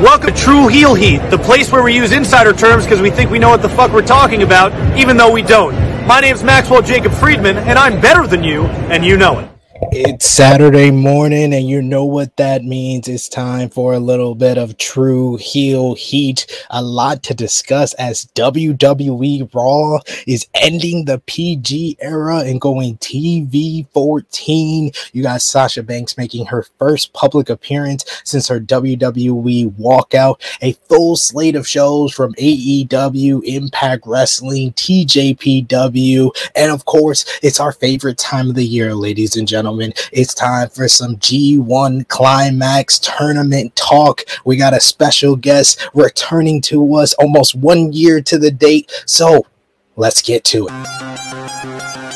Welcome to True Heel Heat, the place where we use insider terms because we think we know what the fuck we're talking about, even though we don't. My name's Maxwell Jacob Friedman, and I'm better than you, and you know it. It's Saturday morning, and you know what that means. It's time for a little bit of true heel heat. A lot to discuss as WWE Raw is ending the PG era and going TV 14. You got Sasha Banks making her first public appearance since her WWE walkout. A full slate of shows from AEW, Impact Wrestling, TJPW, and of course, it's our favorite time of the year, ladies and gentlemen gentlemen, it's time for some G1 Climax tournament talk. We got a special guest returning to us almost one year to the date. So let's get to it.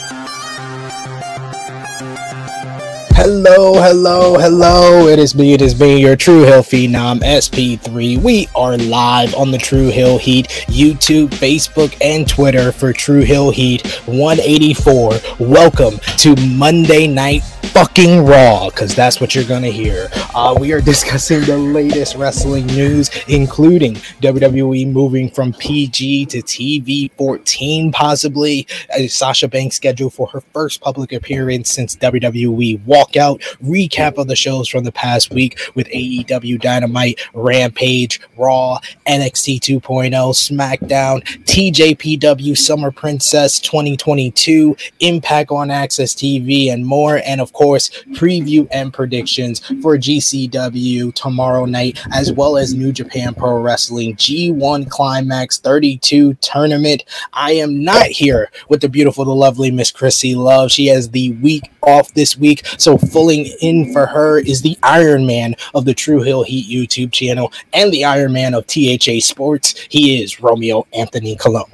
Hello, hello, hello. It is me, it is me, your True Heel Phenom SP3. We are live on the True Heel Heat YouTube, Facebook, and Twitter for True Heel Heat 184. Welcome to Monday Night Fucking Raw, because that's what you're gonna hear. Uh, we are discussing the latest wrestling news, including WWE moving from PG to TV 14, possibly. Uh, Sasha Banks scheduled for her first public appearance since WWE walkout. Recap of the shows from the past week with AEW Dynamite, Rampage, Raw, NXT 2.0, SmackDown, TJPW Summer Princess 2022, Impact on AXS TV, and more. And of course, preview and predictions for GCW tomorrow night, as well as New Japan Pro Wrestling G1 Climax 32 tournament. I am not here with the beautiful, the lovely Miss Chrissy Love. She has the week off this week, so filling in for her is the Iron Man of the True Heel Heat YouTube channel and the Iron Man of THA Sports. He is Romeo Anthony Cologne.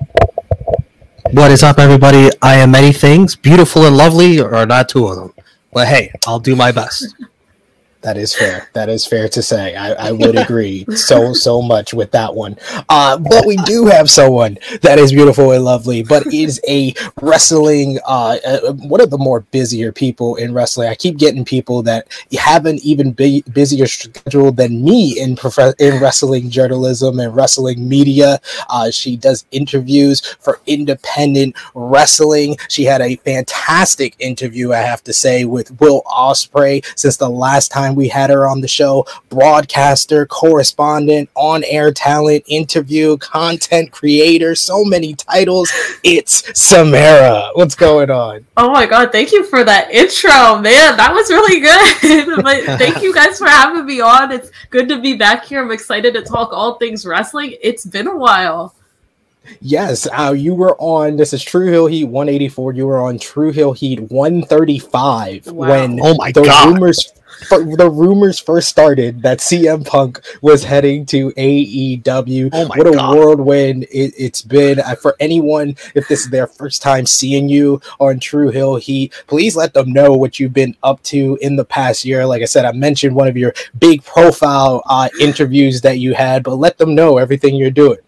What is up, everybody? I am many things, beautiful and lovely, or not two of them. But hey, I'll do my best. That is fair. That is fair to say. I, I would agree so so much with that one. Uh, but we do have someone that is beautiful and lovely, but is a wrestling uh, uh, one of the more busier people in wrestling. I keep getting people that have an even bu- busier schedule than me in prof- in wrestling journalism and wrestling media. Uh, she does interviews for independent wrestling. She had a fantastic interview, I have to say, with Will Ospreay since the last time we had her on the show. Broadcaster, correspondent, on air talent, interview, content creator, so many titles. It's Samara. What's going on? Oh my god, thank you for that intro, man. That was really good. but thank you guys for having me on. It's good to be back here. I'm excited to talk all things wrestling. It's been a while. Yes, uh, you were on. This is True Heel Heat 184. You were on True Heel Heat 135 Wow. when Oh my the God. rumors fir- the rumors first started that CM Punk was heading to AEW. Oh my what a God. whirlwind it, it's been uh, for anyone. If this is their first time seeing you on True Heel Heat, please let them know what you've been up to in the past year. Like I said, I mentioned one of your big profile uh, interviews that you had, but let them know everything you're doing.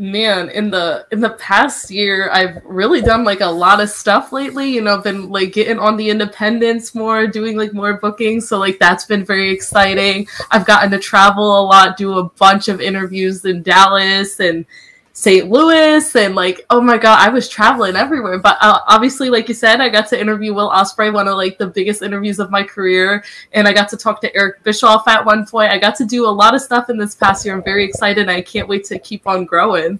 Man, in the in the past year, I've really done like a lot of stuff lately. You know, I've been like getting on the independence more, doing like more bookings. So like that's been very exciting. I've gotten to travel a lot, do a bunch of interviews in Dallas and St. Louis, and like oh my god, I was traveling everywhere. But uh, obviously, like you said, I got to interview Will Ospreay, one of like the biggest interviews of my career, and I got to talk to Eric Bischoff at one point. I got to do a lot of stuff in this past year. I'm very excited. I can't wait to keep on growing.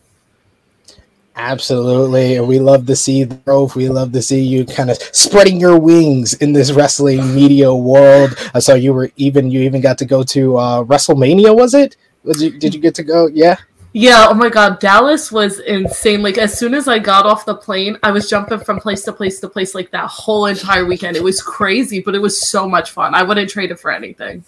Absolutely. And we love to see the growth. We love to see you kind of spreading your wings in this wrestling media world. I saw you were even you even got to go to uh WrestleMania, was it? You, did you get to go? Yeah. Yeah, oh my god, Dallas was insane. Like as soon as I got off the plane, I was jumping from place to place to place like that whole entire weekend. It was crazy, but it was so much fun. I wouldn't trade it for anything.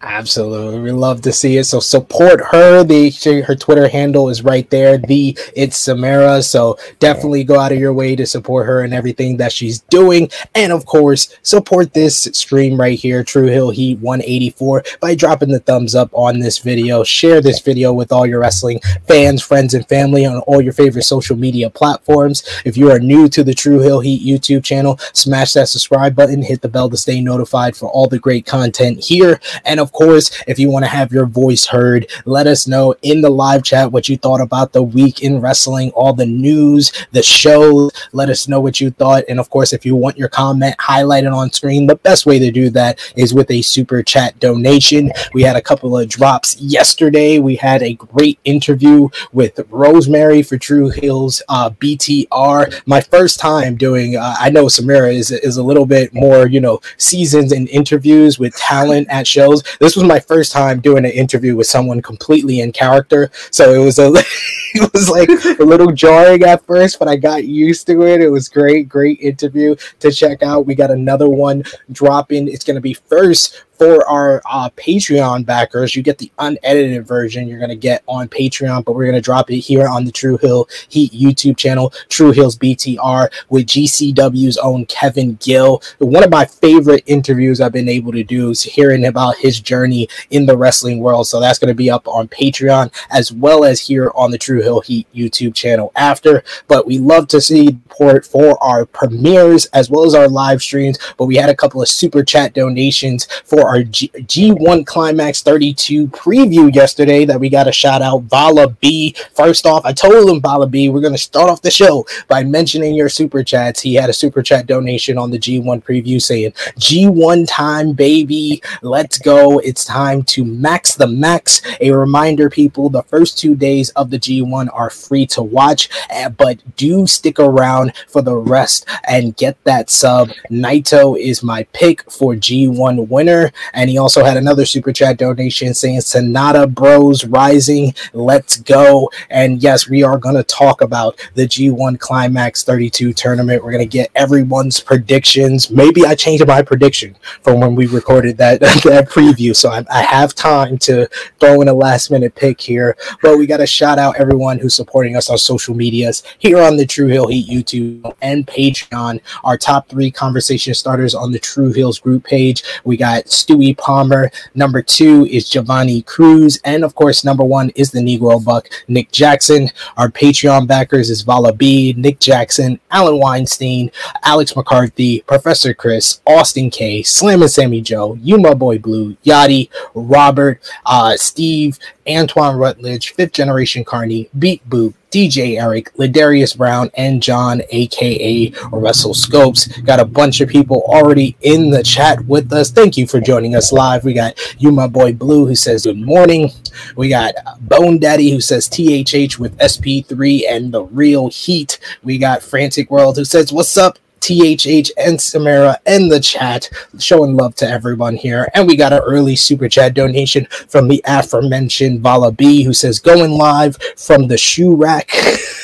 Absolutely, we love to see it. So support her. The her Twitter handle is right there. The it's Samara. So definitely go out of your way to support her and everything that she's doing, and of course support this stream right here, True Heel Heat 184, by dropping the thumbs up on this video. Share this video with all your wrestling fans, friends, and family on all your favorite social media platforms. If you are new to the True Heel Heat YouTube channel, smash that subscribe button, hit the bell to stay notified for all the great content here, and of of course, if you want to have your voice heard, let us know in the live chat what you thought about the week in wrestling, all the news, the shows. Let us know what you thought. And of course, if you want your comment highlighted on screen, the best way to do that is with a super chat donation. We had a couple of drops yesterday. We had a great interview with Rosemary for True Heels uh, BTR. My first time doing, uh, I know Samira is, is a little bit more, you know, seasons and interviews with talent at shows. This was my first time doing an interview with someone completely in character. So it was a, it was like a little jarring at first, but I got used to it. It was great, great interview to check out. We got another one dropping. It's going to be first for our uh, Patreon backers, you get the unedited version you're going to get on Patreon, but we're going to drop it here on the True Heel Heat YouTube channel, True Heels BTR, with GCW's own Kevin Gill. One of my favorite interviews I've been able to do is hearing about his journey in the wrestling world. So that's going to be up on Patreon as well as here on the True Heel Heat YouTube channel after. But we love to see support for our premieres as well as our live streams. But we had a couple of super chat donations for our G- G1 Climax 32 preview yesterday that we got a shout out. Vala B. First off, I told him, Vala B, we're going to start off the show by mentioning your super chats. He had a super chat donation on the G1 preview saying, G1 time, baby. Let's go. It's time to max the max. A reminder, people, the first two days of the G1 are free to watch, eh, but do stick around for the rest and get that sub. Naito is my pick for G1 winner. And he also had another super chat donation saying Sonata Bros Rising. Let's go. And yes, we are going to talk about the G1 Climax 32 tournament. We're going to get everyone's predictions. Maybe I changed my prediction from when we recorded that, that preview. So I, I have time to throw in a last minute pick here. But we got to shout out everyone who's supporting us on social medias here on the True Heel Heat YouTube and Patreon. Our top three conversation starters on the True Heels group page. We got Stewie Palmer. Number two is Giovanni Cruz. And of course, number one is the Negro Buck, Nick Jackson. Our Patreon backers is Vala B, Nick Jackson, Alan Weinstein, Alex McCarthy, Professor Chris, Austin K, Slam and Sammy Joe, You My Boy Blue, Yachty, Robert, uh, Steve, Antoine Rutledge, Fifth Generation Carney, Beat Boop, DJ Eric, Ladarius Brown, and John, aka Russell Scopes. Got a bunch of people already in the chat with us. Thank you for joining us live. We got you, my boy Blue, who says good morning. We got Bone Daddy, who says THH with SP3 and the real heat. We got Frantic World, who says, What's up? THH and Samara in the chat, showing love to everyone here. And we got an early super chat donation from the aforementioned Vala B, who says, going live from the shoe rack.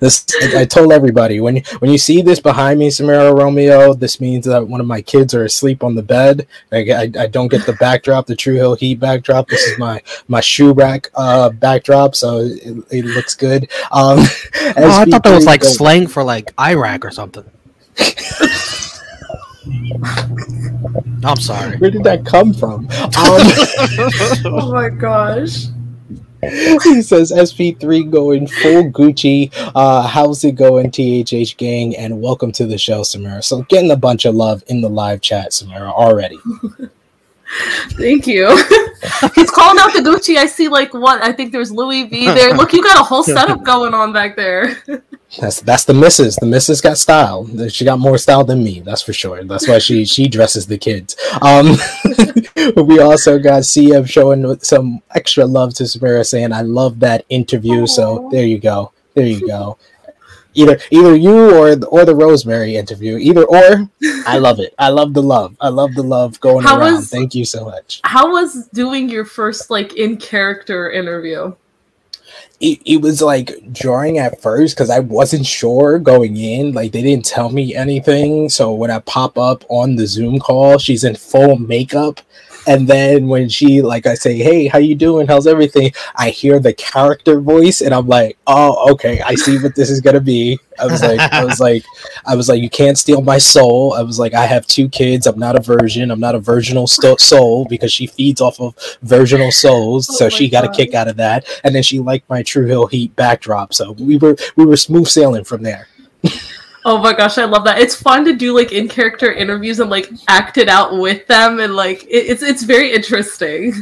This I told everybody when when you see this behind me, Samara Romeo, this means that one of my kids are asleep on the bed. I, I, I don't get the backdrop, the True Heel Heat backdrop. This is my my shoe rack uh, backdrop, so it, it looks good. Um, oh, I thought that was like slang for like Iraq or something. I'm sorry. Where did that come from? Um, oh my gosh. he says SP3 going full Gucci. Uh, how's it going, THH gang? And welcome to the show, Samara. So getting a bunch of love in the live chat, Samara, already. Thank you. He's calling out the Gucci. I see like what I think there's Louis V there. Look, you got a whole setup going on back there. That's that's the missus. The missus got style. She got more style than me. That's for sure. That's why she she dresses the kids. Um, we also got CM showing some extra love to Samara, saying I love that interview. Aww. So there you go. There you go. Either either you or the, or the Rosemary interview. Either or. I love it. I love the love. I love the love going how around. Was, Thank you so much. How was doing your first like in character interview? it, it was like jarring at first because I wasn't sure going in. Like they didn't tell me anything. So when I pop up on the Zoom call, she's in full makeup and then when she like I say, "Hey, how you doing? How's everything?" I hear the character voice, and I'm like, "Oh, okay, I see what this is gonna be." I was like, I was like, I was like, "You can't steal my soul." I was like, "I have two kids. I'm not a virgin. I'm not a virginal st- soul because she feeds off of virginal souls, oh so she got a kick out of that." And then she liked my True Heel Heat backdrop, so we were we were smooth sailing from there. Oh my gosh, I love that. It's fun to do like in character interviews and like act it out with them, and like it, it's it's very interesting.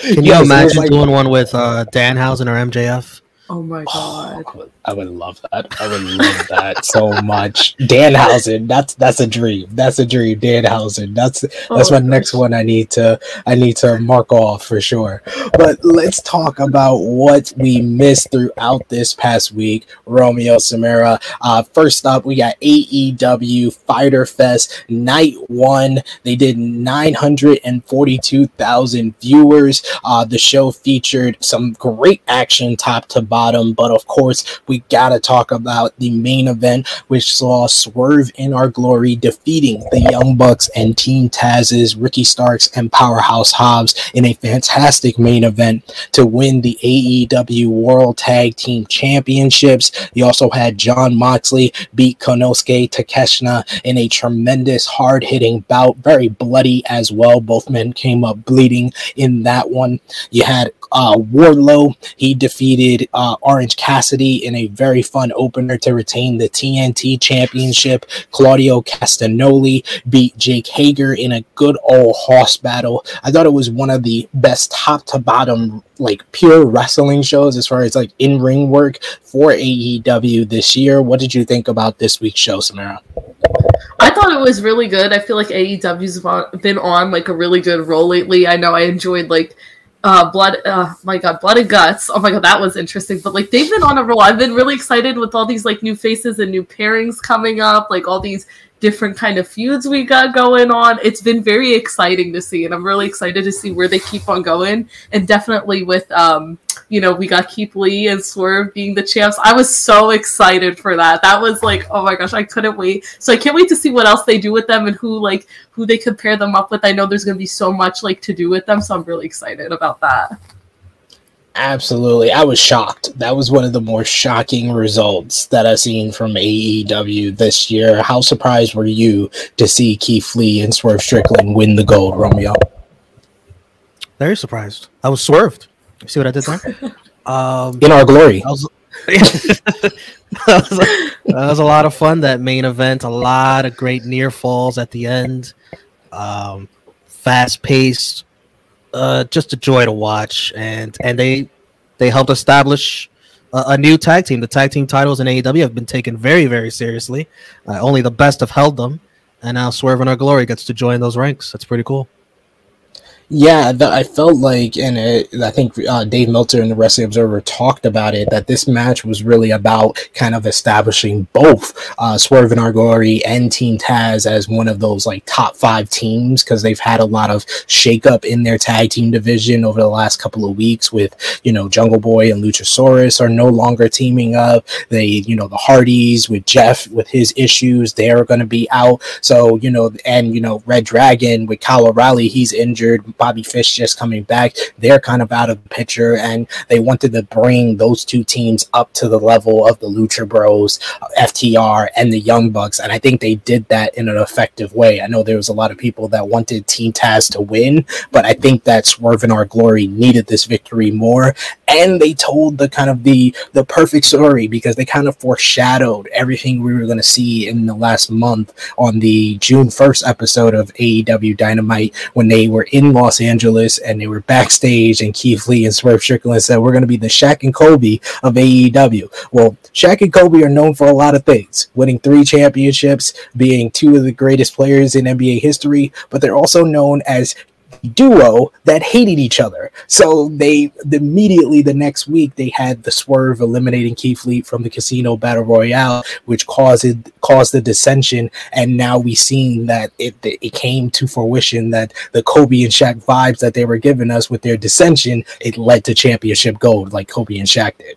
Can Yes, you it imagine like- doing one with uh, Danhausen or MJF? Oh my god. I would, I would love that. I would love that so much. Danhausen, that's that's a dream. That's a dream. Danhausen. That's that's Oh my my next one. I need to I need to mark off for sure. But let's talk about what we missed throughout this past week. Romeo Samara. Uh, first up, we got AEW Fighter Fest Night One. They did nine hundred and forty-two thousand viewers. Uh, the show featured some great action top to bottom, but of course, we gotta talk about the main event, which saw Swerve in Our Glory defeating the Young Bucks and Team Taz's Ricky Starks and Powerhouse Hobbs in a fantastic main event to win the AEW World Tag Team Championships. You also had Jon Moxley beat Konosuke Takeshita in a tremendous hard hitting bout, very bloody as well. Both men came up bleeding in that one. You had uh, Wardlow. He defeated uh, Orange Cassidy in a very fun opener to retain the TNT Championship. Claudio Castagnoli beat Jake Hager in a good old horse battle. I thought it was one of the best top to bottom, like pure wrestling shows as far as like in ring work for AEW this year. What did you think about this week's show, Samara? I thought it was really good. I feel like AEW's been on like a really good roll lately. I know I enjoyed like uh blood uh my god blood and guts. Oh my god that was interesting. But like they've been on a roll. I've been really excited with all these like new faces and new pairings coming up like all these different kind of feuds we got going on. It's been very exciting to see and i'm really excited to see where they keep on going. And definitely with um you know we got keith lee and swerve being the champs. I was so excited for that. That was like oh my gosh i couldn't wait. So i can't wait to see what else they do with them and who like who they could pair them up with. I know there's going to be so much like to do with them so i'm really excited about that Absolutely. I was shocked. That was one of the more shocking results that I've seen from AEW this year. How surprised were you to see Keith Lee and Swerve Strickland win the gold, Romeo? Very surprised. I was swerved. You see what I did there? Um, In our glory. that was, that, was, that was a lot of fun. That main event, a lot of great near falls at the end. Um, fast paced, uh, just a joy to watch. And and they they helped establish a, a new tag team. The tag team titles in AEW have been taken very very seriously. Uh, only the best have held them, and now Swerve and Our Glory gets to join those ranks. That's pretty cool. Yeah, the, I felt like, and it, I think uh, Dave Meltzer and the Wrestling Observer talked about it, that this match was really about kind of establishing both uh, Swerve and Our Glory and Team Taz as one of those like top five teams because they've had a lot of shakeup in their tag team division over the last couple of weeks. With you know Jungle Boy and Luchasaurus are no longer teaming up. They, you know, the Hardys with Jeff with his issues, they're going to be out. So you know, and you know Red Dragon with Kyle O'Reilly, he's injured. Bobby Fish just coming back. They're kind of out of the picture, and they wanted to bring those two teams up to the level of the Lucha Bros, FTR, and the Young Bucks. And I think they did that in an effective way. I know there was a lot of people that wanted Team Taz to win, but I think that Swerve in Our Glory needed this victory more. And they told the kind of the the perfect story because they kind of foreshadowed everything we were going to see in the last month on the June 1st episode of AEW Dynamite when they were in Los Angeles and they were backstage and Keith Lee and Swerve Strickland said, We're going to be the Shaq and Kobe of AEW. Well, Shaq and Kobe are known for a lot of things winning three championships, being two of the greatest players in NBA history, but they're also known as duo that hated each other. So they immediately the next week they had the swerve eliminating Keith Lee from the casino battle royale, which caused caused the dissension. And now we seen that it it came to fruition that the Kobe and Shaq vibes that they were giving us with their dissension, it led to championship gold like Kobe and Shaq did.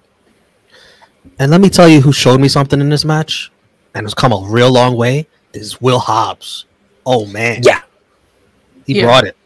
And let me tell you who showed me something in this match, and it's come a real long way. Is Will Hobbs? Oh man, Yeah. he Yeah. brought it.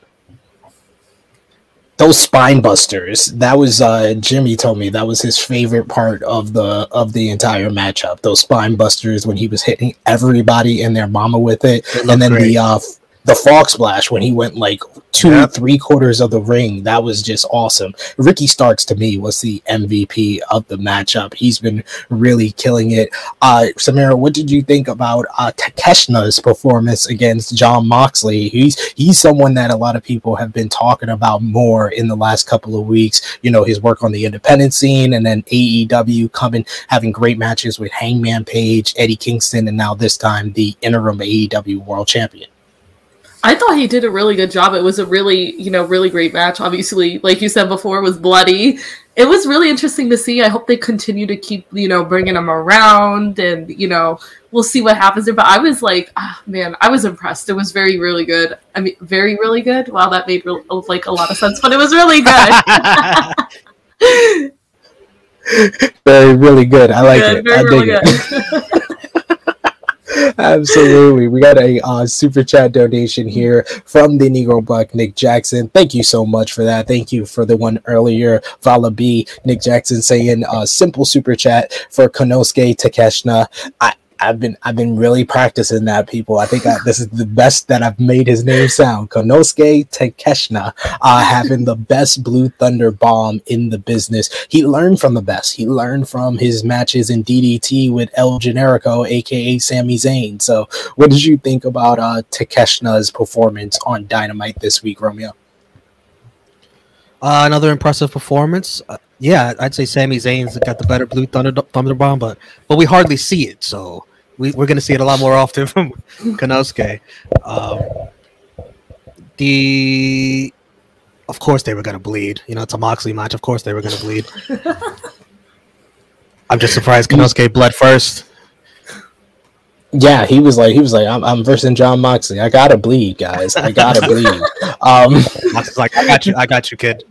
Those spine busters that was uh jimmy told me that was his favorite part of the of the entire matchup those spine busters when he was hitting everybody and their mama with it It and then great. the uh the Frog Splash when he went like two, yep. three quarters of the ring. That was just awesome. Ricky Starks to me was the MVP of the matchup. He's been really killing it. Uh, Samira, what did you think about uh, Takeshna's performance against Jon Moxley? He's he's someone that a lot of people have been talking about more in the last couple of weeks. You know, his work on the independent scene, and then AEW coming having great matches with Hangman Page, Eddie Kingston, and now this time the interim AEW World Champion. I thought he did a really good job. It was a really, you know, really great match. Obviously, like you said before, it was bloody. It was really interesting to see. I hope they continue to keep, you know, bringing him around, and you know, we'll see what happens there. But I was like, ah, man, I was impressed. It was very, really good. I mean, very, really good. Wow, that made re- like a lot of sense, but it was really good. very, really good. I like good, it. I dig really it. Absolutely. We got a uh, super chat donation here from the Negro Buck, Nick Jackson. Thank you so much for that. Thank you for the one earlier, Vala B, Nick Jackson saying uh, simple super chat for Konosuke Takeshna. I, I've been I've been really practicing that, people. I think I, this is the best that I've made his name sound. Konosuke Takeshna, uh, having the best Blue Thunder bomb in the business. He learned from the best. He learned from his matches in DDT with El Generico, aka Sami Zayn. So, what did you think about uh, Takeshna's performance on Dynamite this week, Romeo? Uh, another impressive performance. Uh, yeah, I'd say Sami Zayn's got the better Blue Thunder Thunder Bomb, but but we hardly see it. So we, are going to see it a lot more often from Konosuke. Um, the, of course, they were going to bleed. You know, it's a Moxley match. Of course, they were going to bleed. I'm just surprised Konosuke bled first. Yeah, he was like, he was like, I'm, I'm versing Jon Moxley. I gotta bleed, guys. I gotta bleed. Um, Moxley's like, I got you, I got you, kid.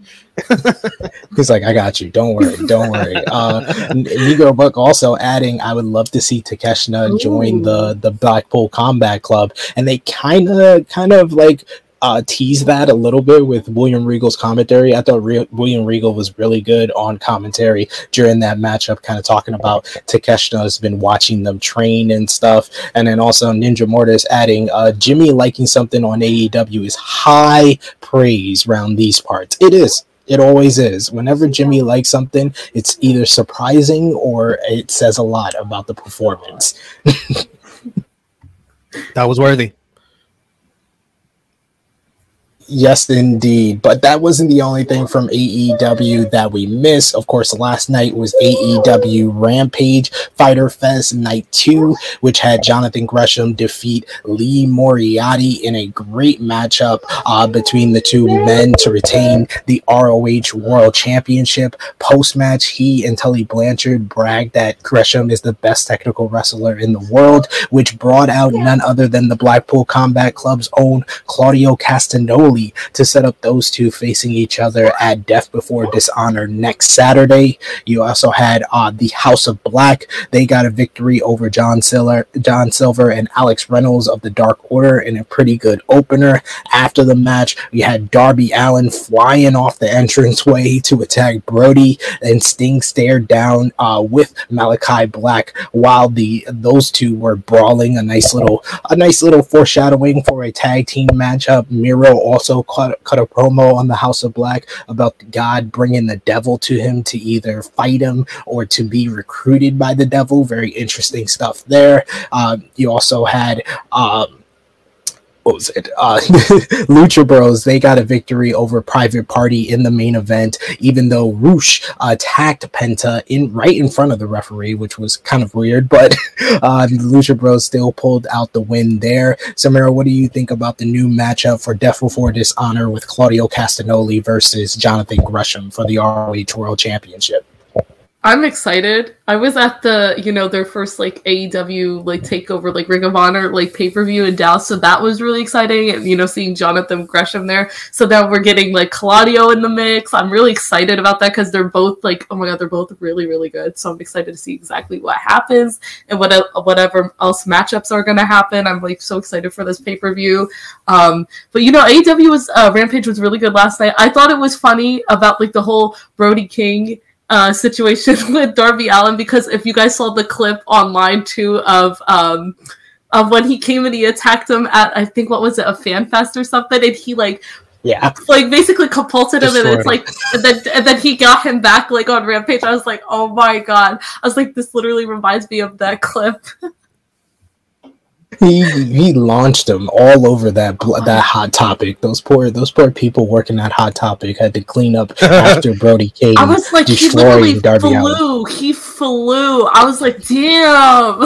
He's like, I got you. Don't worry. Don't worry. Uh, Negro Buck also adding, I would love to see Takeshna join the the Blackpool Combat Club, and they kind of kind of like uh, tease that a little bit with William Regal's commentary. I thought Re- William Regal was really good on commentary during that matchup, kind of talking about Takeshna has been watching them train and stuff. And then also Ninja Mortis adding uh, Jimmy liking something on AEW is high praise around these parts. It is. It always is. Whenever Jimmy likes something, it's either surprising or it says a lot about the performance. that was worthy. Yes, indeed. But that wasn't the only thing from AEW that we missed. Of course, last night was AEW Rampage Fighter Fest Night 2, which had Jonathan Gresham defeat Lee Moriarty in a great matchup uh, between the two men to retain the ROH World Championship. Post match, he and Tully Blanchard bragged that Gresham is the best technical wrestler in the world, which brought out none other than the Blackpool Combat Club's own Claudio Castagnoli to set up those two facing each other at Death Before Dishonor next Saturday. You also had uh, the House of Black. They got a victory over John Silver, John Silver and Alex Reynolds of the Dark Order in a pretty good opener. After the match, we had Darby Allin flying off the entranceway to attack Brody, and Sting stared down uh, with Malachi Black while the those two were brawling. A nice little a nice little foreshadowing for a tag team matchup. Miro also also cut, cut a promo on the House of Black about God bringing the devil to him to either fight him or to be recruited by the devil. Very interesting stuff there. Um, you also had. Um, what was it? Uh, Lucha Bros. They got a victory over Private Party in the main event, even though Rush attacked Penta in right in front of the referee, which was kind of weird. But uh, Lucha Bros still pulled out the win there. Samira, what do you think about the new matchup for Death Before Dishonor with Claudio Castagnoli versus Jonathan Gresham for the ROH World Championship? I'm excited. I was at the, you know, their first like AEW like takeover, like Ring of Honor like pay per view in Dallas, so that was really exciting. And you know, seeing Jonathan Gresham there. So now we're getting like Claudio in the mix. I'm really excited about that because they're both like, oh my god, they're both really really good. So I'm excited to see exactly what happens and what whatever else matchups are gonna happen. I'm like so excited for this pay per view. Um, but you know, AEW was uh, Rampage was really good last night. I thought it was funny about like the whole Brody King uh, situation with Darby Allin because if you guys saw the clip online too of um, of when he came and he attacked him at I think what was it a fan fest or something, and he like Yeah. like basically compulted him, and it's like and then and then he got him back like on Rampage. I was like, oh my god! I was like, this literally reminds me of that clip. He he launched them all over that that hot topic. Those poor those poor people working that hot topic had to clean up after Brody King. I was like, he literally Darby flew. Allin. He flew. I was like, damn.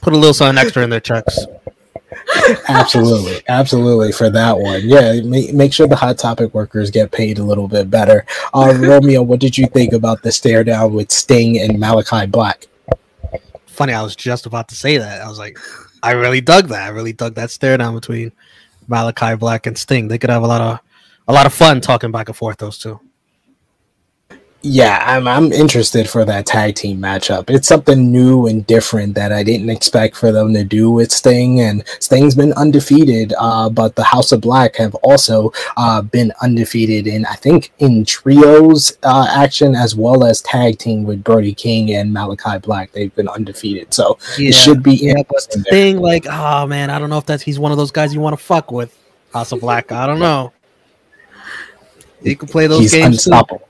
Put a little something extra in their checks. absolutely, absolutely for that one. Yeah, make, make sure the hot topic workers get paid a little bit better. Uh, Romeo, what did you think about the stare down with Sting and Malachi Black? Funny, I was just about to say that. I was like, I really dug that. I really dug that stare down between Malachi Black and Sting. They could have a lot of a lot of fun talking back and forth. Those two. Yeah, I'm I'm interested for that tag team matchup. It's something new and different that I didn't expect for them to do with Sting. And Sting's been undefeated, uh, but the House of Black have also uh, been undefeated in I think in trios uh, action as well as tag team with Brody King and Malachi Black. They've been undefeated, so it should be Yeah, but interesting there. Sting, like, oh man, I don't know if that's he's one of those guys you want to fuck with. House of Black, I don't know. He can play those He's games. too.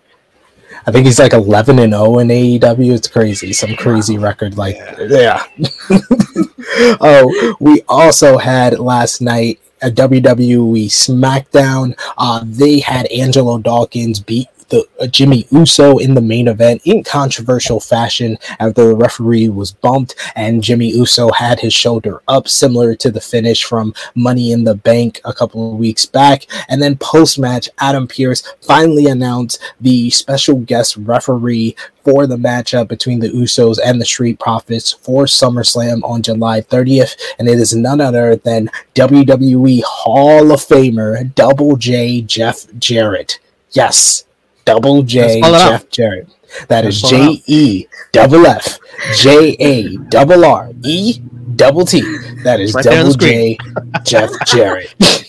I think he's like 11 and 0 in AEW. It's crazy. Some crazy record like yeah. oh, we also had last night a WWE SmackDown. Uh, they had Angelo Dawkins beat the uh, Jimmy Uso in the main event in controversial fashion after the referee was bumped and Jimmy Uso had his shoulder up, similar to the finish from Money in the Bank a couple of weeks back. And then post match, Adam Pearce finally announced the special guest referee for the matchup between the Usos and the Street Profits for SummerSlam on July 30th. And it is none other than WWE Hall of Famer Double J Jeff Jarrett. Yes, Double J Let's spell it out. Jeff Jarrett. That is Let's spell it J E double F J A double R E double T. That is Right Double J Jeff Jarrett.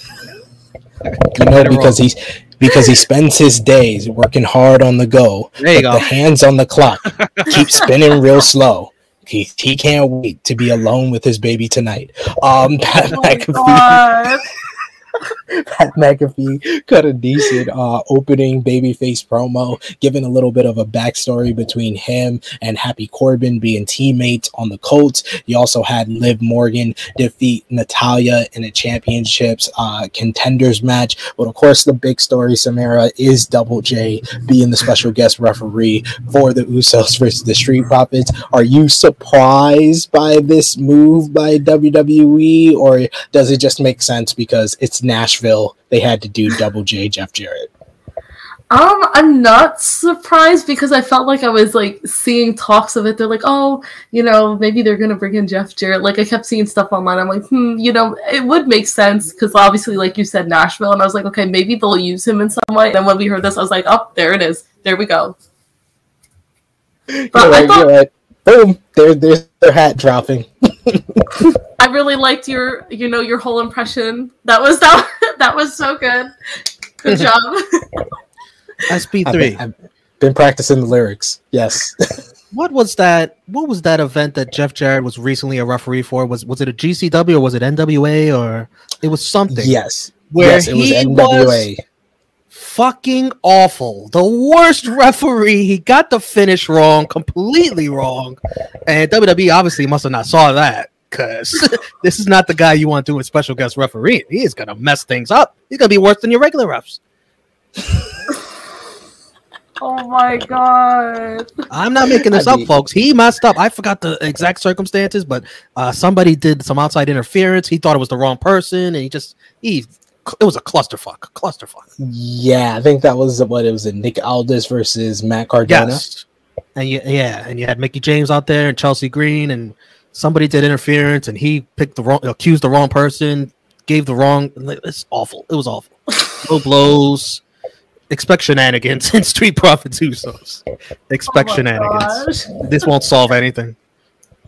you know because he's because he spends his days working hard on the go. There you but go. The hands on the clock keep spinning real slow. He, he can't wait to be alone with his baby tonight. Um, Pat Oh my McAfee, God. Pat McAfee cut a decent uh, opening babyface promo, giving a little bit of a backstory between him and Happy Corbin being teammates on the Colts. You also had Liv Morgan defeat Natalya in a championships uh, contenders match. But of course, the big story, Samara, is Double J being the special guest referee for the Usos versus the Street Profits. Are you surprised by this move by WWE, or does it just make sense because it's Nashville? They had to do Double J Jeff Jarrett. Um, I'm not surprised because I felt like I was like seeing talks of it. They're like, oh, you know, maybe they're gonna bring in Jeff Jarrett. Like I kept seeing stuff online. I'm like, hmm, you know, it would make sense because obviously, like you said, Nashville, and I was like, okay, maybe they'll use him in some way. And then when we heard this, I was like, oh, there it is. There we go. But You're I right, thought. Boom! There, there's their hat dropping. I really liked your, you know, your whole impression. That was that. that was so good. Good job. I've SP3. been, I've been practicing the lyrics. Yes. What was that? What was that event that Jeff Jarrett was recently a referee for? Was was it a GCW or was it NWA or it was something? yes. Where yes, it was he NWA. Fucking awful. The worst referee. He got the finish wrong, completely wrong. And WWE obviously must have not saw that because this is not the guy you want doing special guest referee. He is gonna mess things up. He's gonna be worse than your regular refs. oh my god. I'm not making this I up, mean- folks. He messed up. I forgot the exact circumstances, but uh, somebody did some outside interference. He thought it was the wrong person, and he just he. It was a clusterfuck. Clusterfuck. Yeah, I think that was what it was. Nick Aldis versus Matt Cardona. Yes. And you, yeah, and you had Mickie James out there and Chelsea Green, and somebody did interference, and he picked the wrong, accused the wrong person, gave the wrong. It's awful. It was awful. No blows. Expect shenanigans in Street Profits Usos. Expect Oh shenanigans. gosh. This won't solve anything.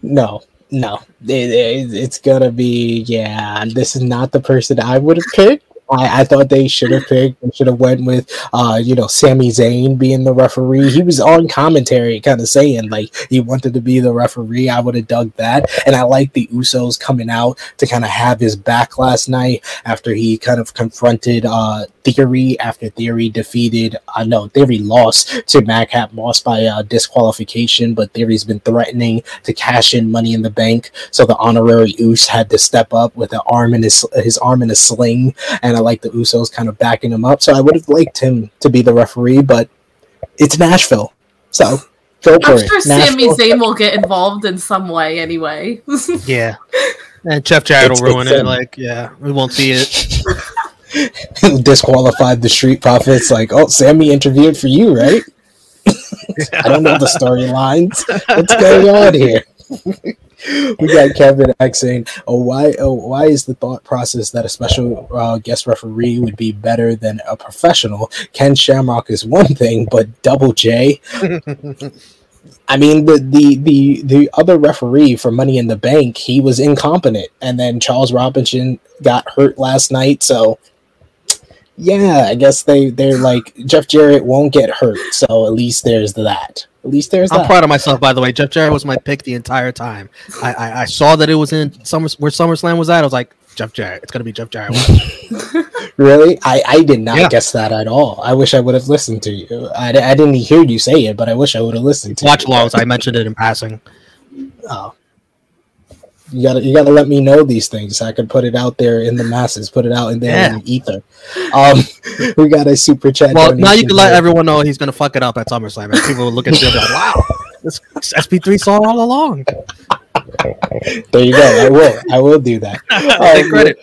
No, no, It- it- it's gonna be. Yeah, this is not the person I would have picked. I, I thought they should have picked and should have went with uh, you know, Sami Zayn being the referee. He was on commentary kind of saying like he wanted to be the referee. I would have dug that. And I like the Usos coming out to kind of have his back last night after he kind of confronted uh Theory after Theory defeated uh know Theory lost to Madcap Moss by uh, disqualification, but Theory's been threatening to cash in money in the bank. So the honorary Us had to step up with an arm in his his arm in a sling and I like the Usos kind of backing him up. So I would have liked him to be the referee, but it's Nashville. So go for I'm it. sure Sami Nashville. Zayn will get involved in some way anyway. Yeah. And Jeff Jarrett It's- will ruin it. Like, yeah, we won't see it. disqualified the Street Profits. Like, oh, Sami interviewed for you, right? I don't know the storylines. What's going on here? we got Kevin X saying, "Oh, why? Oh, why is the thought process that a special uh, guest referee would be better than a professional? Ken Shamrock is one thing, but Double J. I mean, the, the the the other referee for Money in the Bank, he was incompetent, and then Charles Robinson got hurt last night. So, yeah, I guess they they're like Jeff Jarrett won't get hurt, so at least there's that. At least there's I'm that. proud of myself, by the way. Jeff Jarrett was my pick the entire time. I, I, I saw that it was in Summer where SummerSlam was at. I was like, Jeff Jarrett. It's gonna be Jeff Jarrett. Really, I I did not Yeah. guess that at all. I wish I would have listened to you. I, I didn't hear you say it, but I wish I would have listened to Watch you. alongs. I mentioned it in passing. Oh. You gotta you gotta let me know these things. So I can put it out there in the masses, put it out in there Yeah. in the ether. Um, we got a super chat. Well, now you can let everyone know he's gonna fuck it up at SummerSlam. And people will look at you and be like, "Wow, this SP3 saw it all along." There you go. I will. I will do that. Take Um, credit.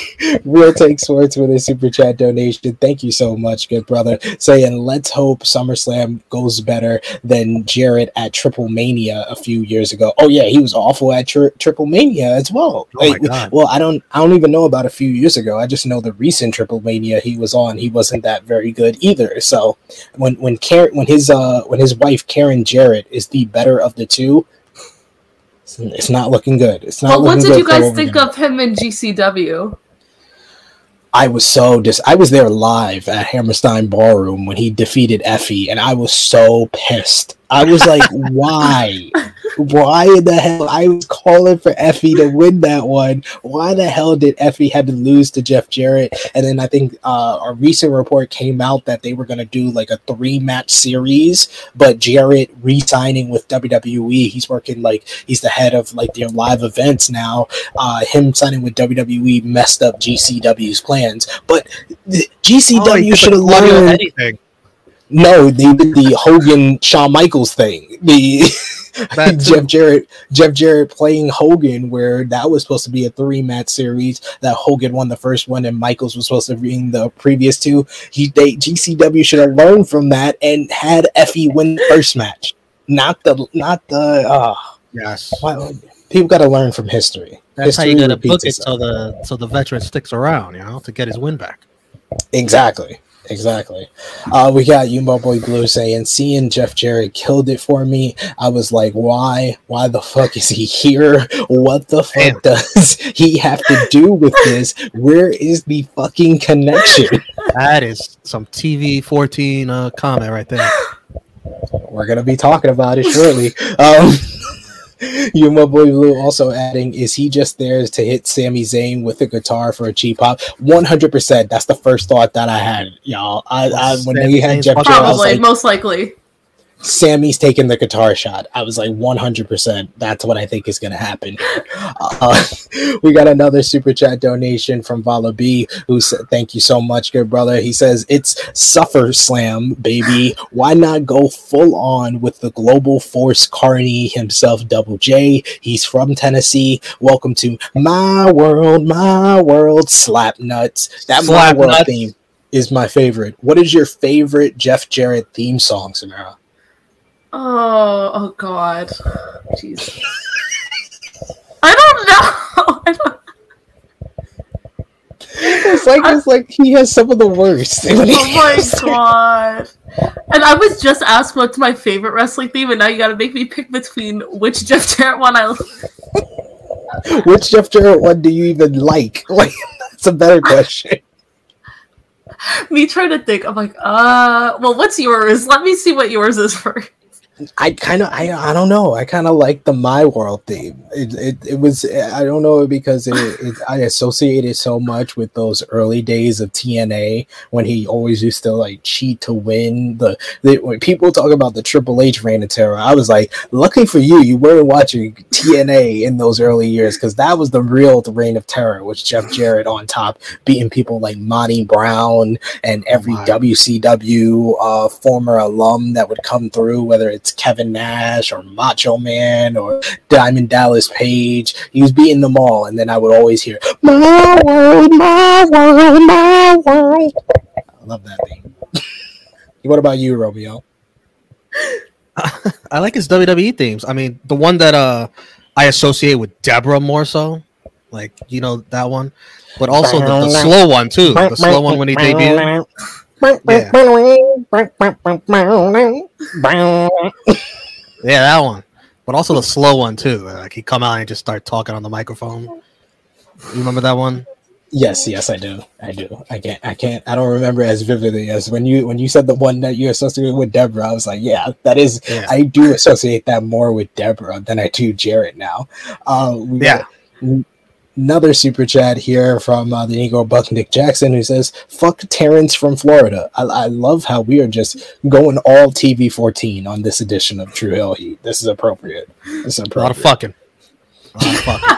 Real Take Sports with a super chat donation. Thank you so much, good brother. Saying, let's hope SummerSlam goes better than Jarrett at Triple Mania a few years ago. Oh yeah, he was awful at tri- Triple Mania as well. Oh my Like, God. Well, I don't, I don't even know about a few years ago. I just know the recent Triple Mania he was on. He wasn't that very good either. So when when Karen, when his uh when his wife Karen Jarrett is the better of the two. It's, it's not looking good. It's not. But what looking did good you for guys what we're think gonna- of him in GCW? I was so dis. I was there live at Hammerstein Ballroom when he defeated EFFY, and I was so pissed. I was like, "Why? Why in the hell?" I was calling for EFFY to win that one. Why the hell did EFFY had to lose to Jeff Jarrett? And then I think uh, a recent report came out that they were going to do like a three match series, but Jarrett re-signing with WWE. He's working like he's the head of like their live events now uh, him signing with WWE messed up GCW's plans. But GCW Oh, should have learned. anything. No, they did the Hogan Shawn Michaels thing. The Jeff Jarrett, Jeff Jarrett playing Hogan, where that was supposed to be a three match series. That Hogan won the first one, and Michaels was supposed to be in the previous two. He they GCW should have learned from that and had EFFY win the first match, not the not the. Uh, Yes, people got to learn from history. that's how you gotta book it so the so the veteran sticks around, you know, to get his win back. Exactly. Exactly. Uh, we got Yumbo Boy Blue saying, seeing Jeff Jarrett killed it for me. I was like, why? Why the fuck is he here? What the fuck Damn. does he have to do with this? Where is the fucking connection? That is some TV 14 uh, comment right there. We're gonna be talking about it shortly. Um, you, my boy Blue, also adding, is he just there to hit Sami Zayn with a guitar for a cheap pop? One hundred percent. That's the first thought that I had, y'all. I, I when Sami they had Zayn's Jeff fucking Jarrett, I was Probably, like, most likely. Sami's taking the guitar shot. I was like, 100%. That's what I think is going to happen. Uh, we got another super chat donation from Vala B, who said, Thank you so much, good brother. He says, It's Suffer Slam, baby. Why not go full on with the global force Carney himself, Double J? He's from Tennessee. Welcome to my world, my world, slap nuts. That Slap my world nuts. theme is my favorite. What is your favorite Jeff Jarrett theme song, Samara? Oh, oh God, jeez. I don't know. I don't, It's like it's like he has some of the worst. oh my God. And I was just asked what's my favorite wrestling theme, and now you got to make me pick between which Jeff Jarrett one I. Which Jeff Jarrett one do you even like? Like that's a better question. Me trying to think. I'm like, uh, well, what's yours? Let me see what yours is first. I kind of I I don't know. I kind of like the My World theme. It, it it was I don't know because it, it I associated so much with those early days of TNA when he always used to like cheat to win. The, the when people talk about the Triple H reign of terror, I was like, lucky for you, you weren't watching TNA in those early years because that was the real reign of terror. With Jeff Jarrett on top, beating people like Monty Brown and every my. WCW uh, former alum that would come through, whether it's Kevin Nash or Macho Man or Diamond Dallas Page. He was beating them all, and then I would always hear "My world, my world, my world." I love that thing. what about you, Romeo? I like his WWE themes. I mean, the one that uh I associate with Debra more so, like you know that one, but also the, the slow one too. The slow one when he debuted. Yeah, yeah, that one. But also the slow one too. Like he come out and just start talking on the microphone. You remember that one? Yes, yes, I do. I do. I can't. I can't. I don't remember as vividly as when you when you said the one that you associated with Deborah. I was like, yeah, that is. Yeah. I do associate that more with Deborah than I do Jarrett now. Uh, Yeah. got Another super chat here from uh, the Negro Buck Nick Jackson who says, "Fuck Terrence from Florida." I, I love how we are just going all TV fourteen on this edition of True Heel Heat. This is appropriate. This is A lot of fucking. A lot of fucking.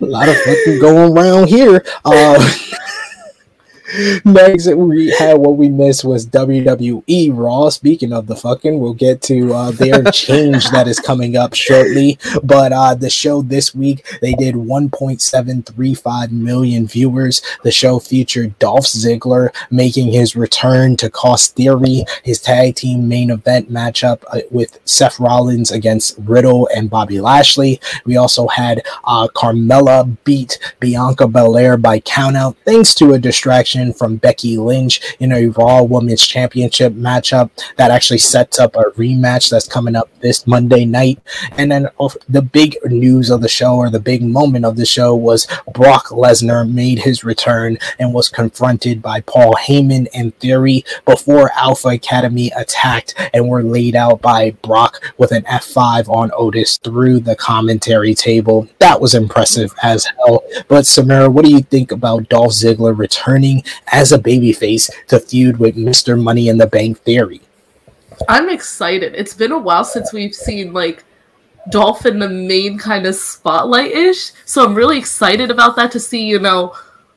a lot of fucking going around here. Uh, next, we had what we missed was WWE Raw. Speaking of the fucking, we'll get to uh, their change that is coming up shortly. But uh, the show this week, they did 1.735 million viewers. The show featured Dolph Ziggler making his return to Cost Theory, his tag team main event matchup uh, with Seth Rollins against Riddle and Bobby Lashley. We also had uh, Carmella beat Bianca Belair by countout thanks to a distraction from Becky Lynch in a Raw Women's Championship matchup that actually sets up a rematch that's coming up this Monday night. And then the big news of the show or the big moment of the show was Brock Lesnar made his return and was confronted by Paul Heyman and Theory before Alpha Academy attacked and were laid out by Brock with an F5 on Otis through the commentary table. That was impressive as hell. But Samara, what do you think about Dolph Ziggler returning as a babyface to feud with Mr. Money in the Bank Theory? I'm excited. It's been a while since we've seen like Dolph in the main kind of spotlight ish. So I'm really excited about that to see, you know,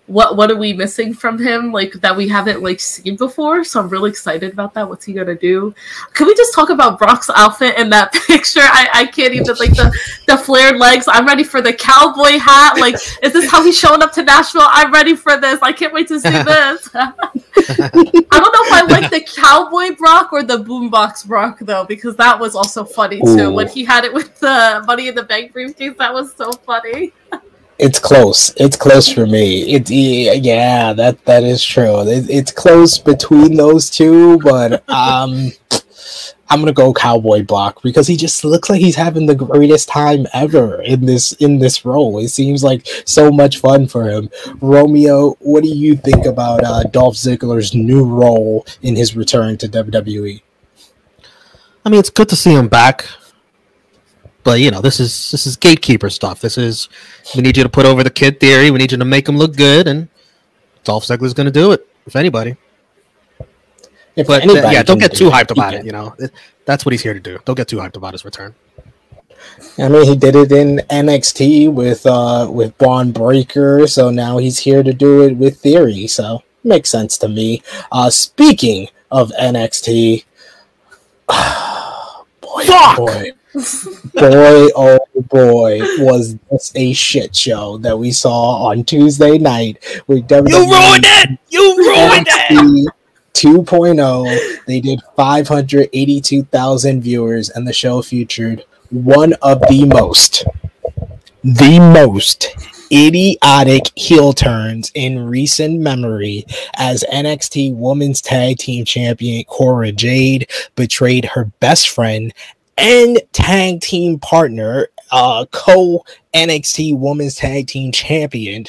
what what are we missing from him like that we haven't like seen before. So I'm really excited about that. What's he gonna do? Can we just talk about Brock's outfit in that picture? I, I can't even like the the flared legs. I'm ready for the cowboy hat. Like, is this how he's showing up to Nashville? I'm ready for this. I can't wait to see this. I don't know if I like the cowboy Brock or the boombox Brock though, because that was also funny too. Ooh. When he had it with the money in the bank briefcase, that was so funny. It's close. It's close for me. It yeah, that that is true. It, it's close between those two, but um, I'm gonna go Cowboy Brock because he just looks like he's having the greatest time ever in this in this role. It seems like so much fun for him. Romeo, what do you think about uh, Dolph Ziggler's new role in his return to? WWE? I mean, it's good to see him back. But you know, this is this is gatekeeper stuff. This is we need you to put over the kid theory. We need you to make him look good, and Dolph Ziggler's going to do it. If anybody, If but uh, anybody yeah, don't get do too hyped about it. You know, that's what he's here to do. Don't get too hyped about his return. I mean, he did it in NXT with uh with Bron Breakker, so now he's here to do it with Theory. So makes sense to me. Uh, speaking of NXT, boy, Fuck! boy, boy, oh boy, was this a shit show that we saw on Tuesday night with WWE. You ruined it. You ruined it. NXT 2.0. oh. They did 582,000 viewers, and the show featured one of the most, the most idiotic heel turns in recent memory as NXT Women's Tag Team Champion Cora Jade betrayed her best friend and tag team partner, uh, co NXT Women's Tag Team Champion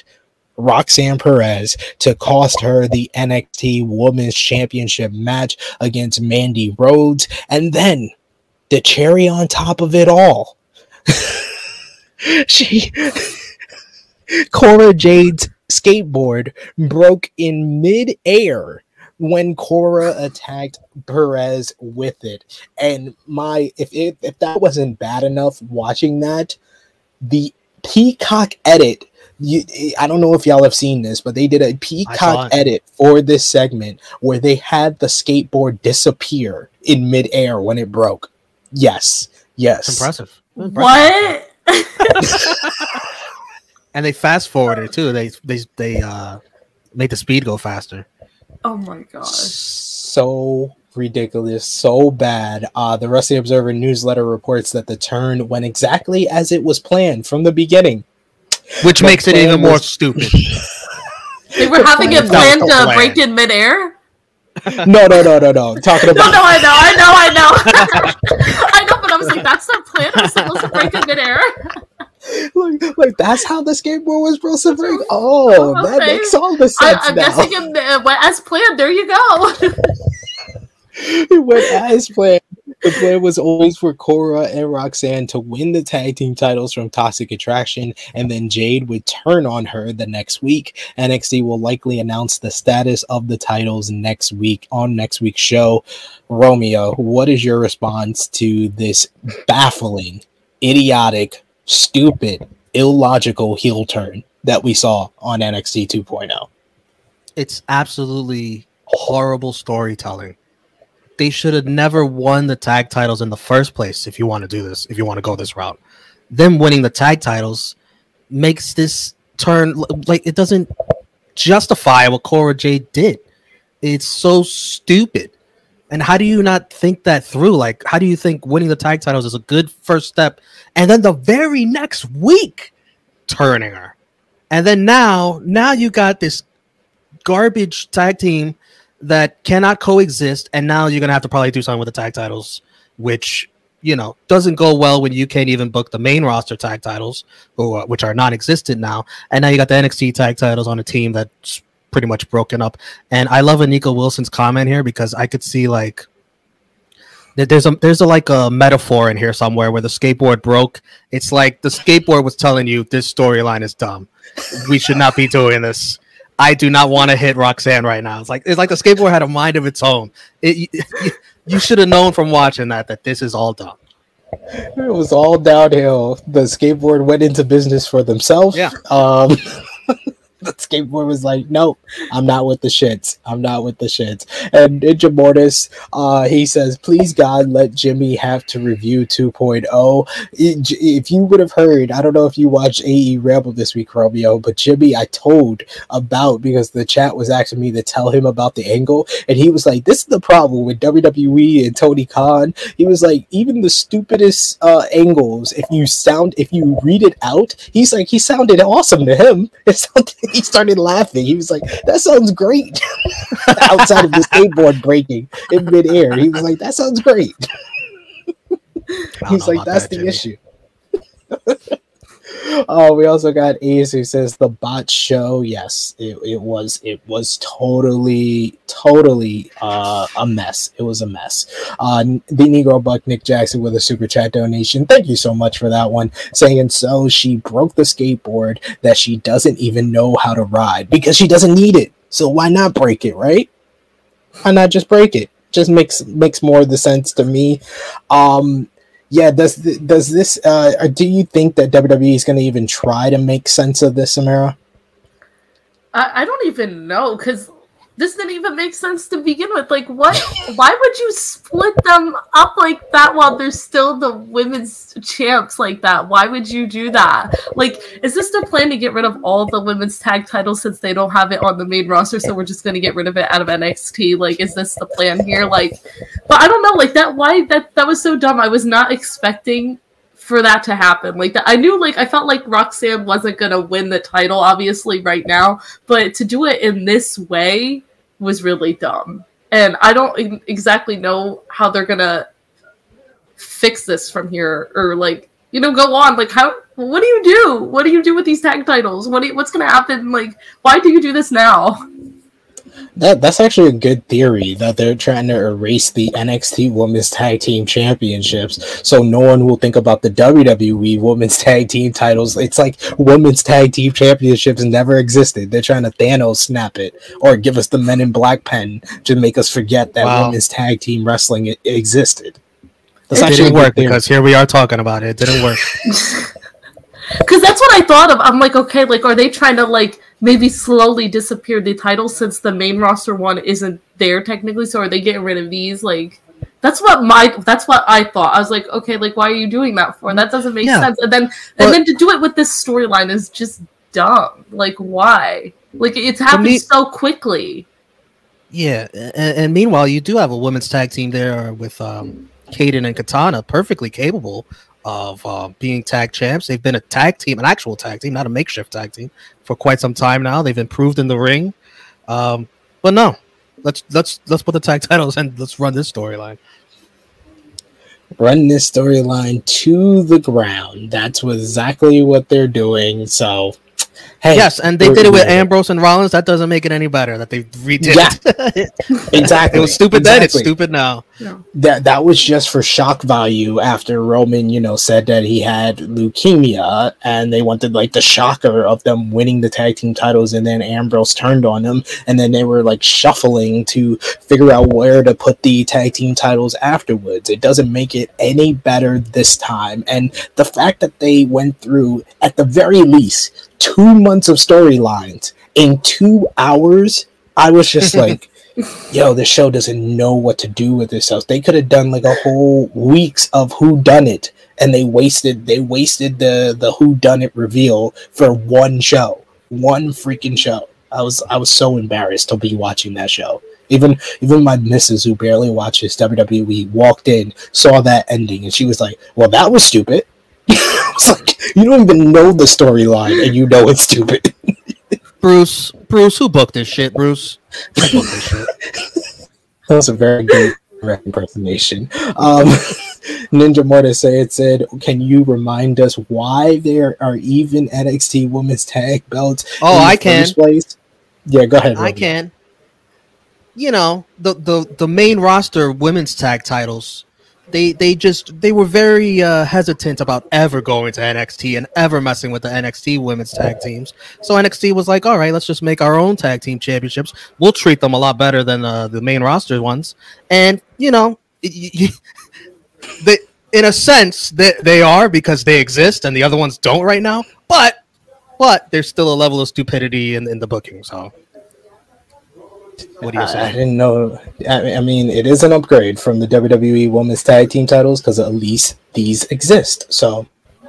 Roxanne Perez to cost her the NXT Women's Championship match against Mandy Rose. And then the cherry on top of it all, she Cora Jade's skateboard broke in mid-air when Cora attacked Perez with it. And my if it, if that wasn't bad enough watching that, the Peacock edit you, I don't know if y'all have seen this, but they did a peacock edit for this segment where they had the skateboard disappear in midair when it broke. Yes, yes, impressive. impressive. What? and they fast forwarded too. They they they uh made the speed go faster. Oh my gosh! So ridiculous, so bad. Uh, the Wrestling Observer newsletter reports that the turn went exactly as it was planned from the beginning which the makes it even was... more stupid. they were having a plan to plan. break in midair. no, no, no, no, no. Talking about. No, no, I know, I know, I know. I know, but I was like, that's the plan. I was supposed to break in midair. Like, like that's how the skateboard was supposed to break. Oh, okay. that makes all the sense. I, am guessing it uh, went as planned. There you go. it went as planned the plan was always for Cora and Roxanne to win the tag team titles from Toxic Attraction, and then Jade would turn on her the next week. NXT will likely announce the status of the titles next week on next week's show. Romeo, what is your response to this baffling, idiotic, stupid, illogical heel turn that we saw on NXT 2.0? It's absolutely horrible storytelling they should have never won the tag titles in the first place if you want to do this, if you want to go this route. Them winning the tag titles makes this turn like it doesn't justify what Cora Jade did. It's so stupid. And how do you not think that through? Like, how do you think winning the tag titles is a good first step? And then the very next week, turning her. And then now, now you got this garbage tag team that cannot coexist, and now you're gonna have to probably do something with the tag titles, which you know doesn't go well when you can't even book the main roster tag titles, or, which are non-existent now, and now you got the NXT tag titles on a team that's pretty much broken up. And I love Anika Wilson's comment here because I could see like there's a there's a like a metaphor in here somewhere where the skateboard broke. It's like the skateboard was telling you this storyline is dumb. We should not be doing this. I do not want to hit Roxanne right now. It's like it's like the skateboard had a mind of its own. It, you, you should have known from watching that that this is all dumb. It was all downhill. The skateboard went into business for themselves. Yeah. Um, the skateboard was like, nope, I'm not with the shits. I'm not with the shits. And Ninja Mortis, uh, he says, please God, let Jimmy have to review 2.0. If you would have heard, I don't know if you watched AE Rebel this week, Romeo, but Jimmy, I told about because the chat was asking me to tell him about the angle, and he was like, this is the problem with WWE and Tony Khan. He was like, even the stupidest uh, angles, if you sound, if you read it out, he's like, he sounded awesome to him. It sounded he started laughing. He was like, "That sounds great." Outside of the skateboard breaking in midair, he was like, "That sounds great." He's like, "That's that, the Jimmy. issue." Oh, we also got Ace who says the bot show. Yes, it, it was it was totally totally uh, a mess. It was a mess. Uh, the Negro Buck Nick Jackson with a super chat donation. Thank you so much for that one. Saying so she broke the skateboard that she doesn't even know how to ride because she doesn't need it. So why not break it, right? Why not just break it? Just makes makes more of the sense to me. Um, yeah does does this uh do you think that wwe is going to even try to make sense of this samara i, I don't even know because this didn't even make sense to begin with. Like, what? why would you split them up like that while they're still the women's champs like that? Why would you do that? Like, is this the plan to get rid of all the women's tag titles since they don't have it on the main roster? So we're just gonna get rid of it out of NXT? Like, is this the plan here? Like, but I don't know. Like that. Why that? That was so dumb. I was not expecting for that to happen. Like I knew like I felt like Roxanne wasn't gonna win the title, obviously, right now. But to do it in this way was really dumb. And I don't exactly know how they're gonna fix this from here or like, you know, go on. Like how what do you do? What do you do with these tag titles? What you, what's going to happen? Like, why do you do this now? That that's actually a good theory that they're trying to erase the NXT Women's Tag Team Championships, so no one will think about the WWE Women's Tag Team titles. It's like Women's Tag Team Championships never existed. They're trying to Thanos snap it or give us the Men in Black pen to make us forget that Wow. Women's Tag Team Wrestling i- existed. That's It actually didn't work because here we are talking about it. It didn't work. Because that's what I thought of. I'm like, okay, like, are they trying to like maybe slowly disappear the title since the main roster one isn't there technically? So are they getting rid of these? Like, that's what my that's what I thought. I was like, okay, like, why are you doing that for? And that doesn't make Yeah. sense. And then and then to do it with this storyline is just dumb. Like, why? Like, it's happened me- so quickly. Yeah, and, and meanwhile, you do have a women's tag team there with um, Kayden and Katana, perfectly capable of uh, being tag champs. They've been a tag team, an actual tag team, not a makeshift tag team, for quite some time now. They've improved in the ring, um, but no, let's let's let's put the tag titles and let's run this storyline. Run this storyline to the ground. That's exactly what they're doing. So, hey, Yes, and they did it with Ambrose and Rollins. That doesn't make it any better that they redid it. Exactly. it was stupid then. It's stupid now. that that was just for shock value after Roman, you know, said that he had leukemia and they wanted like the shocker of them winning the tag team titles and then Ambrose turned on them and then they were like shuffling to figure out where to put the tag team titles afterwards. It doesn't make it any better this time. And the fact that they went through at the very least two months of storylines in two hours, I was just like yo, this show doesn't know what to do with itself. They could have done like a whole weeks of who done it, and they wasted they wasted the the who done it reveal for one show, one freaking show. I was I was so embarrassed to be watching that show. Even even my missus who barely watches WWE walked in, saw that ending, and she was like, "Well, that was stupid." I was like, "You don't even know the storyline, and you know it's stupid." Bruce, Bruce, who booked this shit? Bruce, this shit? That was a very good impersonation. Um, Ninja Mortis say it said, "Can you remind us why there are even NXT Women's Tag Belts?" Oh, I can. Place? Yeah, go ahead. I can. You know the the the main roster women's tag titles. They they just they were very uh, hesitant about ever going to NXT and ever messing with the NXT women's tag teams. So NXT was like, all right, let's just make our own tag team championships. We'll treat them a lot better than uh, the main roster ones. And you know, they in a sense they they are because they exist and the other ones don't right now. But but there's still a level of stupidity in, in the booking. So what do you I, I didn't know. I, I mean, it is an upgrade from the WWE Women's Tag Team titles because at least these exist. So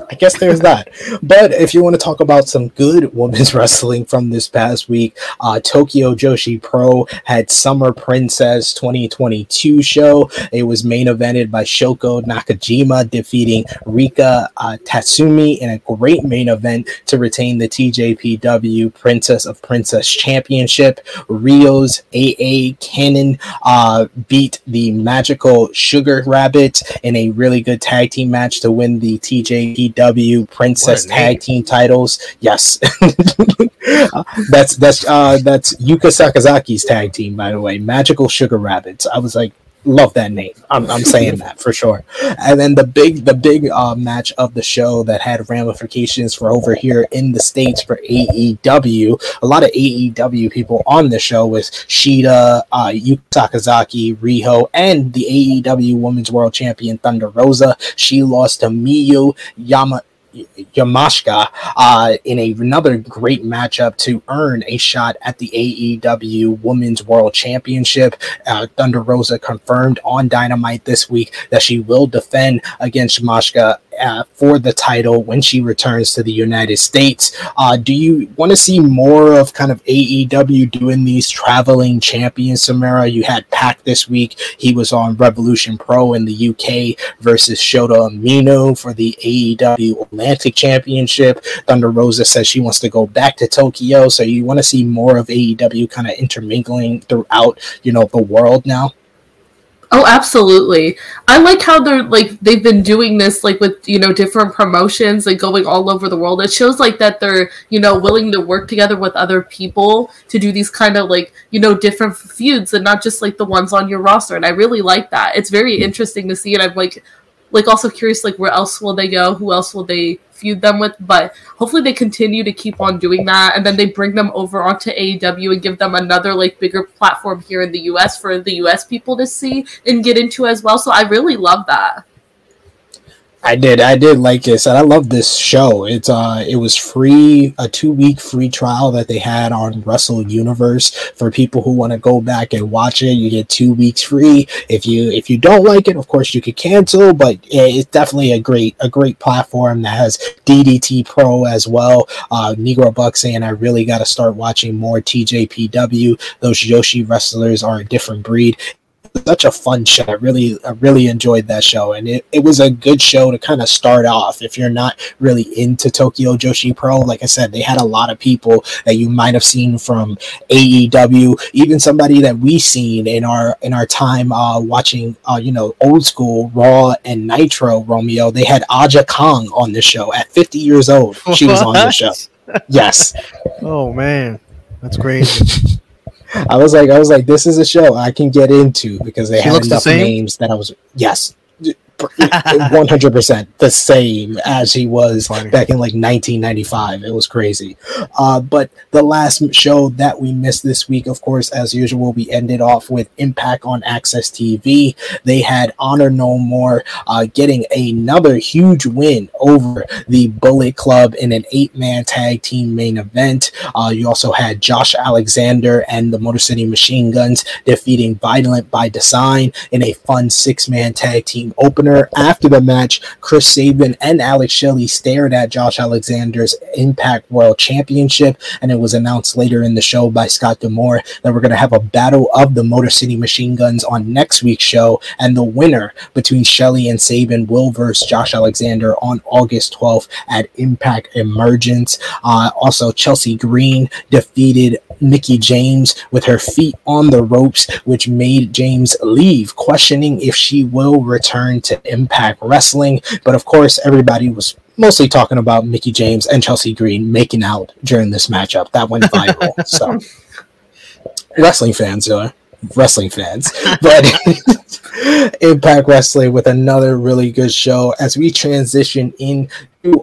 I guess there's that. But if you want to talk about some good women's wrestling from this past week, uh, Tokyo Joshi Pro had Summer Princess 2022 show. It was main evented by Shoko Nakajima defeating Rika uh, Tatsumi in a great main event to retain the TJPW Princess of Princess Championship. Reiwa AA Cannon uh, beat the Magical Sugar Rabbit in a really good tag team match to win the TJPW W princess What a name. Tag Team titles. Yes, that's that's uh, that's Yuka Sakazaki's tag team, by the way. Magical Sugar Rabbits. I was like. Love that name. I'm, I'm saying that for sure. And then the big the big uh, match of the show that had ramifications for over here in the states for AEW. A lot of AEW people on the show was Shida, uh, Yuka Sakazaki, Riho, and the AEW Women's World Champion Thunder Rosa. She lost to Miyu Yama. Yamashita uh, in a, another great matchup to earn a shot at the AEW Women's World Championship. Uh, Thunder Rosa confirmed on Dynamite this week that she will defend against Yamashita uh, for the title when she returns to the United States. Uh, do you want to see more of kind of AEW doing these traveling champions, Samara? You had Pac this week. He was on Revolution Pro in the UK versus Shota Umino for the AEW Atlantic Championship. Thunder Rosa says she wants to go back to Tokyo. So you want to see more of AEW kind of intermingling throughout, you know, the world now? Oh, absolutely. I like how they're like they've been doing this like with you know different promotions like going all over the world. It shows like that they're you know willing to work together with other people to do these kind of like you know different feuds and not just like the ones on your roster. And I really like that. It's very mm. interesting to see, and I'm like like also curious like where else will they go? Who else will they feud them with? But hopefully they continue to keep on doing that, and then they bring them over onto AEW and give them another like bigger platform here in the US for the US people to see and get into as well. So I really love that. I did. I did like this, and I love this show. It's uh, it was free, a two week free trial that they had on Wrestle Universe for people who want to go back and watch it. You get two weeks free. If you if you don't like it, of course you could cancel, but it's definitely a great a great platform that has DDT Pro as well. Uh, Negro Buck saying I really got to start watching more TJPW. Those Joshi wrestlers are a different breed such a fun show. I really, I really enjoyed that show, and it, it was a good show to kind of start off. If you're not really into Tokyo Joshi Pro, like I said, they had a lot of people that you might have seen from AEW, even somebody that we seen in our in our time uh, watching, uh, you know, old school Raw and Nitro. Romeo, they had Aja Kong on the show at 50 years old. She was on the show. Yes. oh man, that's crazy. I was like, I was like, this is a show I can get into because they she had enough the names that I was yes, 100% the same as he was back in like 1995. It was crazy. Uh, but the last show that we missed this week, of course, as usual, we ended off with Impact on AXS TV. They had Honor No More uh, getting another huge win over the Bullet Club in an eight man tag team main event. Uh, you also had Josh Alexander and the Motor City Machine Guns defeating Violent by Design in a fun six man tag team opener After the match, Chris Sabin and Alex Shelley stared at Josh Alexander's Impact World Championship, and it was announced later in the show by Scott D'Amore that we're going to have a battle of the Motor City Machine Guns on next week's show, and the winner between Shelley and Sabin will verse Josh Alexander on August 12th at Impact Emergence. Uh, also, Chelsea Green defeated Mickie James with her feet on the ropes, which made James leave, questioning if she will return to Impact Wrestling. But of course, everybody was mostly talking about Mickie James and Chelsea Green making out during this matchup. That went viral. so, wrestling fans, uh, wrestling fans, but Impact Wrestling with another really good show as we transition in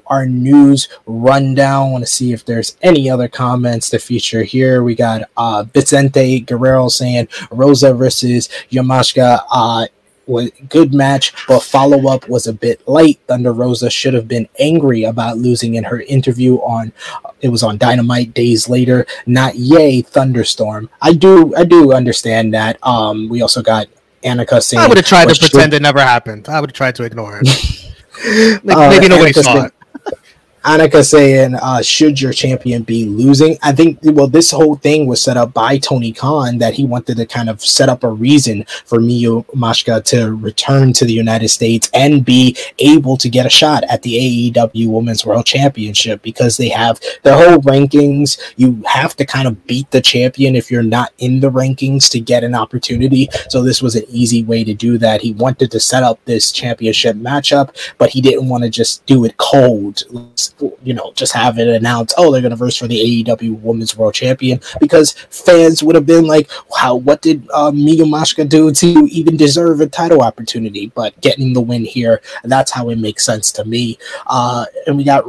our news rundown. I want to see if there's any other comments to feature here. We got uh, Vicente Guerrero saying Rosa versus Yamashita. uh, was good match, but follow up was a bit light. Thunder Rosa should have been angry about losing in her interview on it was on Dynamite days later. Not yay thunderstorm. I do I do understand that. Um, we also got Annika saying I would have tried to pretend it never happened. I would have tried to ignore it. like, uh, maybe nobody saw it. Annika saying, uh, should your champion be losing? I think, well, this whole thing was set up by Tony Khan that he wanted to kind of set up a reason for Miyu Mashka to return to the United States and be able to get a shot at the AEW Women's World Championship because they have their whole rankings. You have to kind of beat the champion if you're not in the rankings to get an opportunity. So this was an easy way to do that. He wanted to set up this championship matchup, but he didn't want to just do it cold you know, just have it announced, oh, they're to verse for the AEW Women's World Champion because fans would have been like, wow, what did uh, Mashka do to even deserve a title opportunity? But getting the win here, that's how it makes sense to me. Uh, and we got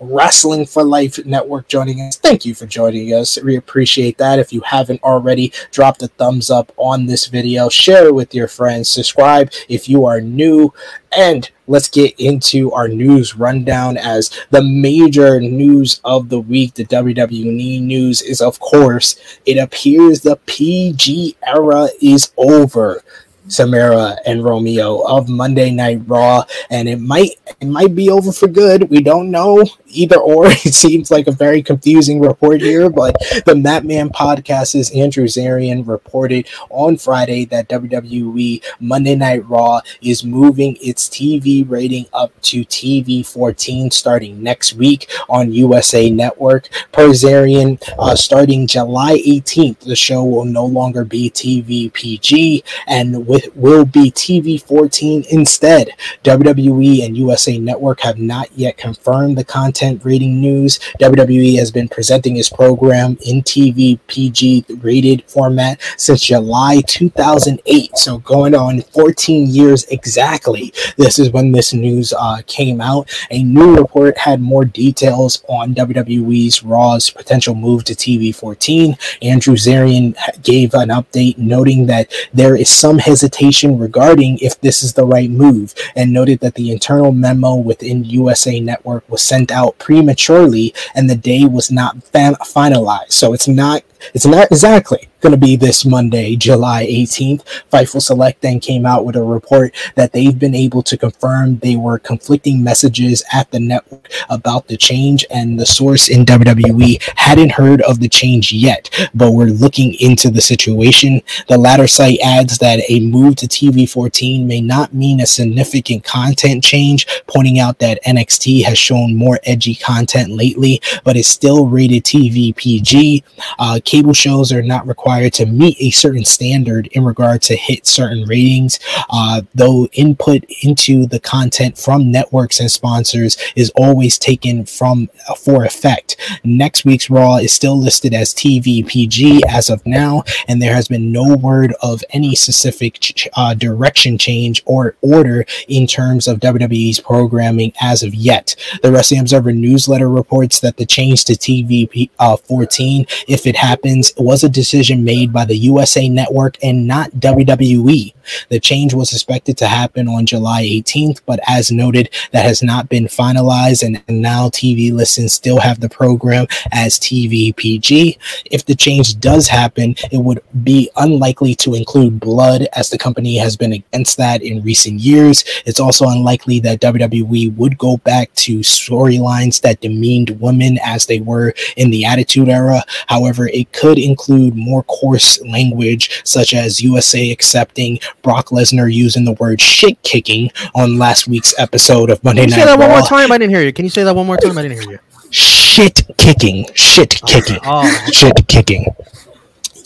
Wrestling for Life Network joining us. Thank you for joining us. We appreciate that. If you haven't already, drop the thumbs up on this video, share it with your friends, subscribe if you are new, and let's get into our news rundown as the major news of the week, the WWE news is, of course, it appears the PG era is over. Samara and Romeo of Monday Night Raw, and it might it might be over for good. We don't know either or. It seems like a very confusing report here, but the Mat Men podcast's Andrew Zarian reported on Friday that WWE Monday Night Raw is moving its TV rating up to TV 14 starting next week on USA Network. Per Zarian, uh, starting July 18th, the show will no longer be TV PG and w- will be TV 14 instead. WWE and USA Network have not yet confirmed the content rating news. WWE has been presenting its program in TV PG rated format since July 2008. So going on 14 years exactly. This is when this news uh, came out. A new report had more details on WWE's Raw's potential move to TV 14. Andrew Zarian gave an update noting that there is some hesitation regarding if this is the right move and noted that the internal memo within USA Network was sent out prematurely and the day was not fam- finalized. So it's not it's not exactly going to be this Monday, July 18th. Fightful Select then came out with a report that they've been able to confirm they were conflicting messages at the network about the change, and the source in WWE hadn't heard of the change yet, but we're looking into the situation. The latter site adds that a move to TV 14 may not mean a significant content change, pointing out that NXT has shown more edgy content lately, but is still rated TV PG. Uh, cable shows are not required to meet a certain standard in regard to hit certain ratings, uh, though input into the content from networks and sponsors is always taken from uh, for effect. Next week's Raw is still listed as TV PG as of now, and there has been no word of any specific ch- uh, direction change or order in terms of WWE's programming as of yet. The Wrestling Observer newsletter reports that the change to TV uh, 14, if it happens, happens was a decision made by the USA Network and not WWE. The change was expected to happen on July 18th, but as noted, that has not been finalized, and now TV listens still have the program as TV PG. If the change does happen, it would be unlikely to include blood, as the company has been against that in recent years. It's also unlikely that WWE would go back to storylines that demeaned women as they were in the Attitude Era. However, it could include more coarse language, such as USA accepting Brock Lesnar using the word shit kicking on last week's episode of Monday Night. Can you Night say that one more time? I didn't hear you. Can you say that one more time? I didn't hear you. Shit kicking, shit kicking, Oh, shit kicking.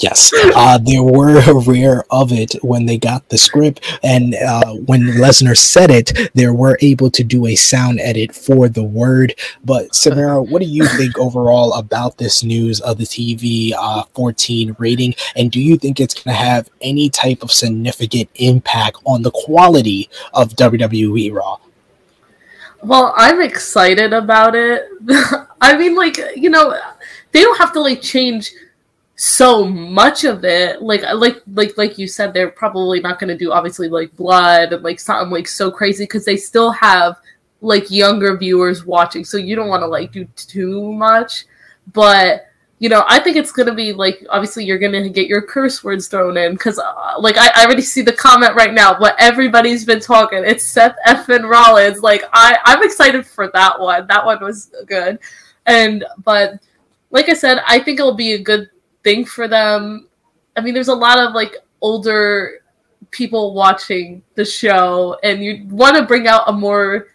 Yes, uh, they were aware of it when they got the script, and uh, when Lesnar said it, they were able to do a sound edit for the word. But Samara, what do you think overall about this news of the TV uh, 14 rating, and do you think it's going to have any type of significant impact on the quality of WWE Raw? Well, I'm excited about it. I mean, like, you know, they don't have to like change so much of it. Like like like like you said, they're probably not gonna do obviously like blood and like something like so crazy because they still have like younger viewers watching. So you don't wanna like do too much. But you know, I think it's gonna be like obviously you're gonna get your curse words thrown in because uh, like I, I already see the comment right now. what everybody's been talking. It's Seth effing Rollins. Like I I'm excited for that one. That one was good, and but like I said, I think it'll be a good thing for them. I mean, there's a lot of like older people watching the show, and you want to bring out a more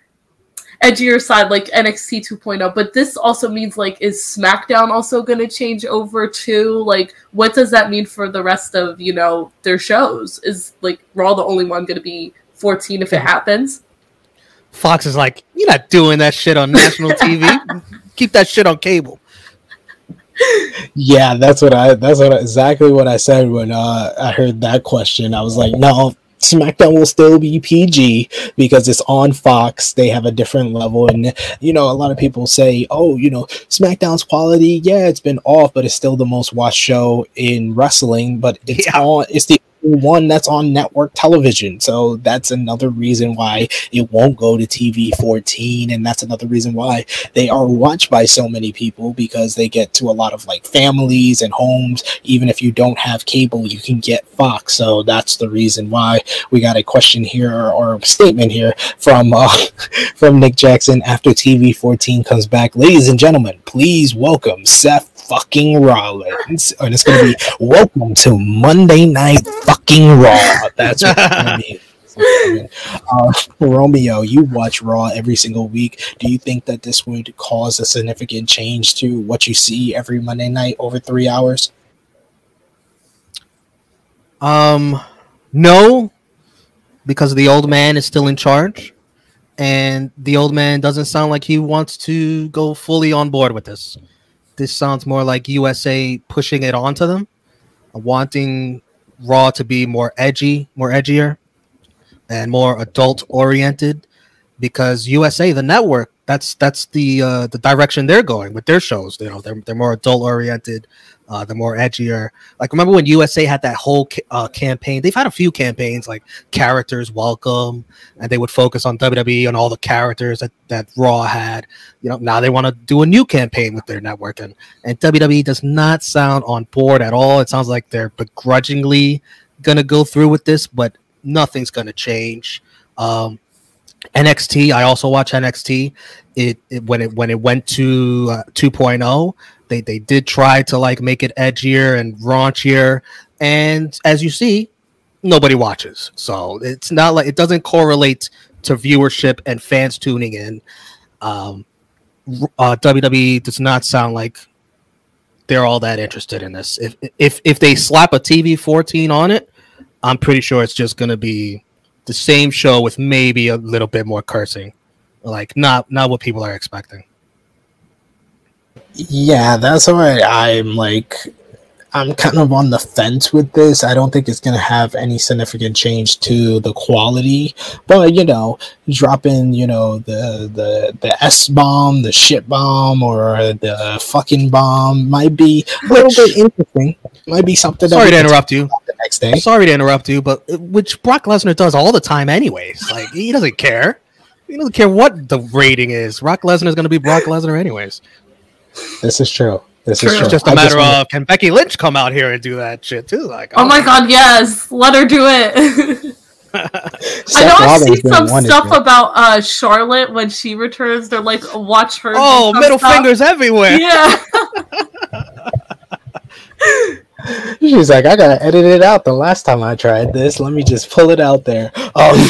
edgier side like NXT 2.0 but this also means like is SmackDown also going to change over too like what does that mean for the rest of you know their shows is like Raw the only one going to be 14 if it happens Fox is like, you're not doing that shit on national TV. Keep that shit on cable. Yeah, that's what I. That's what I, exactly what I said when uh, I heard that question. I was like, no, SmackDown will still be PG because it's on Fox. They have a different level, and you know, a lot of people say, oh, you know, SmackDown's quality, yeah, it's been off, but it's still the most watched show in wrestling. But it's Yeah. on. It's the one that's on network television. So that's another reason why it won't go to TV 14. And that's another reason why they are watched by so many people because they get to a lot of like families and homes. Even if you don't have cable, you can get Fox. So that's the reason why we got a question here or, a statement here from uh, from Nick Jackson after TV 14 comes back. Ladies and gentlemen, please welcome Seth fucking Rollins. And it's going to be welcome to Monday Night fucking Raw. That's what to be. Uh, Romeo, you watch Raw every single week. Do you think that this would cause a significant change to what you see every Monday night over three hours? Um, no, because the old man is still in charge, and the old man doesn't sound like he wants to go fully on board with this. This sounds more like USA pushing it onto them, wanting Raw to be more edgy, more edgier, and more adult oriented. Because USA, the network, that's that's the uh, the direction they're going with their shows. You know, they're they're more adult oriented, uh, the more edgier. Like remember when USA had that whole uh, campaign? They've had a few campaigns like characters welcome, and they would focus on WWE and all the characters that that Raw had. You know, now they want to do a new campaign with their network, and and WWE does not sound on board at all. It sounds like they're begrudgingly gonna go through with this, but nothing's gonna change. Um, NXT, I also watch NXT. It, it when it when it went to uh, 2.0, they they did try to like make it edgier and raunchier, and as you see, nobody watches. So it's not like it doesn't correlate to viewership and fans tuning in. Um, uh, WWE does not sound like they're all that interested in this. If if if they slap a TV 14 on it, I'm pretty sure it's just gonna be the same show with maybe a little bit more cursing, like not not what people are expecting. Yeah, that's why I'm like, I'm kind of on the fence with this. I don't think it's going to have any significant change to the quality, but you know, dropping you know the the the S bomb, the shit bomb, or the fucking bomb might be a little bit interesting. Might be something. Sorry to interrupt you. The next day. Sorry to interrupt you, but uh, which Brock Lesnar does all the time, anyways. Like he doesn't care. He doesn't care what the rating is. Brock Lesnar is going to be Brock Lesnar, anyways. This is true. This True. is true. It's just a I matter wanna- of can Becky Lynch come out here and do that shit too? Like, Oh my god, yes. Let her do it. I know I've seen some want it, stuff man. about uh Charlotte when she returns. They're like, watch her. Oh, middle stuff. fingers everywhere. Yeah. She's like, I gotta edit it out the last time I tried this. Let me just pull it out there. Um,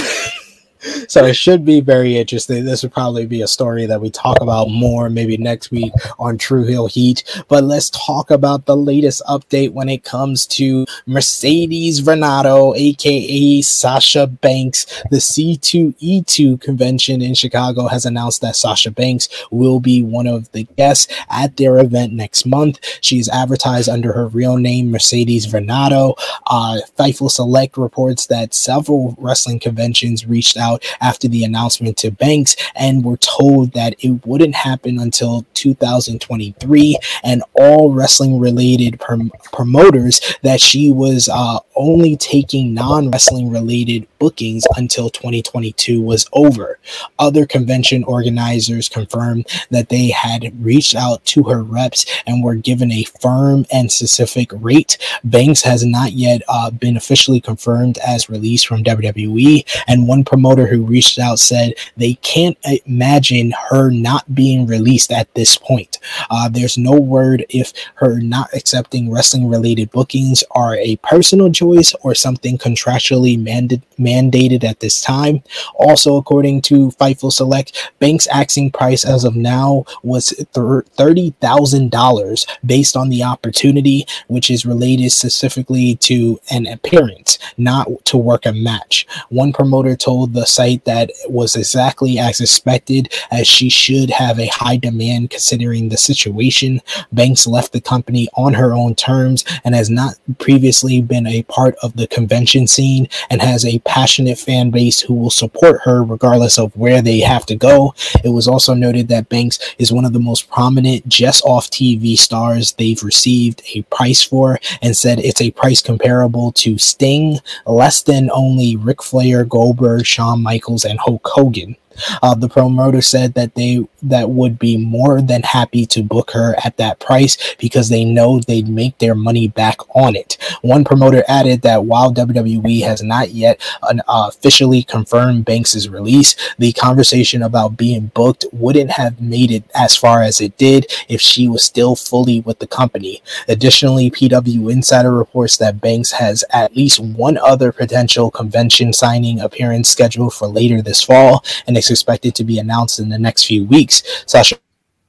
so it should be very interesting. This would probably be a story that we talk about more maybe next week on True Heel Heat. But let's talk about the latest update when it comes to Mercedes Varnado, aka Sasha Banks. The C2E2 convention in Chicago has announced that Sasha Banks will be one of the guests at their event next month. She's advertised under her real name, Mercedes Varnado. Uh, Fightful Select reports that several wrestling conventions reached out after the announcement to Banks and were told that it wouldn't happen until 2023, and all wrestling related prom- promoters that she was uh, only taking non wrestling related bookings until 2022 was over. Other convention organizers confirmed that they had reached out to her reps and were given a firm and specific rate. Banks has not yet uh, been officially confirmed as released from WWE, and one promoter who reached out said they can't imagine her not being released at this point. Uh, there's no word if her not accepting wrestling related bookings are a personal choice or something contractually manda- mandated at this time. Also, according to Fightful Select, Banks' asking price as of now was thir- $30,000 based on the opportunity, which is related specifically to an appearance, not to work a match. One promoter told the site that was exactly as expected, as she should have a high demand considering the situation. Banks left the company on her own terms and has not previously been a part of the convention scene and has a passionate fan base who will support her regardless of where they have to go. It was also noted that Banks is one of the most prominent just off TV stars they've received a price for and said it's a price comparable to Sting, less than only Ric Flair, Goldberg, Shawn Michaels, and Hulk Hogan. Uh, the promoter said that they that would be more than happy to book her at that price because they know they'd make their money back on it. One promoter added that while WWE has not yet uh, officially confirmed Banks's release, the conversation about being booked wouldn't have made it as far as it did if she was still fully with the company. Additionally, PW Insider reports that Banks has at least one other potential convention signing appearance scheduled for later this fall and expected to be announced in the next few weeks. Sasha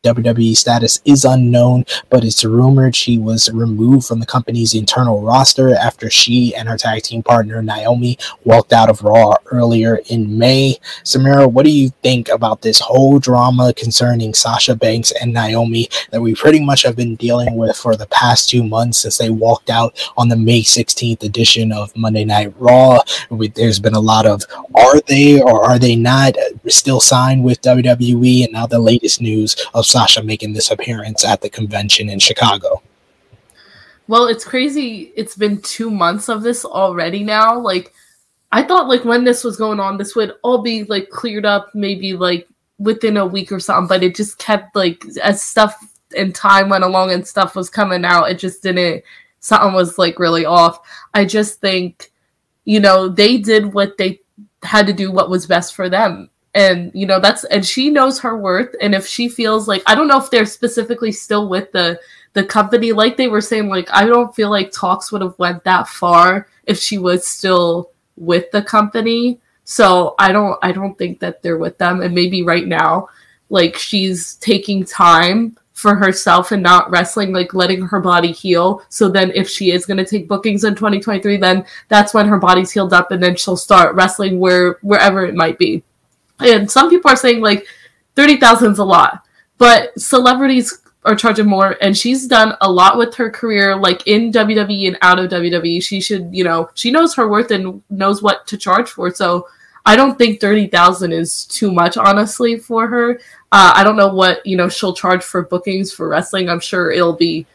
WWE status is unknown, but it's rumored she was removed from the company's internal roster after she and her tag team partner Naomi walked out of Raw earlier in May. Samara, what do you think about this whole drama concerning Sasha Banks and Naomi that we pretty much have been dealing with for the past two months since they walked out on the May 16th edition of Monday Night Raw? There's been a lot of are they or are they not still signed with WWE? And now the latest news of Sasha making this appearance at the convention in Chicago. Well, it's crazy. It's been two months of this already now. Like, I thought, like, when this was going on, this would all be, like, cleared up maybe, like, within a week or something, but it just kept, like, as stuff and time went along and stuff was coming out, it just didn't, something was, like, really off. I just think, you know, they did what they had to do what was best for them and you know that's and she knows her worth and if she feels like i don't know if they're specifically still with the the company like they were saying like i don't feel like talks would have went that far if she was still with the company. So i don't i don't think that they're with them and maybe right now like she's taking time for herself and not wrestling like letting her body heal. So then if she is going to take bookings in 2023 then that's when her body's healed up and then she'll start wrestling where wherever it might be and some people are saying like 30,000 is a lot, but celebrities are charging more and she's done a lot with her career like in WWE and out of WWE. She should, you know, she knows her worth and knows what to charge for. So I don't think 30,000 is too much honestly for her. Uh, I don't know what, you know, she'll charge for bookings for wrestling. I'm sure it'll be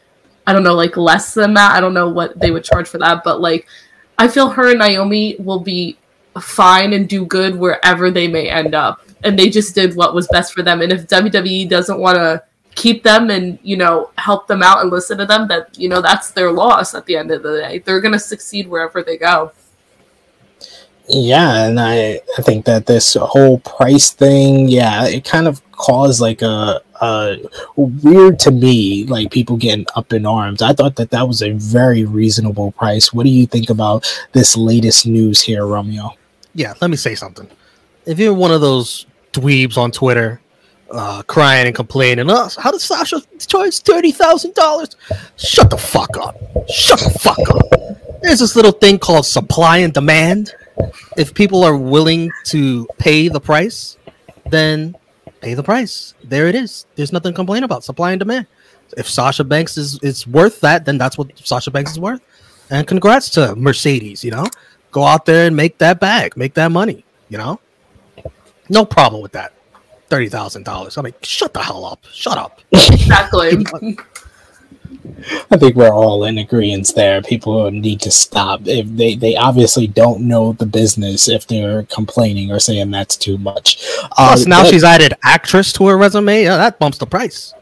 I don't know like less than that. I don't know what they would charge for that, but like I feel her and Naomi will be fine and do good wherever they may end up. And they just did what was best for them. And if WWE doesn't want to keep them and, you know, help them out and listen to them, that, you know, that's their loss at the end of the day. They're going to succeed wherever they go. Yeah, and I, I think that this whole price thing, yeah, it kind of caused like a, a weird to me, like people getting up in arms. I thought that that was a very reasonable price. What do you think about this latest news here, Romeo? Yeah, let me say something. If you're one of those dweebs on Twitter uh, crying and complaining, oh, how does Sasha charge thirty thousand dollars? Shut the fuck up! Shut the fuck up! There's this little thing called supply and demand. If people are willing to pay the price, then pay the price. There it is. There's nothing to complain about. Supply and demand. If Sasha Banks is, is worth that, then that's what Sasha Banks is worth. And congrats to Mercedes, you know? Go out there and make that bag, make that money. You know, no problem with that. Thirty thousand dollars. I mean, shut the hell up. Shut up. Exactly. I think we're all in agreement there. People need to stop. If they, they obviously don't know the business if they're complaining or saying that's too much. Plus, uh, now but, she's added actress to her resume. Yeah, that bumps the price.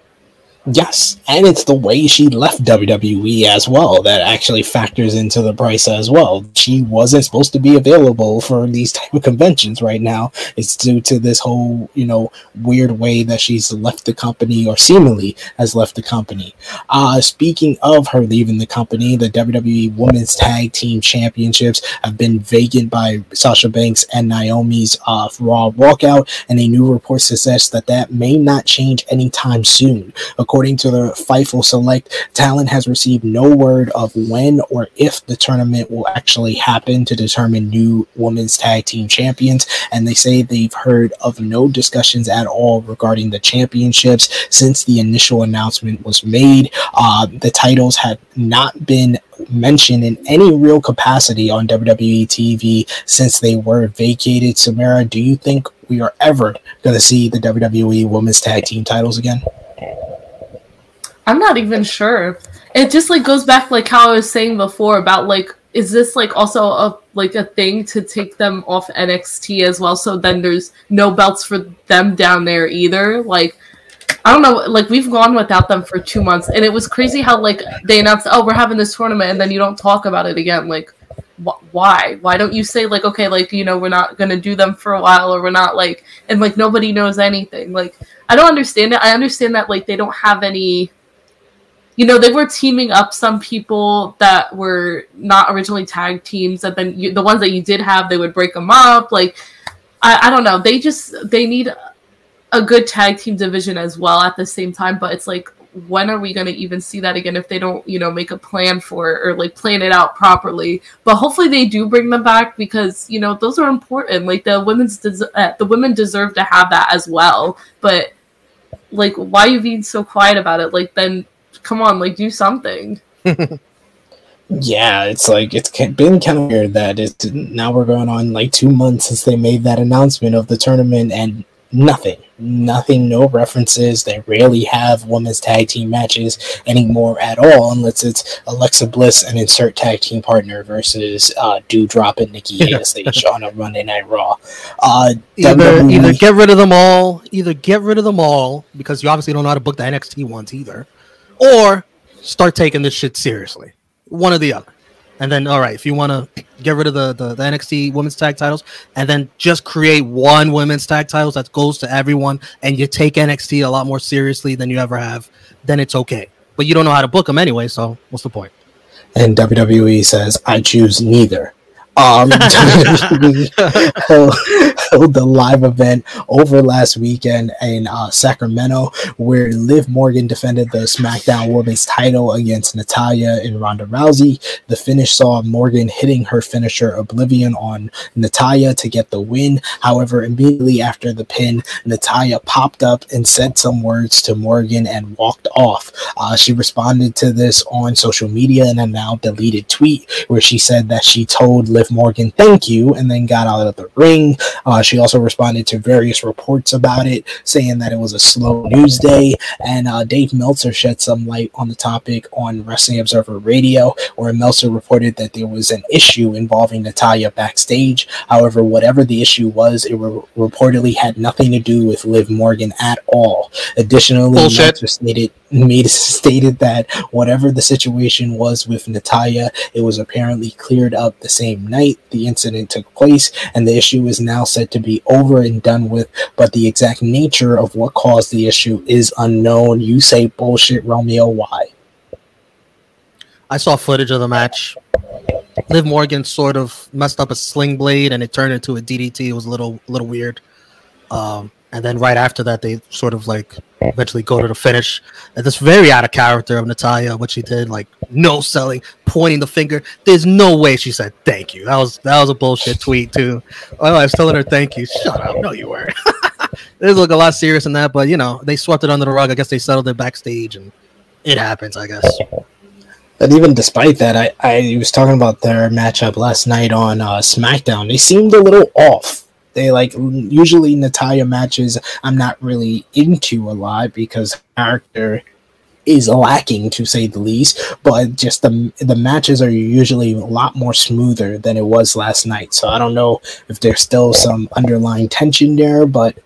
Yes, and it's the way she left WWE as well that actually factors into the price as well. She wasn't supposed to be available for these type of conventions right now. It's due to this whole, you know, weird way that she's left the company or seemingly has left the company. Uh speaking of her leaving the company, the WWE Women's Tag Team Championships have been vacant by Sasha Banks and Naomi's uh, Raw walkout, and a new report suggests that that may not change anytime soon. According According to the Fightful Select, Talent has received no word of when or if the tournament will actually happen to determine new women's tag team champions. And they say they've heard of no discussions at all regarding the championships since the initial announcement was made. Uh, the titles have not been mentioned in any real capacity on WWE TV since they were vacated. Samara, do you think we are ever going to see the WWE Women's Tag Team titles again? I'm not even sure. It just like goes back like how I was saying before about like is this like also a like a thing to take them off NXT as well? So then there's no belts for them down there either? Like I don't know like we've gone without them for 2 months. And it was crazy how like they announced oh we're having this tournament and then you don't talk about it again. Like wh- why? Why don't you say like okay like you know we're not to do them for a while or we're not like and like nobody knows anything. Like I don't understand it. I understand that like they don't have any you know, they were teaming up some people that were not originally tag teams, and then you, the ones that you did have, they would break them up. Like, I, I don't know. They just they need a good tag team division as well at the same time. But it's like, when are we going to even see that again if they don't, you know, make a plan for it or like plan it out properly? But hopefully they do bring them back because you know those are important. Like the women's des- uh, the women deserve to have that as well. But like, why are you being so quiet about it? Like, then come on, like do something. yeah, it's like it's been kind of weird that it's now we're going on like two months since they made that announcement of the tournament and nothing, nothing, no references. They rarely have women's tag team matches anymore at all, unless it's Alexa Bliss and insert tag team partner versus uh, Doudrop and Nikki Ash on a Monday Night Raw. Uh, either, either get rid of them all, either get rid of them all because you obviously don't know how to book the NXT ones either, or start taking this shit seriously. One or the other. And then, all right, if you want to get rid of the, the, the NXT women's tag titles and then just create one women's tag titles that goes to everyone and you take NXT a lot more seriously than you ever have, then it's okay. But you don't know how to book them anyway, so what's the point? And WWE says, I choose neither um, held, the live event over last weekend in uh, Sacramento, where Liv Morgan defended the SmackDown Women's title against Natalya and Ronda Rousey. The finish saw Morgan hitting her finisher Oblivion on Natalya to get the win. However, immediately after the pin, Natalya popped up and said some words to Morgan and walked off. Uh, she responded to this on social media in a now deleted tweet where she said that she told Liv Morgan, thank you, and then got out of the ring. Uh, she also responded to various reports about it, saying that it was a slow news day. And uh, Dave Meltzer shed some light on the topic on Wrestling Observer Radio, where Meltzer reported that there was an issue involving Natalya backstage. However, whatever the issue was, it re- reportedly had nothing to do with Liv Morgan at all. Additionally, Bullshit. Meltzer stated made stated that whatever the situation was with Natalya, it was apparently cleared up the same night the incident took place, and the issue is now said to be over and done with. But the exact nature of what caused the issue is unknown. You say bullshit, Romeo. Why? I saw footage of the match. Liv Morgan sort of messed up a sling blade and it turned into a DDT. It was a little, little weird. Um, and then right after that, they sort of like eventually go to the finish. And this very out of character of Natalya, what she did, like no selling, pointing the finger. There's no way she said thank you. That was that was a bullshit tweet too. Oh, I was telling her thank you. Shut up. No, you weren't. This look a lot serious than that, but you know they swept it under the rug. I guess they settled it backstage, and it happens. I guess. But even despite that, I, I was talking about their matchup last night on uh, SmackDown. They seemed a little off they like usually Natalya matches I'm not really into a lot because character is lacking to say the least but just the the matches are usually a lot more smoother than it was last night. So i don't know if there's still some underlying tension there but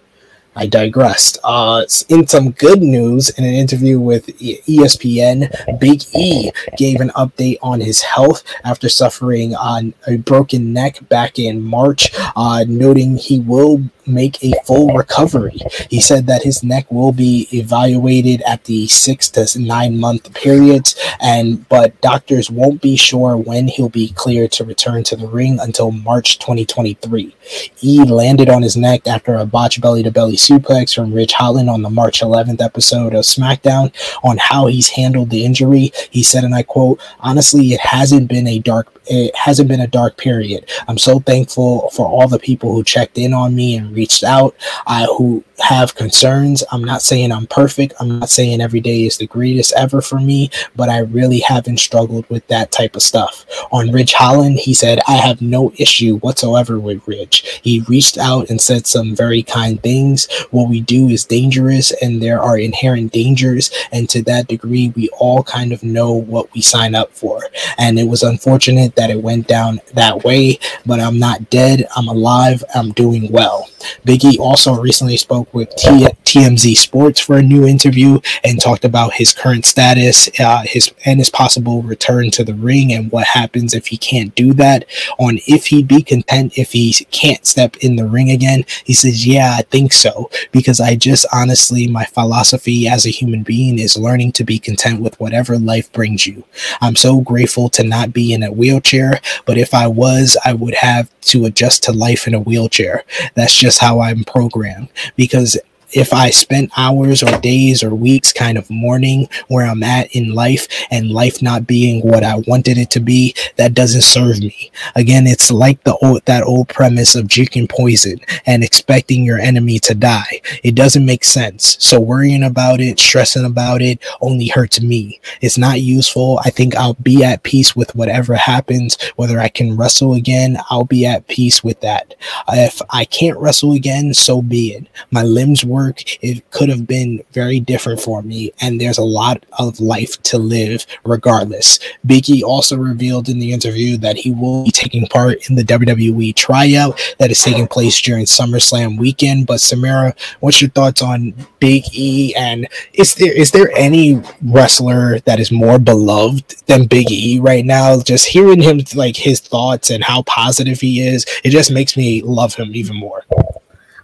I digressed. Uh, in some good news, in an interview with ESPN, Big E gave an update on his health after suffering on a broken neck back in March, uh, noting he will make a full recovery. He said that his neck will be evaluated at the six to nine month periods, and but doctors won't be sure when he'll be cleared to return to the ring until March 2023. E landed on his neck after a botched belly to belly suplex from Ridge Holland on the March 11th episode of SmackDown on how he's handled the injury. He said, and I quote, honestly, it hasn't been a dark it hasn't been a dark period. I'm so thankful for all the people who checked in on me and reached out, I, who have concerns. I'm not saying I'm perfect. I'm not saying every day is the greatest ever for me, but I really haven't struggled with that type of stuff. On Ridge Holland, he said, I have no issue whatsoever with Ridge. He reached out and said some very kind things. What we do is dangerous and there are inherent dangers. And to that degree, we all kind of know what we sign up for. And it was unfortunate that it went down that way, but I'm not dead. I'm alive. I'm doing well. Biggie also recently spoke 会给踢 TMZ Sports for a new interview and talked about his current status, uh, his and his possible return to the ring, and what happens if he can't do that. On if he'd be content if he can't step in the ring again, he says, "Yeah, I think so," because I just honestly, my philosophy as a human being is learning to be content with whatever life brings you. I'm so grateful to not be in a wheelchair but if I was, I would have to adjust to life in a wheelchair. That's just how I'm programmed because if I spent hours or days or weeks kind of mourning where I'm at in life and life not being what I wanted it to be, that doesn't serve me. Again, it's like the old that old premise of drinking poison and expecting your enemy to die. It doesn't make sense. So worrying about it, stressing about it only hurts me. It's not useful. I think I'll be at peace with whatever happens, whether I can wrestle again, I'll be at peace with that. If I can't wrestle again, so be it. My limbs work. It could have been very different for me, and there's a lot of life to live regardless. Biggie also revealed in the interview that he will be taking part in the WWE tryout that is taking place during SummerSlam weekend. But Samara, what's your thoughts on Big E? And is there is there any wrestler that is more beloved than Big E right now? Just hearing him like his thoughts and how positive he is, it just makes me love him even more.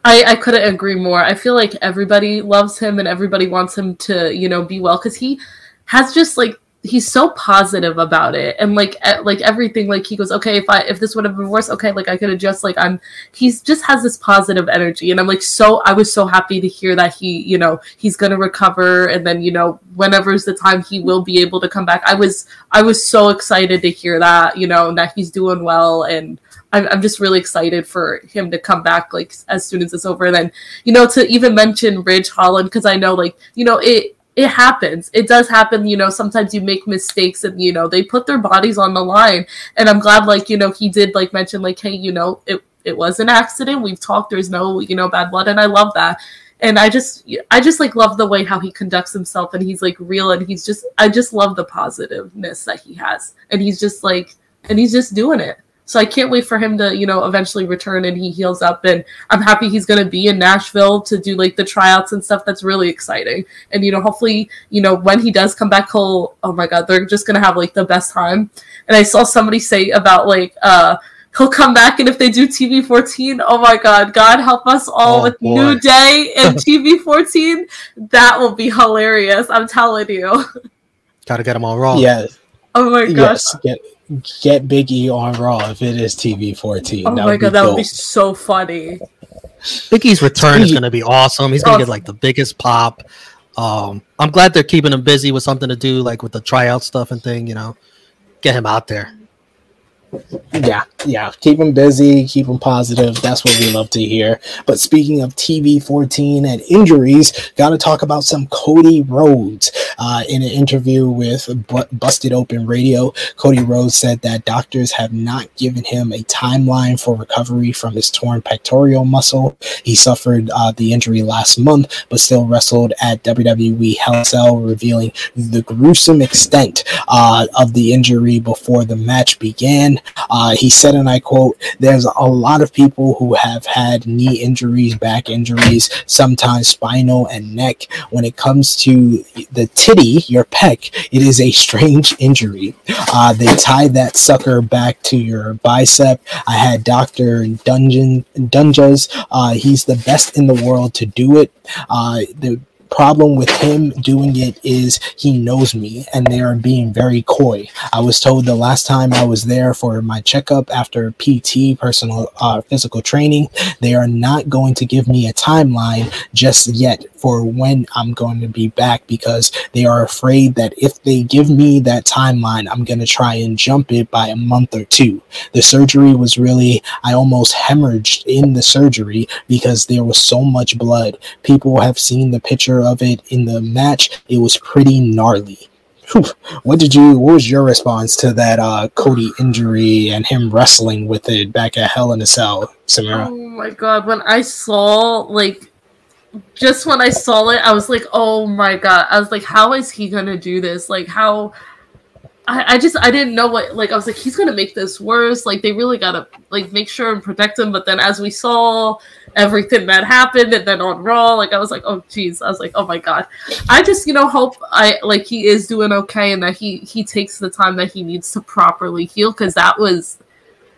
I, I couldn't agree more. I feel like everybody loves him and everybody wants him to, you know, be well because he has just like he's so positive about it. And like like everything like he goes okay if i if this would have been worse okay like i could adjust like i'm he's just has this positive energy. And i'm like so i was so happy to hear that he you know he's gonna recover and then you know whenever's the time he will be able to come back. I was i was so excited to hear that you know that he's doing well and I'm, I'm just really excited for him to come back like as soon as it's over and then you know to even mention ridge holland because i know like you know it it happens. It does happen, you know, sometimes you make mistakes and, you know, they put their bodies on the line. And I'm glad, like, you know, he did, like, mention, like, hey, you know, it, it was an accident. We've talked. There's no, you know, bad blood. And I love that. And I just, I just, like, love the way how he conducts himself and he's, like, real. And he's just, I just love the positiveness that he has. And he's just, like, and he's just doing it. So I can't wait for him to, you know, eventually return and he heals up. And I'm happy he's going to be in Nashville to do like the tryouts and stuff. That's really exciting. And, you know, hopefully, you know, when he does come back, he'll, oh my God, they're just going to have like the best time. And I saw somebody say about like, uh, he'll come back and if they do TV 14, oh my God, God help us all oh, with boy. New Day and TV 14. That will be hilarious. I'm telling you. Gotta get them all wrong. Yes. Oh my gosh. Yes, get get Big E on Raw if it is TV 14. Oh that my god, that would be so funny. Big E's return is going to be awesome. He's going to get like the biggest pop. Um, I'm glad they're keeping him busy with something to do, like with the tryout stuff and thing. You know, get him out there yeah, yeah. Keep them busy, keep them positive. That's what we love to hear. But speaking of TV 14 and injuries, got to talk about some Cody Rhodes. Uh, in an interview with Busted Open Radio, Cody Rhodes said that doctors have not given him a timeline for recovery from his torn pectoral muscle. He suffered uh, the injury last month, but still wrestled at WWE Hell Cell, revealing the gruesome extent uh, of the injury before the match began. Uh, he said, and I quote, There's a lot of people who have had knee injuries, back injuries, sometimes spinal and neck. When it comes to the titty, your pec, it is a strange injury. Uh, they tie that sucker back to your bicep. I had Dr. Dungeon Dugas. Uh, he's the best in the world to do it. Uh, the problem with him doing it is he knows me and they are being very coy. I was told the last time I was there for my checkup after PT, personal uh, physical training, they are not going to give me a timeline just yet for when I'm going to be back because they are afraid that if they give me that timeline, I'm going to try and jump it by a month or two. The surgery was really, I almost hemorrhaged in the surgery because there was so much blood. People have seen the picture of it in the match. It was pretty gnarly. What did you? What was your response to that uh, Cody injury and him wrestling with it back at Hell in a Cell, Samara? Oh my god! When I saw like just when I saw it, I was like, oh my god. I was like, how is he gonna do this? Like how I, I just I didn't know what like I was like, he's gonna make this worse. Like they really gotta like make sure and protect him. But then as we saw everything that happened and then on Raw, like I was like, oh jeez. I was like, oh my god. I just, you know, hope I like he is doing okay and that he he takes the time that he needs to properly heal because that was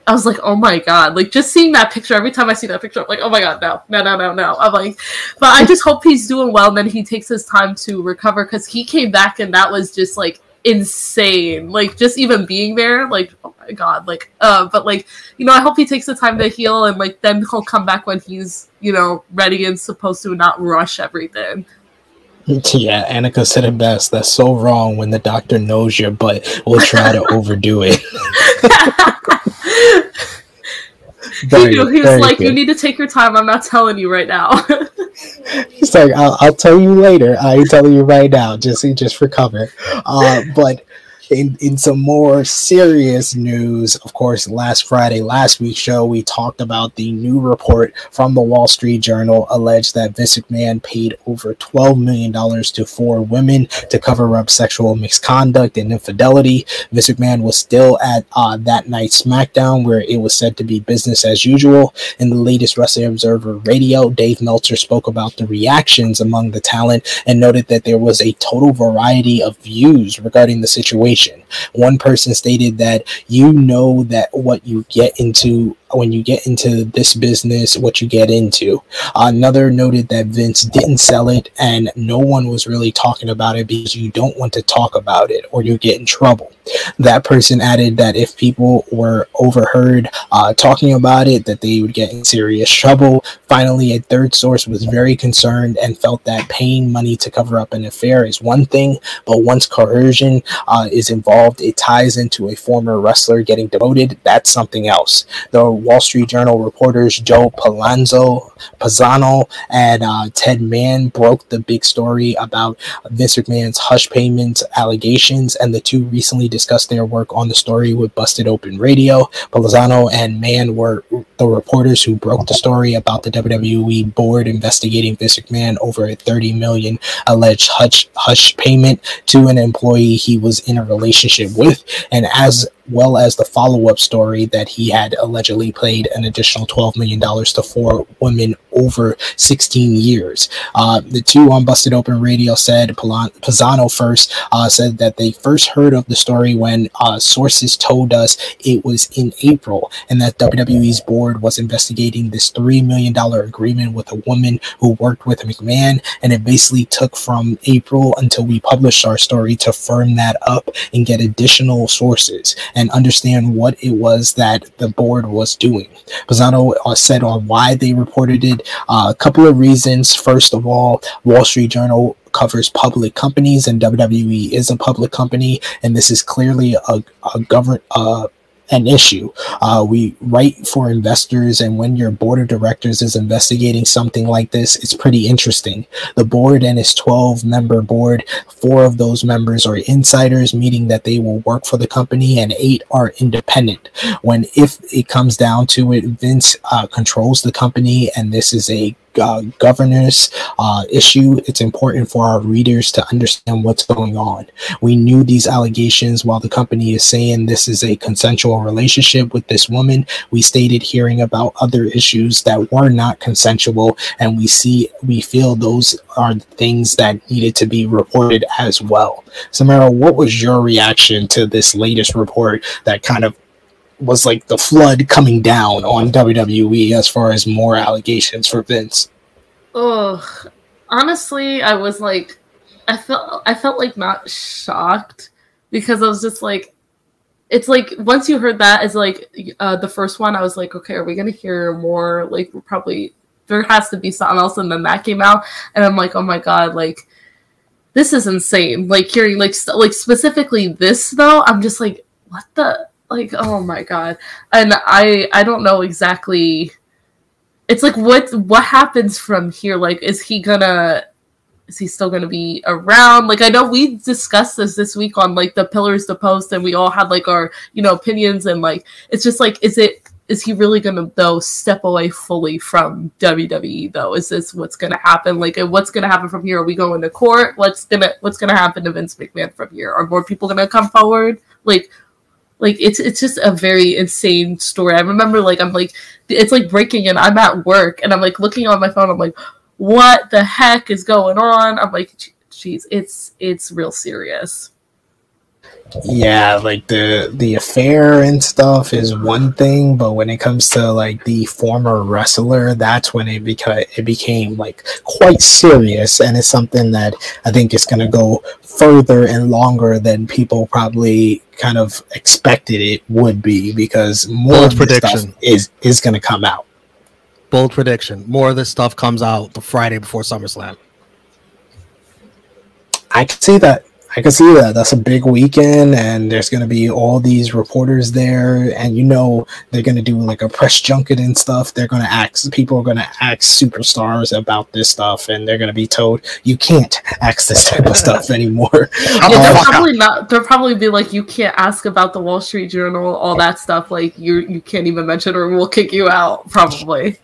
I was like, oh my god, like just seeing that picture. Every time I see that picture, I'm like, oh my god, no, no, no, no, no. I'm like, but I just hope he's doing well, and then he takes his time to recover because he came back and that was just like insane. Like just even being there, like oh my god, like uh but like you know, I hope he takes the time to heal and like then he'll come back when he's, you know, ready and supposed to not rush everything. Yeah, Annika said it best. That's so wrong when the doctor knows you, but will try to overdo it. he, he was like, good. "You need to take your time. I'm not telling you right now." He's like, I'll, "I'll tell you later. I ain't telling you right now, just just for cover." Uh, but in, in some more serious news, of course, last Friday, last week's show, we talked about the new report from the Wall Street Journal alleged that Vince McMahon paid over $12 million to four women to cover up sexual misconduct and infidelity. Vince McMahon was still at uh, that night's SmackDown, where it was said to be business as usual. In the latest Wrestling Observer radio, Dave Meltzer spoke about the reactions among the talent and noted that there was a total variety of views regarding the situation situation. One person stated that you know that what you get into when you get into this business, what you get into. Another noted that Vince didn't sell it and no one was really talking about it because you don't want to talk about it or you get in trouble. That person added that if people were overheard uh, talking about it, that they would get in serious trouble. Finally, a third source was very concerned and felt that paying money to cover up an affair is one thing, but once coercion uh, is involved, it ties into a former wrestler getting demoted. That's something else. The Wall Street Journal reporters Joe Palazzolo, Pizzano and uh, Ted Mann broke the big story about Vince McMahon's hush payments allegations, and the two recently discussed their work on the story with Busted Open Radio. Palazzolo and Mann were the reporters who broke the story about the WWE board investigating Vince McMahon over a 30 million alleged hush hush payment to an employee he was in a relationship with, and as well as the follow up story that he had allegedly paid an additional $12 million to four women over 16 years. Uh, the two on Busted Open Radio said, Pisano first uh, said that they first heard of the story when uh, sources told us it was in April and that WWE's board was investigating this $3 million agreement with a woman who worked with McMahon. And it basically took from April until we published our story to firm that up and get additional sources and understand what it was that the board was doing. Pisano uh, said on why they reported it. Uh, a couple of reasons. First of all, Wall Street Journal covers public companies, and WWE is a public company, and this is clearly a, a uh, an issue. Uh, we write for investors, and when your board of directors is investigating something like this, it's pretty interesting. The board and its 12 member board, four of those members are insiders, meaning that they will work for the company, and eight are independent. When if it comes down to it, Vince uh, controls the company, and this is a uh, governance uh, issue, it's important for our readers to understand what's going on. We knew these allegations while the company is saying this is a consensual relationship with this woman. We stated hearing about other issues that were not consensual, and we see we feel those are things that needed to be reported as well. Samara, what was your reaction to this latest report that kind of was like the flood coming down on WWE as far as more allegations for Vince. Oh, honestly, I was like, I felt I felt like not shocked because I was just like, it's like once you heard that as like uh, the first one, I was like, okay, are we gonna hear more? Like we're probably there has to be something else, and then that came out, and I'm like, oh my god, like this is insane. Like hearing like st- like specifically this though, I'm just like, what the like oh my god and i i don't know exactly it's like what what happens from here like is he gonna is he still gonna be around like i know we discussed this this week on like the pillars to post and we all had like our you know opinions and like it's just like is it is he really gonna though step away fully from WWE though? Is this what's gonna happen? Like what's gonna happen from here? Are we going to court? What's gonna what's gonna happen to Vince McMahon from here? Are more people gonna come forward? Like like it's it's just a very insane story. I remember like I'm like it's like breaking and I'm at work and I'm like looking on my phone. I'm like, what the heck is going on? I'm like, geez, it's it's real serious. Yeah, like the the affair and stuff is one thing, but when it comes to like the former wrestler, that's when it became it became like quite serious, and it's something that I think is going to go further and longer than people probably kind of expected it would be, because more of this prediction. stuff is is going to come out. Bold prediction: more of this stuff comes out the Friday before SummerSlam. I can see that. I can see that. That's a big weekend, and there's going to be all these reporters there, and you know they're going to do like a press junket and stuff. They're going to ask people are going to ask superstars about this stuff, and they're going to be told you can't ask this type of stuff anymore. Yeah, they'll probably not. They'll probably be like, you can't ask about the Wall Street Journal, all that stuff. Like you, you can't even mention, or we'll kick you out. Probably.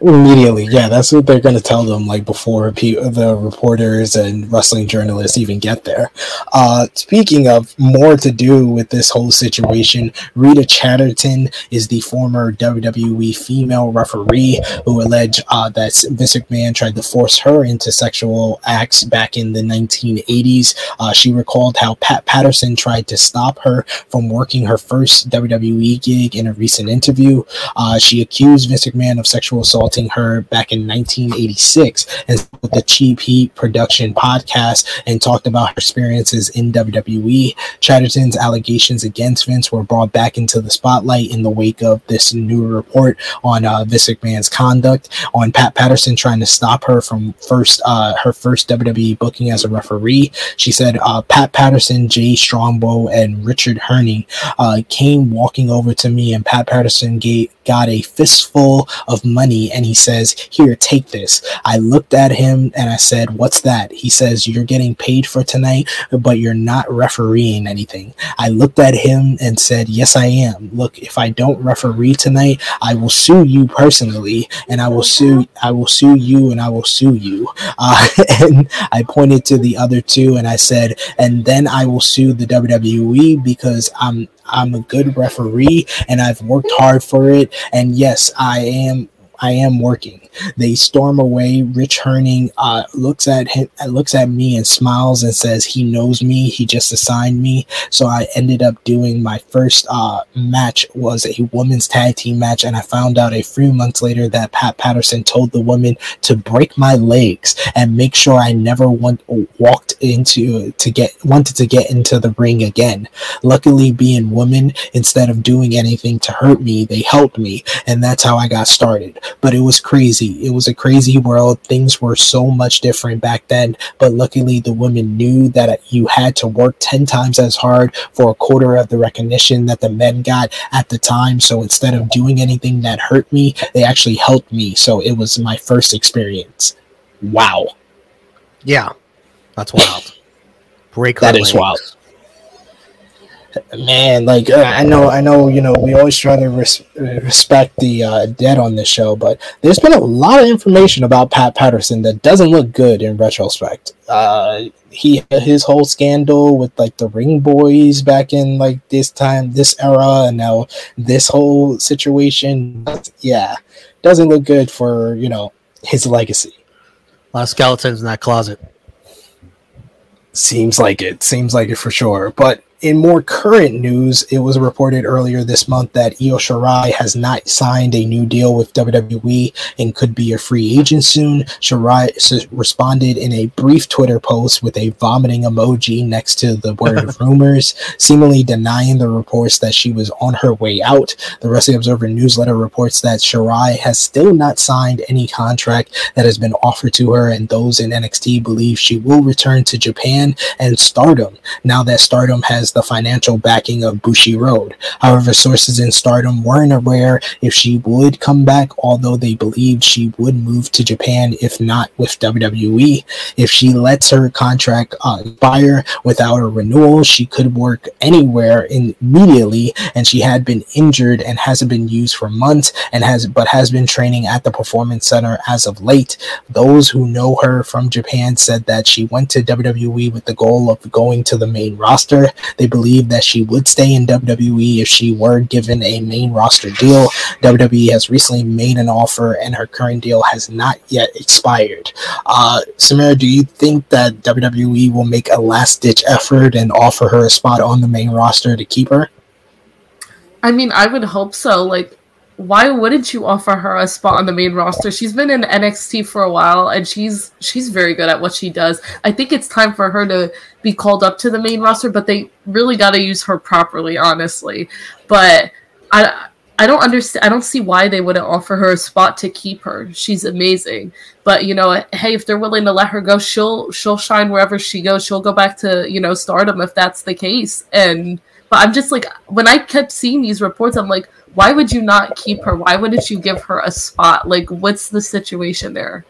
Immediately, yeah, that's what they're going to tell them like before pe- the reporters and wrestling journalists even get there. Uh, speaking of more to do with this whole situation, Rita Chatterton is the former WWE female referee who alleged uh, that Vince McMahon tried to force her into sexual acts back in the 1980s. Uh, she recalled how Pat Patterson tried to stop her from working her first WWE gig in a recent interview. Uh, she accused Vince McMahon of sexual assaulting her back in 1986 and with the Cheap Heat production podcast and talked about her experiences in WWE. Chatterton's allegations against Vince were brought back into the spotlight in the wake of this new report on uh, Vince McMahon's conduct on Pat Patterson trying to stop her from first uh, her first WWE booking as a referee. She said uh, Pat Patterson, Jay Strongbow, and Richard Herney uh, came walking over to me, and Pat Patterson gave, got a fistful of money, and he says, "Here, take this." I looked at him and I said, "What's that?" He says, "You're getting paid for tonight, but you're not refereeing anything." I looked at him and said, "Yes, I am. Look, if I don't referee tonight, I will sue you personally, and I will sue, I will sue you, and I will sue you." Uh, and I pointed to the other two, and I said, "And then I will sue the WWE because I'm." I'm a good referee and I've worked hard for it. And yes, I am I am working. They storm away. Rich Herning uh, looks at him, looks at me, and smiles and says, "He knows me. He just assigned me." So I ended up doing my first uh, match was a women's tag team match, and I found out a few months later that Pat Patterson told the woman to break my legs and make sure I never want, walked into to get wanted to get into the ring again. Luckily, being women, instead of doing anything to hurt me, they helped me, and that's how I got started but it was crazy. It was a crazy world. Things were so much different back then, but luckily the women knew that you had to work 10 times as hard for a quarter of the recognition that the men got at the time. So instead of doing anything that hurt me, they actually helped me. So it was my first experience. Wow. Yeah, that's wild. Break That is legs. wild. Man like uh, i know i know you know we always try to res- respect the uh, dead on this show but there's been a lot of information about pat patterson that doesn't look good in retrospect uh he his whole scandal with like the ring boys back in like this time this era and now this whole situation yeah doesn't look good for you know his legacy A lot of skeletons in that closet. Seems like it. Seems like it for sure. But in more current news, it was reported earlier this month that Io Shirai has not signed a new deal with WWE and could be a free agent soon. Shirai s- responded in a brief Twitter post with a vomiting emoji next to the word rumors, seemingly denying the reports that she was on her way out. The Wrestling Observer newsletter reports that Shirai has still not signed any contract that has been offered to her, and those in NXT believe she will return to Japan and Stardom now that Stardom has the financial backing of Bushiroad. However, sources in Stardom weren't aware if she would come back, although they believed she would move to Japan if not with WWE. If she lets her contract uh, expire without a renewal, she could work anywhere immediately, and she had been injured and hasn't been used for months, and has but has been training at the Performance Center as of late. Those who know her from Japan said that she went to WWE with the goal of going to the main roster. They believe that she would stay in WWE if she were given a main roster deal. WWE has recently made an offer, and her current deal has not yet expired. Uh, Samara, do you think that WWE will make a last ditch effort and offer her a spot on the main roster to keep her? I mean, I would hope so. Like, why wouldn't you offer her a spot on the main roster? She's been in NXT for a while and she's she's very good at what she does. I think it's time for her to be called up to the main roster, but they really got to use her properly, honestly. But I I don't understand I don't see why they wouldn't offer her a spot to keep her. She's amazing. But, you know, hey, if they're willing to let her go, she'll she'll shine wherever she goes. She'll go back to, you know, stardom if that's the case. And but I'm just like when I kept seeing these reports, I'm like, why would you not keep her? Why wouldn't you give her a spot? Like, what's the situation there?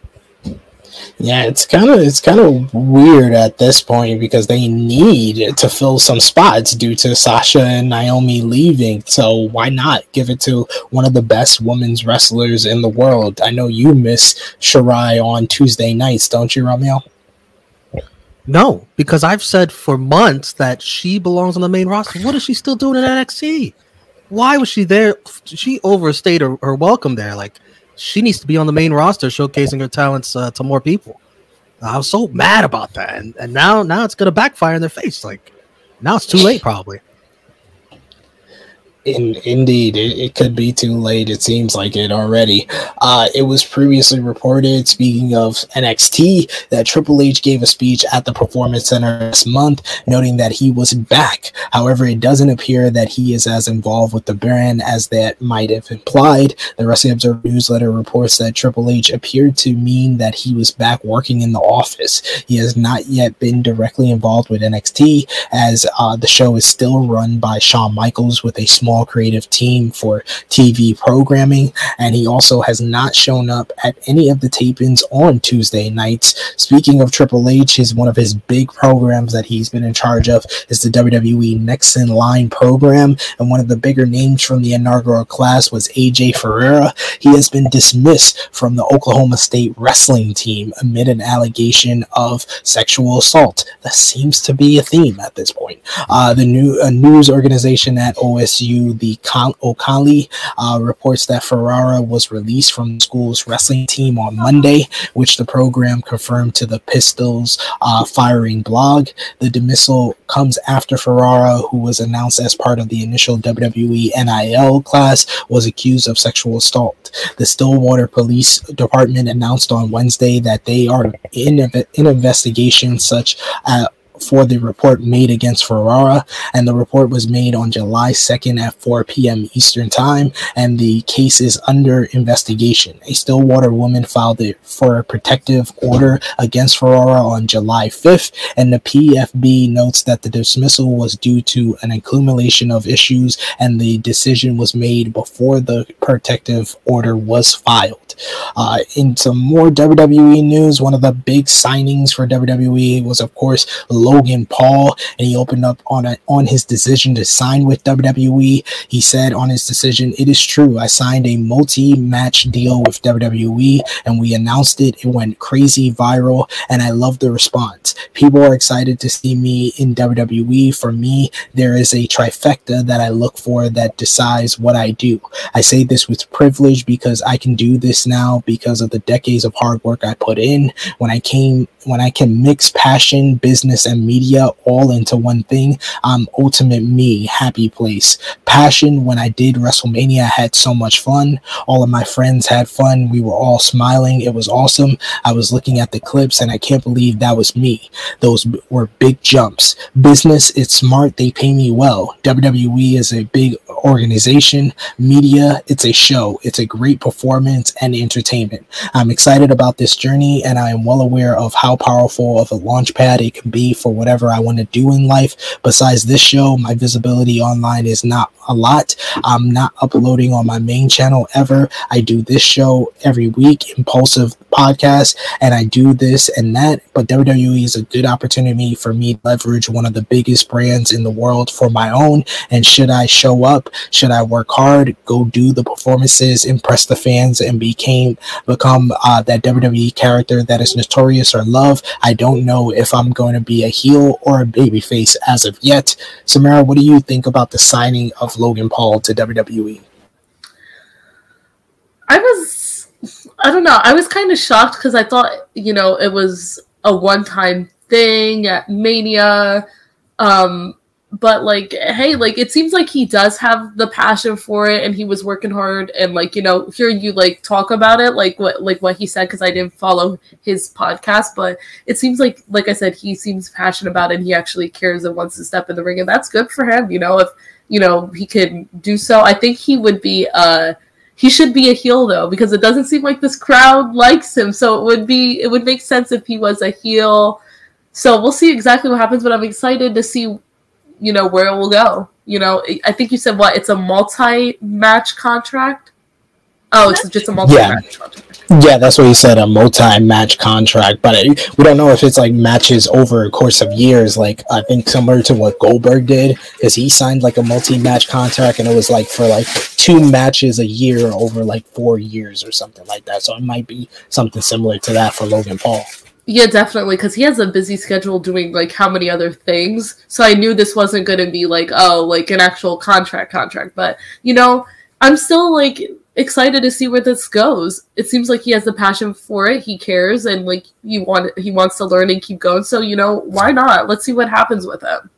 Yeah, it's kind of it's kind of weird at this point because they need to fill some spots due to Sasha and Naomi leaving. So why not give it to one of the best women's wrestlers in the world? I know you miss Shirai on Tuesday nights, don't you, Romeo? No, because I've said for months that she belongs on the main roster. What is she still doing in NXT? Why was she there? She overstayed her, her welcome there. Like she needs to be on the main roster, showcasing her talents uh, to more people. I was so mad about that, and, and now now it's gonna backfire in their face. Like now it's too late, probably. In, indeed, it, it, could be too late. It seems like it already. Uh, it was previously reported, speaking of NXT, that Triple H gave a speech at the Performance Center this month, noting that he was back. However, it doesn't appear that he is as involved with the brand as that might have implied. The Wrestling Observer newsletter reports that Triple H appeared to mean that he was back working in the office. He has not yet been directly involved with NXT, as uh, the show is still run by Shawn Michaels with a small small creative team for TV programming, and he also has not shown up at any of the tapings on Tuesday nights. Speaking of Triple H, is one of his big programs that he's been in charge of is the WWE Next in Line program, and one of the bigger names from the inaugural class was AJ Ferrari. He has been dismissed from the Oklahoma State wrestling team amid an allegation of sexual assault. That seems to be a theme at this point. Uh, the new news organization at OSU the O'Colly uh, reports that Ferrari was released from the school's wrestling team on Monday, which the program confirmed to the Pistols uh, firing blog. The dismissal comes after Ferrari, who was announced as part of the initial WWE NIL class, was accused of sexual assault. The Stillwater Police Department announced on Wednesday that they are in, in investigation such uh, for the report made against Ferrari, and the report was made on July 2nd at 4 p.m. Eastern Time, and the case is under investigation. A Stillwater woman filed it for a protective order against Ferrari on July 5th, and the PFB notes that the dismissal was due to an accumulation of issues, and the decision was made before the protective order was filed. Uh, in some more WWE news, one of the big signings for WWE was, of course, Logan Paul, and he opened up on a, on his decision to sign with WWE. He said on his decision, "It is true. I signed a multi-match deal with WWE, and we announced it. It went crazy viral, and I love the response. People are excited to see me in WWE. For me, there is a trifecta that I look for that decides what I do. I say this with privilege because I can do this now because of the decades of hard work I put in. When I came, when I can mix passion, business, and media all into one thing, I'm ultimate me, happy place. Passion, when I did WrestleMania, I had so much fun. All of my friends had fun. We were all smiling. It was awesome. I was looking at the clips and I can't believe that was me. Those were big jumps. Business, it's smart. They pay me well. WWE is a big organization. Media, it's a show. It's a great performance and entertainment. I'm excited about this journey and I am well aware of how powerful of a launch pad it can be for whatever I want to do in life. Besides this show, my visibility online is not a lot. I'm not uploading on my main channel ever. I do this show every week, Impulsive Podcast, and I do this and that. But WWE is a good opportunity for me to leverage one of the biggest brands in the world for my own. And should I show up, should I work hard, go do the performances, impress the fans, and became become uh, that WWE character that is notorious or love, I don't know if I'm going to be a heel or a babyface as of yet. Samara, what do you think about the signing of Logan Paul to WWE? I was, I don't know, I was kind of shocked because I thought, you know, it was a one time thing at Mania. Um, but like hey like it seems like he does have the passion for it and he was working hard and like you know hearing you like talk about it like what like what he said because i didn't follow his podcast but it seems like like i said he seems passionate about it and he actually cares and wants to step in the ring and that's good for him you know if you know he could do so i think he would be uh he should be a heel though because it doesn't seem like this crowd likes him so it would be it would make sense if he was a heel so we'll see exactly what happens but i'm excited to see you know where it will go. You know, I think you said what? It's a multi-match contract. Oh, it's just a multi-match yeah. contract. Yeah, that's what he said, a multi-match contract. But we don't know if it's like matches over a course of years. Like I think similar to what Goldberg did, because he signed like a multi-match contract, and it was like for like two matches a year over like four years or something like that. So it might be something similar to that for Logan Paul. Yeah, definitely, because he has a busy schedule doing like how many other things. So I knew this wasn't going to be like oh like an actual contract contract, but you know I'm still like excited to see where this goes. It seems like he has the passion for it. He cares and like he want he wants to learn and keep going. So you know why not? Let's see what happens with him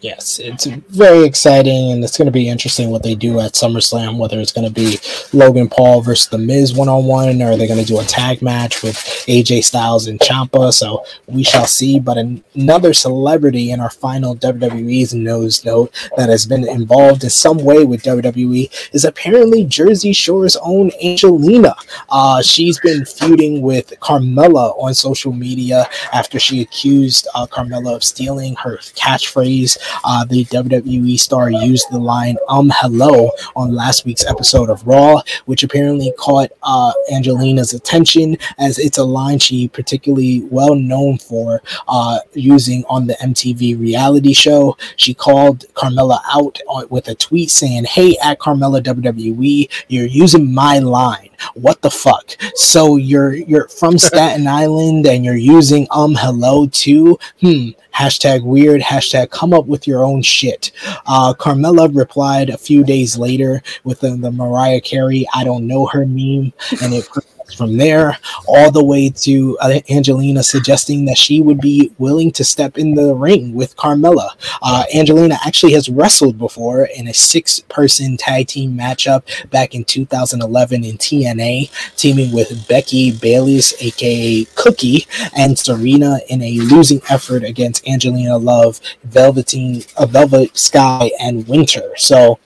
yes, it's very exciting, and it's going to be interesting what they do at SummerSlam. Whether it's going to be Logan Paul versus The Miz one on one, or they're going to do a tag match with AJ Styles and Ciampa. So we shall see. But another celebrity in our final WWE's nose note that has been involved in some way with WWE is apparently Jersey Shore's own Angelina. Uh, she's been feuding with Carmella on social media after she accused uh, Carmella of stealing her catchphrase uh, the WWE star used the line "um hello" on last week's episode of Raw, which apparently caught uh, Angelina's attention as it's a line she particularly well known for uh, using on the MTV reality show. She called Carmella out with a tweet saying, "Hey, at Carmella WWE, you're using my line. What the fuck? So you're you're from Staten Island and you're using um hello too? Hmm hashtag weird, hashtag come up with your own shit. Uh, Carmella replied a few days later with the, the Mariah Carey I don't know her meme, and it from there all the way to uh, Angelina suggesting that she would be willing to step in the ring with Carmella. Uh, Angelina actually has wrestled before in a six person tag team matchup back in 2011 in TNA, teaming with Becky Bayless, aka Cookie, and Serena in a losing effort against Angelina Love, Velveteen, uh, Velvet Sky, and Winter. So,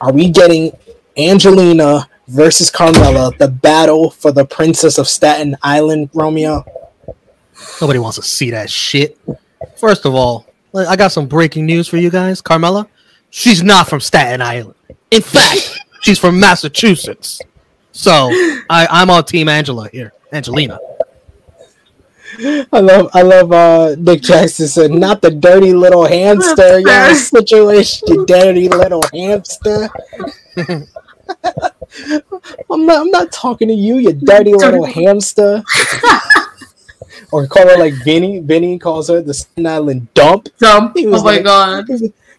are we getting Angelina versus Carmella, the battle for the Princess of Staten Island, Romeo. Nobody wants to see that shit. First of all, I got some breaking news for you guys. Carmella, she's not from Staten Island. In fact, she's from Massachusetts. So I, I'm on Team Angela here, Angelina. I love I love uh Nick Jackson said not the dirty little hamster, yeah, situation, dirty little hamster. I'm not. I'm not talking to you, you dirty little hamster. or call her like Vinny. Vinny calls her the Staten Island dump. Dump. oh my god.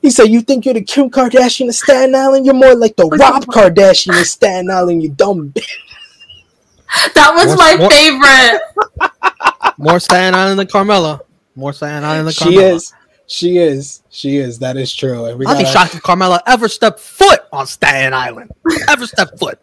He said, "You think you're the Kim Kardashian of Staten Island? You're more like the Rob Kardashian of Staten Island. You dumb bitch." That was more, my more, favorite. more Staten Island than Carmella. More Staten Island than Carmella. She is. She is. She is. That is true. And we I'd be shocked if Carmella ever stepped foot on Staten Island. ever stepped foot.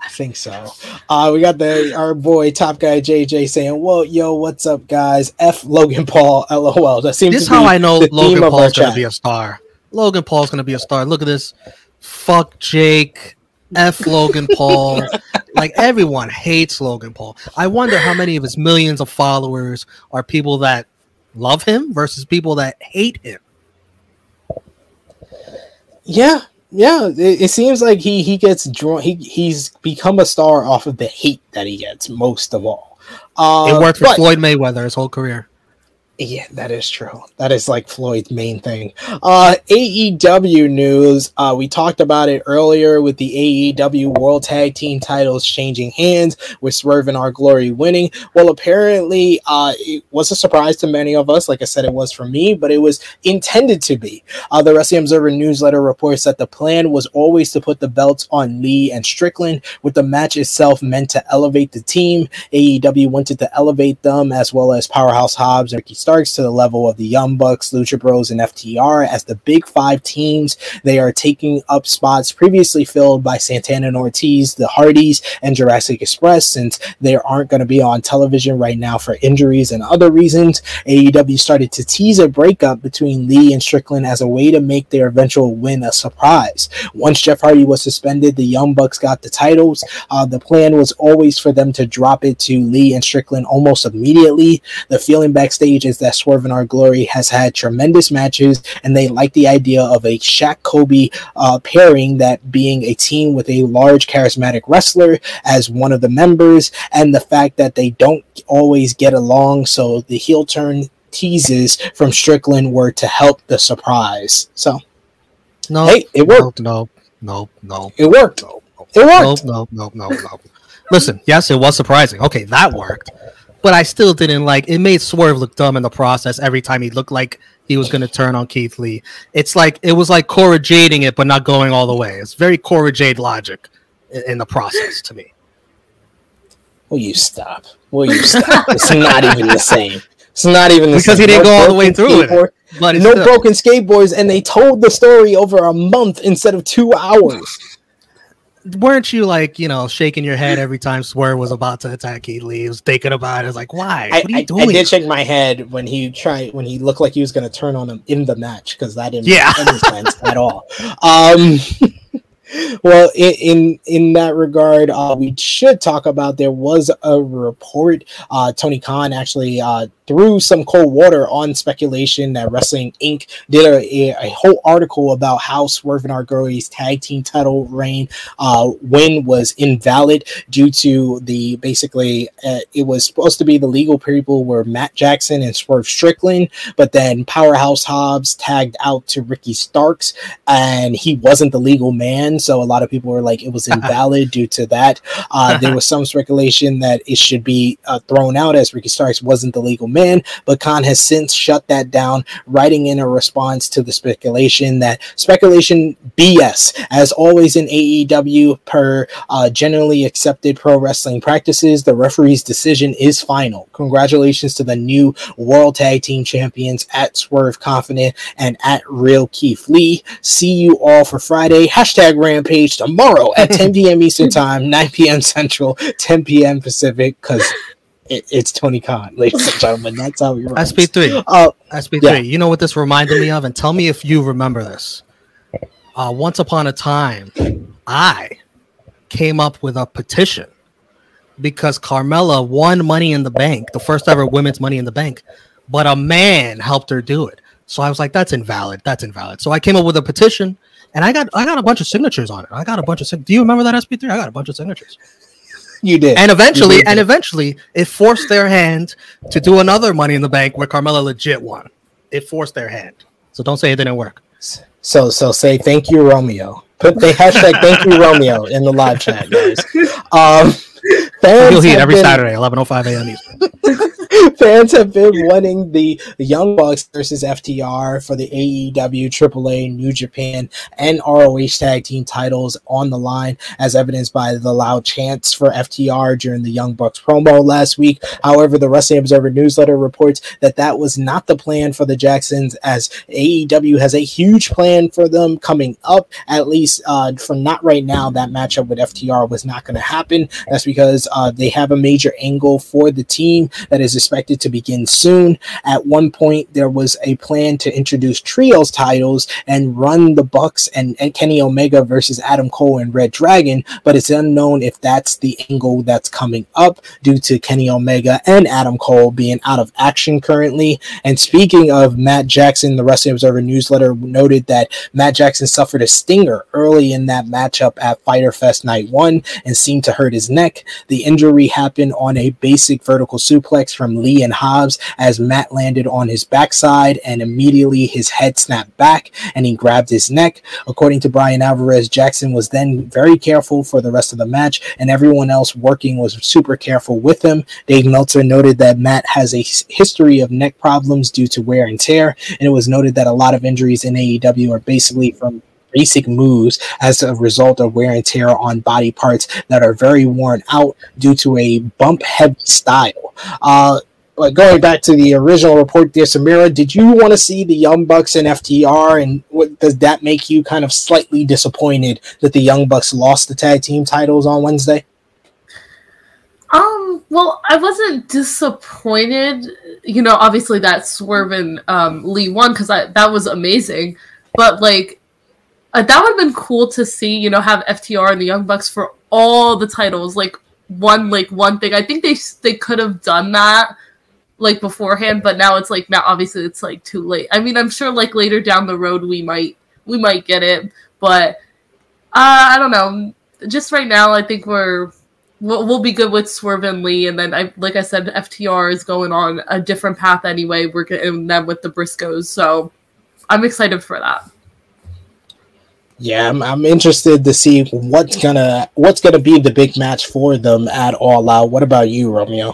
I think so. Uh, we got the our boy Top Guy JJ saying, "Well, yo, what's up, guys? F Logan Paul, lol." That seems. This is how I know Logan Paul's gonna be a star. Logan Paul's gonna be a star. Look at this. Fuck Jake. F Logan Paul. like everyone hates Logan Paul. I wonder how many of his millions of followers are people that love him versus people that hate him. Yeah, yeah. It, it, seems like he he gets drawn. He he's become a star off of the hate that he gets most of all. Uh, it worked for but, Floyd Mayweather his whole career. Yeah, that is true. That is like Floyd's main thing. Uh, AEW news. Uh, we talked about it earlier with the AEW World Tag Team titles changing hands, with Swerve and Our Glory winning. Well, apparently, uh, it was a surprise to many of us. Like I said, it was for me, but it was intended to be. Uh, the Wrestling Observer newsletter reports that the plan was always to put the belts on Lee and Strickland, with the match itself meant to elevate the team. AEW wanted to elevate them as well as Powerhouse Hobbs and Ricky Starks to the level of the Young Bucks, Lucha Bros, and FTR as the big five teams. They are taking up spots previously filled by Santana and Ortiz, the Hardys, and Jurassic Express, since they aren't going to be on television right now for injuries and other reasons. AEW started to tease a breakup between Lee and Strickland as a way to make their eventual win a surprise. Once Jeff Hardy was suspended, the Young Bucks got the titles. Uh, the plan was always for them to drop it to Lee and Strickland almost immediately. The feeling backstage is that Swerve and Our Glory has had tremendous matches, and they like the idea of a Shaq Kobe uh, pairing that being a team with a large charismatic wrestler as one of the members, and the fact that they don't always get along. So the heel turn teases from Strickland were to help the surprise. So, no, hey, it worked. No, no, no, it worked. No, it worked. No, no, no, no, no. Listen, yes, it was surprising. Okay, that worked but I still didn't like it made Swerve look dumb in the process every time he looked like he was going to turn on Keith Lee. It's like it was like Cora Jading it, but not going all the way. It's very Cora Jade logic in, in the process to me. Will you stop? Will you stop? it's not even the same. It's not even the because same. he didn't no go all the way through it. But no still. broken skateboards, and they told the story over a month instead of two hours weren't you like you know shaking your head every time Swerve was about to attack Keith Lee? was thinking about it. It's like why? What I, are you doing? I did shake my head when he tried when he looked like he was going to turn on him in the match because that didn't yeah. make any sense at all. Um, well, in, in, in that regard, uh, we should talk about there was a report. Uh, Tony Khan actually uh, threw some cold water on speculation that Wrestling Inc. did a, a, whole article about how Swerve and Glory's tag team title reign uh, win was invalid due to the basically uh, it was supposed to be the legal people were Matt Jackson and Swerve Strickland, but then Powerhouse Hobbs tagged out to Ricky Starks and he wasn't the legal man, so a lot of people were like it was invalid due to that. Uh, there was some speculation that it should be uh, thrown out as Ricky Starks wasn't the legal man, but Khan has since shut that down, writing in a response to the speculation that speculation BS. As always in AEW, per uh, generally accepted pro wrestling practices, the referee's decision is final. Congratulations to the new World Tag Team Champions at Swerve Confident and at Real Keith Lee. See you all for Friday. Hashtag Rampage tomorrow at 10 p.m. Eastern Time, 9 p.m. Central, 10 p.m. Pacific, because it, it's Tony Khan, ladies and gentlemen. That's how we run. SP3. Uh, SP3. Yeah. You know what this reminded me of? And tell me if you remember this. Uh, once upon a time, I came up with a petition because Carmella won Money in the Bank, the first ever women's Money in the Bank, but a man helped her do it. So I was like, that's invalid. That's invalid. So I came up with a petition, and I got I got a bunch of signatures on it. I got a bunch of. Do you remember that SP3? I got a bunch of signatures. You did. And eventually, did. and eventually, it forced their hand to do another Money in the Bank where Carmella legit won. It forced their hand. So don't say it didn't work. So so say thank you, Romeo. Put the hashtag thank you, Romeo, in the live chat, guys. Um, Fans You'll heat every been, Saturday, 11.05 a.m. Eastern. fans have been wanting the, Young Bucks versus FTR for the AEW, AAA, New Japan, and ROH tag team titles on the line, as evidenced by the loud chants for FTR during the Young Bucks promo last week. However, the Wrestling Observer newsletter reports that that was not the plan for the Jacksons, as AEW has a huge plan for them coming up, at least uh, for not right now. That matchup with FTR was not going to happen. That's because uh, they have a major angle for the team that is expected to begin soon. At one point, there was a plan to introduce trios titles and run the Bucks and, and Kenny Omega versus Adam Cole and Red Dragon, but it's unknown if that's the angle that's coming up due to Kenny Omega and Adam Cole being out of action currently. And speaking of Matt Jackson, the Wrestling Observer newsletter noted that Matt Jackson suffered a stinger early in that matchup at Fyter Fest Night 1 and seemed to hurt his neck. The injury happened on a basic vertical suplex from Lee and Hobbs as Matt landed on his backside and immediately his head snapped back and he grabbed his neck. According to Bryan Alvarez, Jackson was then very careful for the rest of the match and everyone else working was super careful with him. Dave Meltzer noted that Matt has a history of neck problems due to wear and tear, and it was noted that a lot of injuries in AEW are basically from basic moves as a result of wear and tear on body parts that are very worn out due to a bump heavy style. Uh, but going back to the original report dear Samira, did you want to see the Young Bucks and FTR? And what, does that make you kind of slightly disappointed that the Young Bucks lost the tag team titles on Wednesday? Um, well, I wasn't disappointed. You know, obviously that Swerve and um, Lee won because that was amazing. But like, uh, that would have been cool to see. You know, have FTR and the Young Bucks for all the titles. Like one, like one thing. I think they they could have done that like beforehand, but now it's like now obviously it's like too late. I mean, I'm sure like later down the road we might we might get it, but uh, I don't know. Just right now, I think we're we'll, we'll be good with Swerve and Lee, and then I like I said, FTR is going on a different path anyway. We're getting them with the Briscoes, so I'm excited for that. Yeah, I'm, I'm interested to see what's gonna what's gonna be the big match for them at All Out. What about you, Romeo?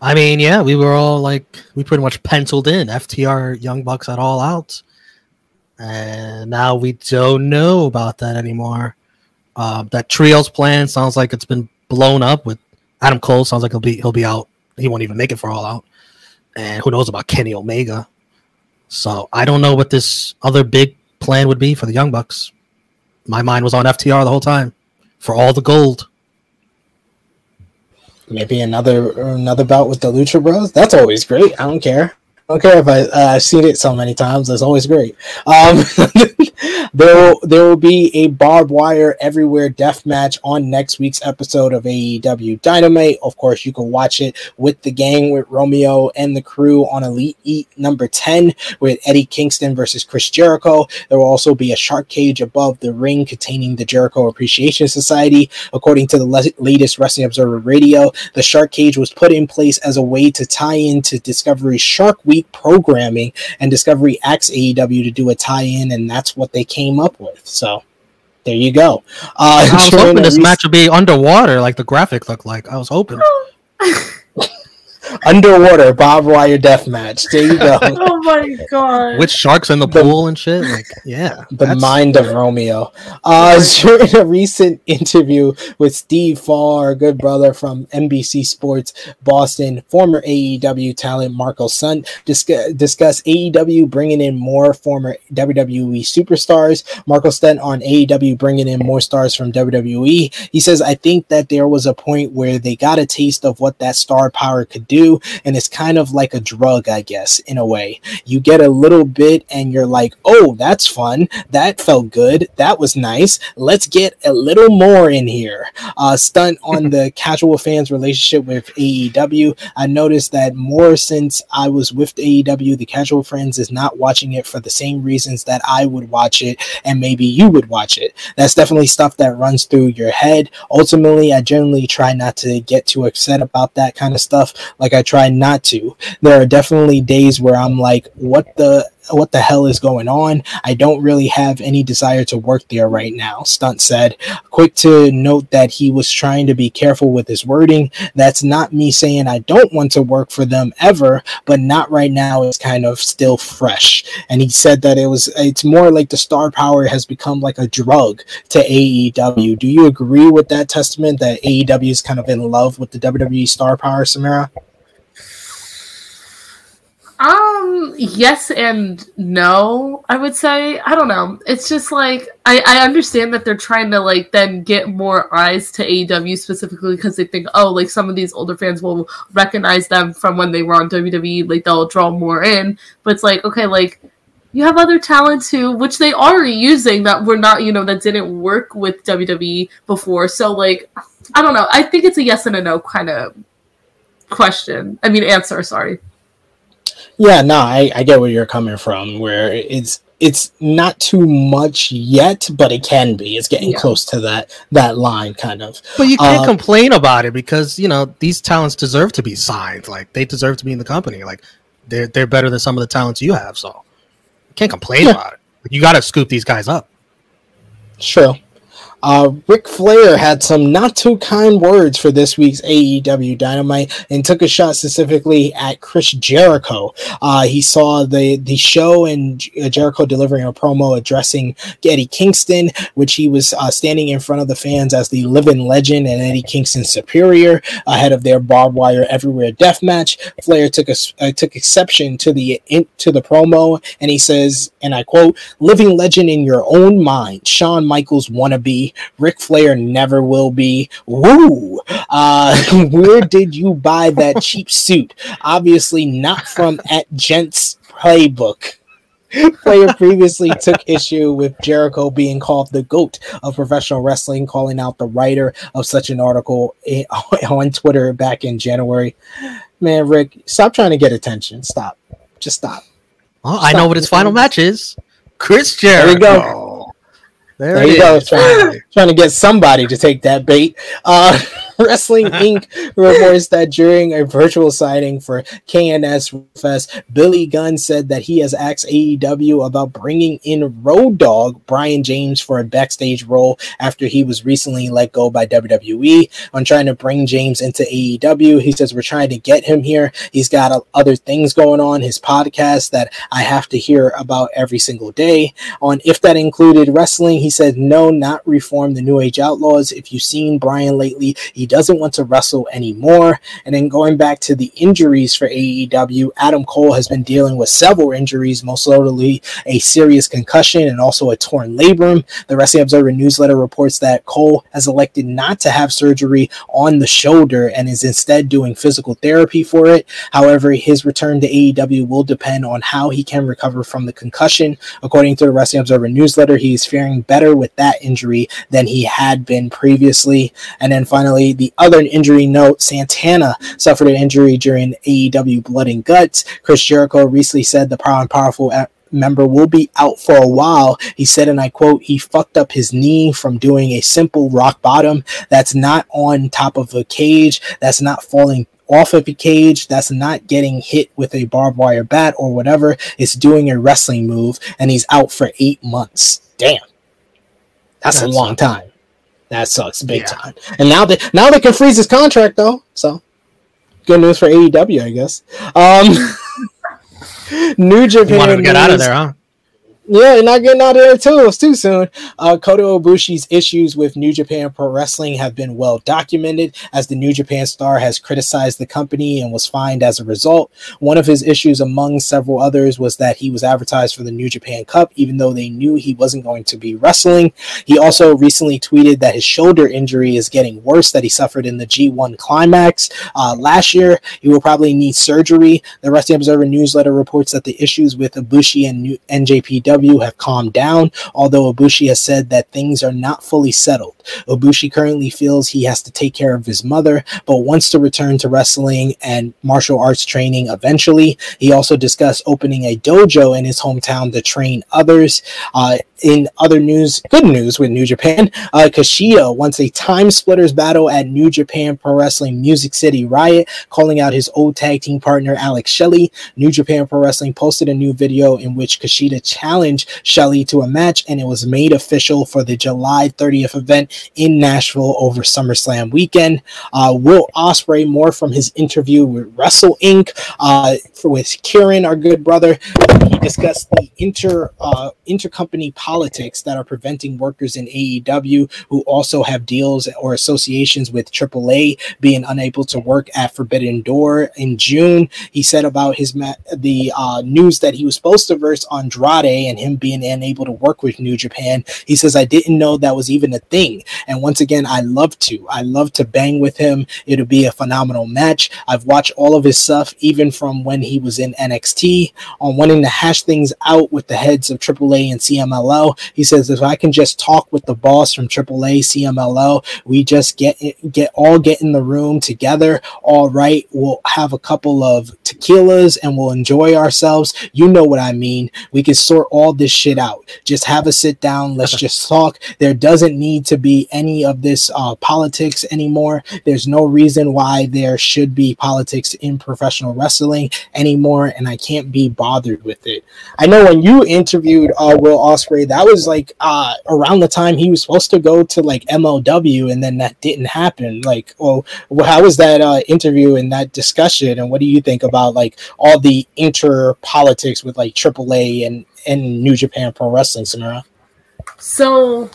I mean, yeah, we were all like, we pretty much penciled in FTR Young Bucks at All Out, and now we don't know about that anymore. Uh, that trios plan sounds like it's been blown up with Adam Cole. Sounds like he'll be he'll be out. He won't even make it for All Out, and who knows about Kenny Omega. So I don't know what this other big plan would be for the Young Bucks. My mind was on FTR the whole time for all the gold maybe another another bout with the Lucha Bros. That's always great. I don't care. Don't care if I, uh, I've seen it so many times. It's always great. Um, there, will, there will be a barbed wire everywhere death match on next week's episode of AEW Dynamite. Of course, you can watch it with the gang with Romeo and the crew on Elite Eat number 10 with Eddie Kingston versus Chris Jericho. There will also be a shark cage above the ring containing the Jericho Appreciation Society. According to the le- latest Wrestling Observer Radio, the shark cage was put in place as a way to tie into Discovery Shark Week week programming, and Discovery asked AEW to do a tie-in, and that's what they came up with. So there you go. Uh, I was hoping this match would be underwater, like the graphic looked like. I was hoping. underwater Bob wire death match. There you go. oh my god! With sharks in the, the pool and shit. Like, yeah, the that's... mind of Romeo. Uh, during a recent interview with Steve Farr, good brother from NBC Sports Boston, former AEW talent Marko Stunt discuss, discuss AEW bringing in more former WWE superstars. Marko Stunt on AEW bringing in more stars from WWE. He says, "I think that there was a point where they got a taste of what that star power could do." Do. And it's kind of like a drug, I guess, in a way. You get a little bit and you're like, oh, that's fun. That felt good. That was nice. Let's get a little more in here. Uh, stunt on the casual fans' relationship with AEW. I noticed that more since I was with AEW, the casual friends is not watching it for the same reasons that I would watch it and maybe you would watch it. That's definitely stuff that runs through your head. Ultimately, I generally try not to get too upset about that kind of stuff. Like like I try not to. There are definitely days where I'm like, what the what the hell is going on? I don't really have any desire to work there right now, Stunt said. Quick to note that he was trying to be careful with his wording. That's not me saying I don't want to work for them ever, but not right now. It's kind of still fresh. And he said that it was it's more like the star power has become like a drug to AEW. Do you agree with that testament that AEW is kind of in love with the WWE star power, Samira? Um yes and no, I would say. I don't know. It's just like I, I understand that they're trying to like then get more eyes to AEW specifically because they think, oh, like some of these older fans will recognize them from when they were on WWE, like they'll draw more in. But it's like, okay, like you have other talents who which they are using that were not, you know, that didn't work with WWE before. So like I don't know. I think it's a yes and a no kind of question. I mean answer, sorry. Yeah, no, I, I get where you're coming from. Where it's it's not too much yet, but it can be. It's getting yeah. close to that that line, kind of. But you can't uh, complain about it because you know these talents deserve to be signed. Like they deserve to be in the company. Like they're they're better than some of the talents you have. So you can't complain yeah. about it. You got to scoop these guys up. True. Uh, Flair had some not too kind words for this week's AEW Dynamite and took a shot specifically at Chris Jericho. Uh, he saw the the show and Jericho delivering a promo addressing Eddie Kingston, which he was uh, standing in front of the fans as the living legend and Eddie Kingston's superior ahead of their barbed wire everywhere death match. Flair took a uh, took exception to the in, to the promo and he says, and I quote, "Living legend in your own mind, Shawn Michaels wannabe." Ric Flair never will be. Woo! Uh, where did you buy that cheap suit? Obviously, not from at Gents Playbook. Flair previously took issue with Jericho being called the GOAT of professional wrestling, calling out the writer of such an article on Twitter back in January. Man, Ric, stop trying to get attention. Stop. Just stop. Well, stop. I know what his final match is. Chris Jericho. There we go. There, there you go. Trying, trying, to get somebody to take that bait. Uh, Wrestling Inc. reports that during a virtual signing for KNS Fest, Billy Gunn said that he has asked AEW about bringing in Road Dog Brian James for a backstage role after he was recently let go by WWE. On trying to bring James into AEW, he says we're trying to get him here. He's got uh, other things going on, his podcast that I have to hear about every single day. On if that included wrestling, he said no, not reform the New Age Outlaws. If you've seen Brian lately, he doesn't want to wrestle anymore. And then going back to the injuries for AEW, Adam Cole has been dealing with several injuries, most notably a serious concussion and also a torn labrum. The Wrestling Observer newsletter reports that Cole has elected not to have surgery on the shoulder and is instead doing physical therapy for it. However, his return to AEW will depend on how he can recover from the concussion. According to the Wrestling Observer newsletter, he is faring better with that injury than he had been previously. And then finally, the other injury note Santana suffered an injury during AEW Blood and Guts. Chris Jericho recently said the Proud and Powerful member will be out for a while. He said, and I quote, he fucked up his knee from doing a simple rock bottom that's not on top of a cage, that's not falling off of a cage, that's not getting hit with a barbed wire bat or whatever. It's doing a wrestling move, and he's out for eight months. Damn. That's, that's a long time. That sucks big yeah. time. And now they now they can freeze his contract though. So good news for AEW, I guess. Um, New Japan. You wanted to get out of there, huh? Yeah, not getting out of there too. Too soon. Uh, Kota Ibushi's issues with New Japan Pro Wrestling have been well documented, as the New Japan star has criticized the company and was fined as a result. One of his issues, among several others, was that he was advertised for the New Japan Cup, even though they knew he wasn't going to be wrestling. He also recently tweeted that his shoulder injury is getting worse that he suffered in the G1 climax uh, last year. He will probably need surgery. The Wrestling Observer newsletter reports that the issues with Ibushi and New- NJPW have calmed down, although Ibushi has said that things are not fully settled. Ibushi currently feels he has to take care of his mother, but wants to return to wrestling and martial arts training eventually. He also discussed opening a dojo in his hometown to train others. Uh, in other news, good news with New Japan, uh, wants a time splitters battle at New Japan Pro Wrestling Music City Riot, calling out his old tag team partner Alex Shelley. New Japan Pro Wrestling posted a new video in which Kushida challenged Shelley to a match, and it was made official for the July 30th event in Nashville over SummerSlam weekend. Uh, Will Ospreay more from his interview with Wrestle Inc. Uh, for, with Kieran, our good brother, he discussed the inter uh, intercompany politics that are preventing workers in AEW who also have deals or associations with AAA being unable to work at Forbidden Door in June. He said about his ma- the uh, news that he was supposed to verse Andrade and him being unable to work with New Japan. He says, I didn't know that was even a thing. And once again, I love to. I love to bang with him. It'll be a phenomenal match. I've watched all of his stuff, even from when he was in NXT, on wanting to hash things out with the heads of AAA and CMLL. He says, if I can just talk with the boss from AAA, CMLL, we just get get all get in the room together. All right, we'll have a couple of tequilas and we'll enjoy ourselves. You know what I mean. We can sort all this shit out. Just have a sit down. Let's just talk. There doesn't need to be any of this uh, politics anymore. There's no reason why there should be politics in professional wrestling anymore, and I can't be bothered with it. I know when you interviewed uh, Will Ospreay, that was like uh, around the time he was supposed to go to like MLW, and then that didn't happen. Like, well, how was that uh, interview and that discussion, and what do you think about like all the inter politics with like AAA and and New Japan Pro Wrestling, Samara? So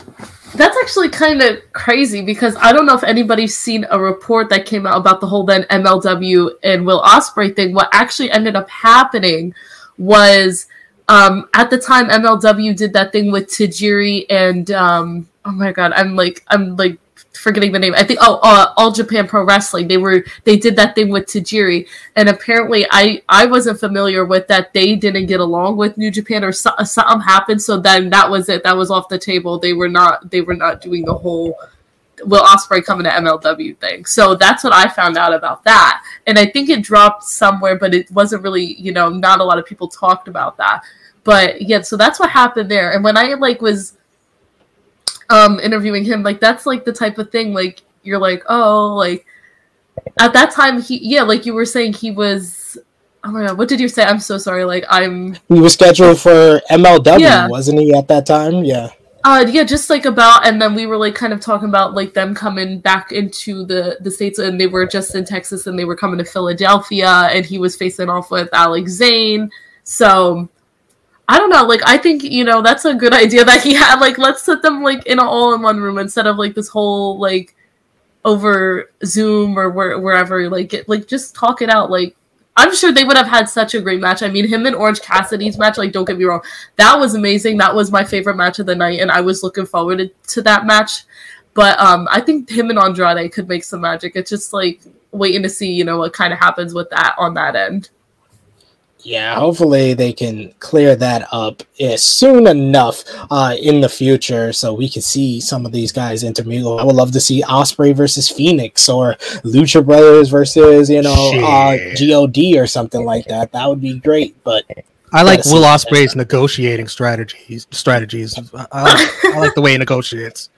that's actually kind of crazy because I don't know if anybody's seen a report that came out about the whole then MLW and Will Ospreay thing. What actually ended up happening was um, at the time MLW did that thing with Tajiri and um, oh my god, I'm like I'm like forgetting the name. I think oh, uh, All Japan Pro Wrestling. They were they did that thing with Tajiri, and apparently I I wasn't familiar with that. They didn't get along with New Japan, or so, something happened. So then that was it. That was off the table. They were not they were not doing the whole Will Ospreay coming to MLW thing. So that's what I found out about that, and I think it dropped somewhere, but it wasn't really you know not a lot of people talked about that. But yeah, so that's what happened there. And when I like was um interviewing him like that's like the type of thing like you're like oh like at that time he yeah like you were saying he was oh my god what did you say? I'm so sorry like i'm he was scheduled for mlw yeah. wasn't he at that time? Yeah. Uh yeah just like about and then we were like kind of talking about like them coming back into the the states and they were just in texas and they were coming to philadelphia and he was facing off with alex zayne so I don't know. Like, I think you know that's a good idea that he had. Like, let's set them like in a all in one room instead of like this whole like over Zoom or where, wherever. Like, get, like just talk it out. Like, I'm sure they would have had such a great match. I mean, him and Orange Cassidy's match. Like, don't get me wrong, that was amazing. That was my favorite match of the night, and I was looking forward to that match. But um, I think him and Andrade could make some magic. It's just like waiting to see, you know, what kind of happens with that on that end. Yeah, hopefully they can clear that up uh, soon enough uh, in the future so we can see some of these guys intermingle. I would love to see Ospreay versus Fénix or Lucha Brothers versus, you know, uh, God or something like that. That would be great, but I like Will Ospreay's negotiating strategies. Strategies. I like, I like the way he negotiates.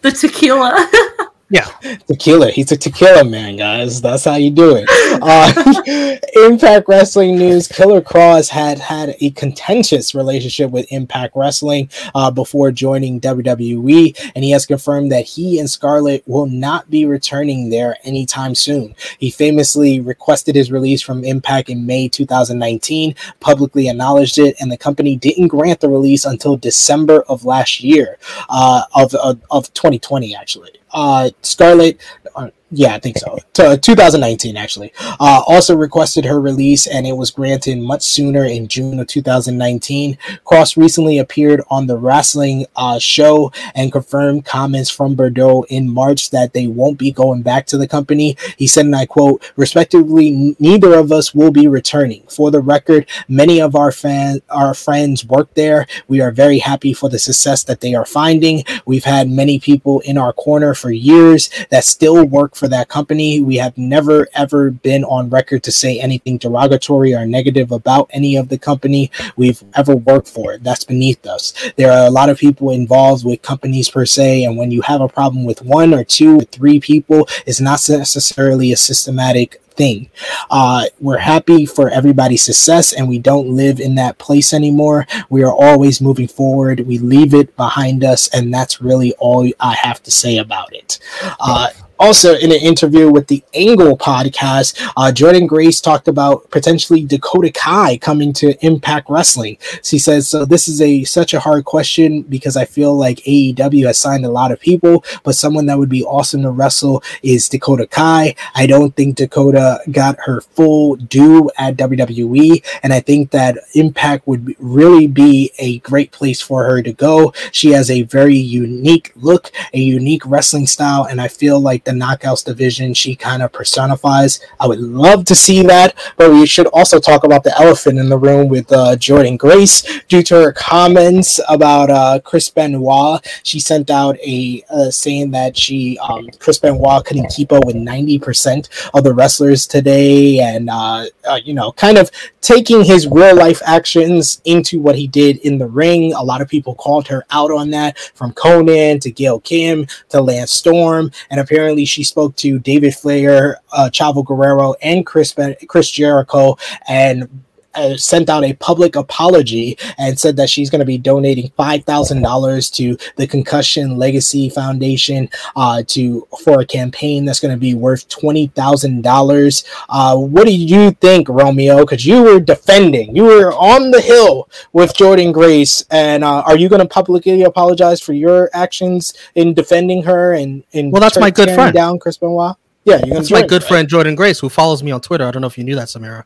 The tequila. Yeah, tequila. He's a tequila man, guys. That's how you do it. Uh, Impact Wrestling news: Killer Kross had had a contentious relationship with Impact Wrestling uh, before joining WWE, and he has confirmed that he and Scarlett will not be returning there anytime soon. He famously requested his release from Impact in May 2019, publicly acknowledged it, and the company didn't grant the release until December of last year, uh, of, of of 2020, actually uh, Scarlett, uh, yeah, I think so. To 2019, actually. Uh, also requested her release, and it was granted much sooner in June of 2019. Kross recently appeared on the wrestling uh, show and confirmed comments from Bordeaux in March that they won't be going back to the company. He said, and I quote, respectively, neither of us will be returning. For the record, many of our fans, our friends work there. We are very happy for the success that they are finding. We've had many people in our corner for years that still work for for that company. We have never ever been on record to say anything derogatory or negative about any of the company we've ever worked for. That's beneath us. There are a lot of people involved with companies per se, and when you have a problem with one or two or three people, it's not necessarily a systematic thing. Uh, we're happy for everybody's success and we don't live in that place anymore. We are always moving forward. We leave it behind us, and that's really all I have to say about it. Uh, also, in an interview with the Angle podcast, uh, Jordynne Grace talked about potentially Dakota Kai coming to Impact Wrestling. She says, "So this is a such a hard question because I feel like AEW has signed a lot of people, but someone that would be awesome to wrestle is Dakota Kai. I don't think Dakota got her full due at WWE, and I think that Impact would really be a great place for her to go. She has a very unique look, a unique wrestling style, and I feel like the Knockouts division she kind of personifies. I would love to see that, but we should also talk about the elephant in the room with uh, Jordynne Grace due to her comments about uh, Chris Benoit. She sent out a uh, saying that she um, Chris Benoit couldn't keep up with ninety percent of the wrestlers today, and uh, uh, you know, kind of taking his real life actions into what he did in the ring. A lot of people called her out on that, from Konnan to Gail Kim to Lance Storm, and apparently she spoke to David Flair, uh, Chavo Guerrero, and Chris Chris Jericho, and uh, sent out a public apology and said that she's going to be donating five thousand dollars to the Concussion Legacy Foundation uh, to for a campaign that's going to be worth twenty thousand uh, dollars. What do you think, Romeo? Because you were defending, you were on the hill with Jordynne Grace, and uh, are you going to publicly apologize for your actions in defending her and and well, that's my good friend down Chris Benoit? Yeah, that's my good friend Jordynne Grace, who follows me on Twitter. I don't know if you knew that, Samira.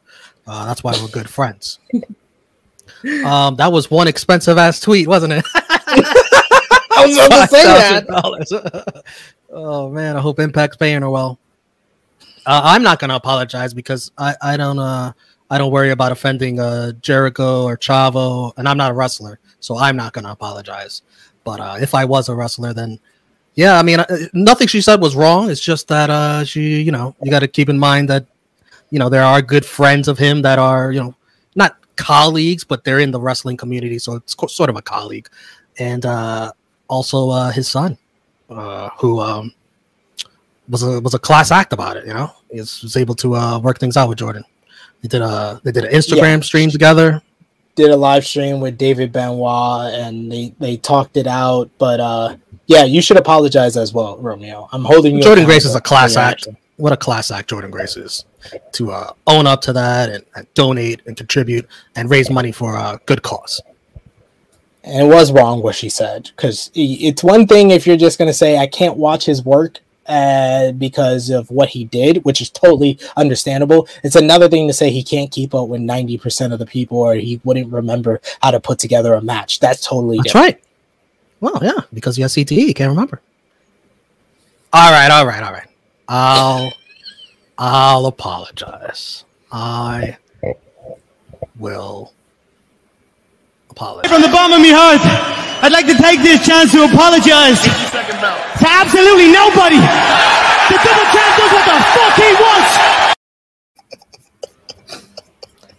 Uh, that's why we're good friends. um, that was one expensive ass tweet, wasn't it? I was about to say that. oh man, I hope Impact's paying her well. Uh, I'm not gonna apologize because I, I don't uh I don't worry about offending uh Jericho or Chavo, and I'm not a wrestler, so I'm not gonna apologize. But uh, if I was a wrestler, then yeah, I mean, uh, nothing she said was wrong. It's just that uh, she, you know, you got to keep in mind that you know there are good friends of him that are you know not colleagues but they're in the wrestling community so it's sort of a colleague. And uh also uh his son uh who um was a was a class act about it you know? He was, was able to uh work things out with Jordynne. they did a they did an instagram yeah. stream together. Did a live stream with david benoit and they they talked it out but uh yeah you should apologize as well romeo. I'm holding you jordynne grace is a class act what a class act Jordynne Grace is to uh, own up to that and, and, donate and contribute and raise money for a good cause. And it was wrong what she said because it's one thing if you're just going to say I can't watch his work uh, because of what he did, which is totally understandable. It's another thing to say he can't keep up with 90% of the people or he wouldn't remember how to put together a match. That's totally That's different. right. Well, yeah, because he has CTE, he can't remember. All right, all right, all right. I'll I'll apologize. I will apologize. From the bottom of my heart, I'd like to take this chance to apologize to absolutely nobody. The double champ does what the fuck he wants.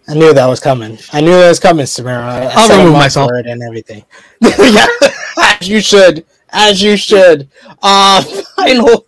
I knew that was coming. I knew that was coming, Samira. I will remove myself and everything. yeah, as you should, as you should. Uh, final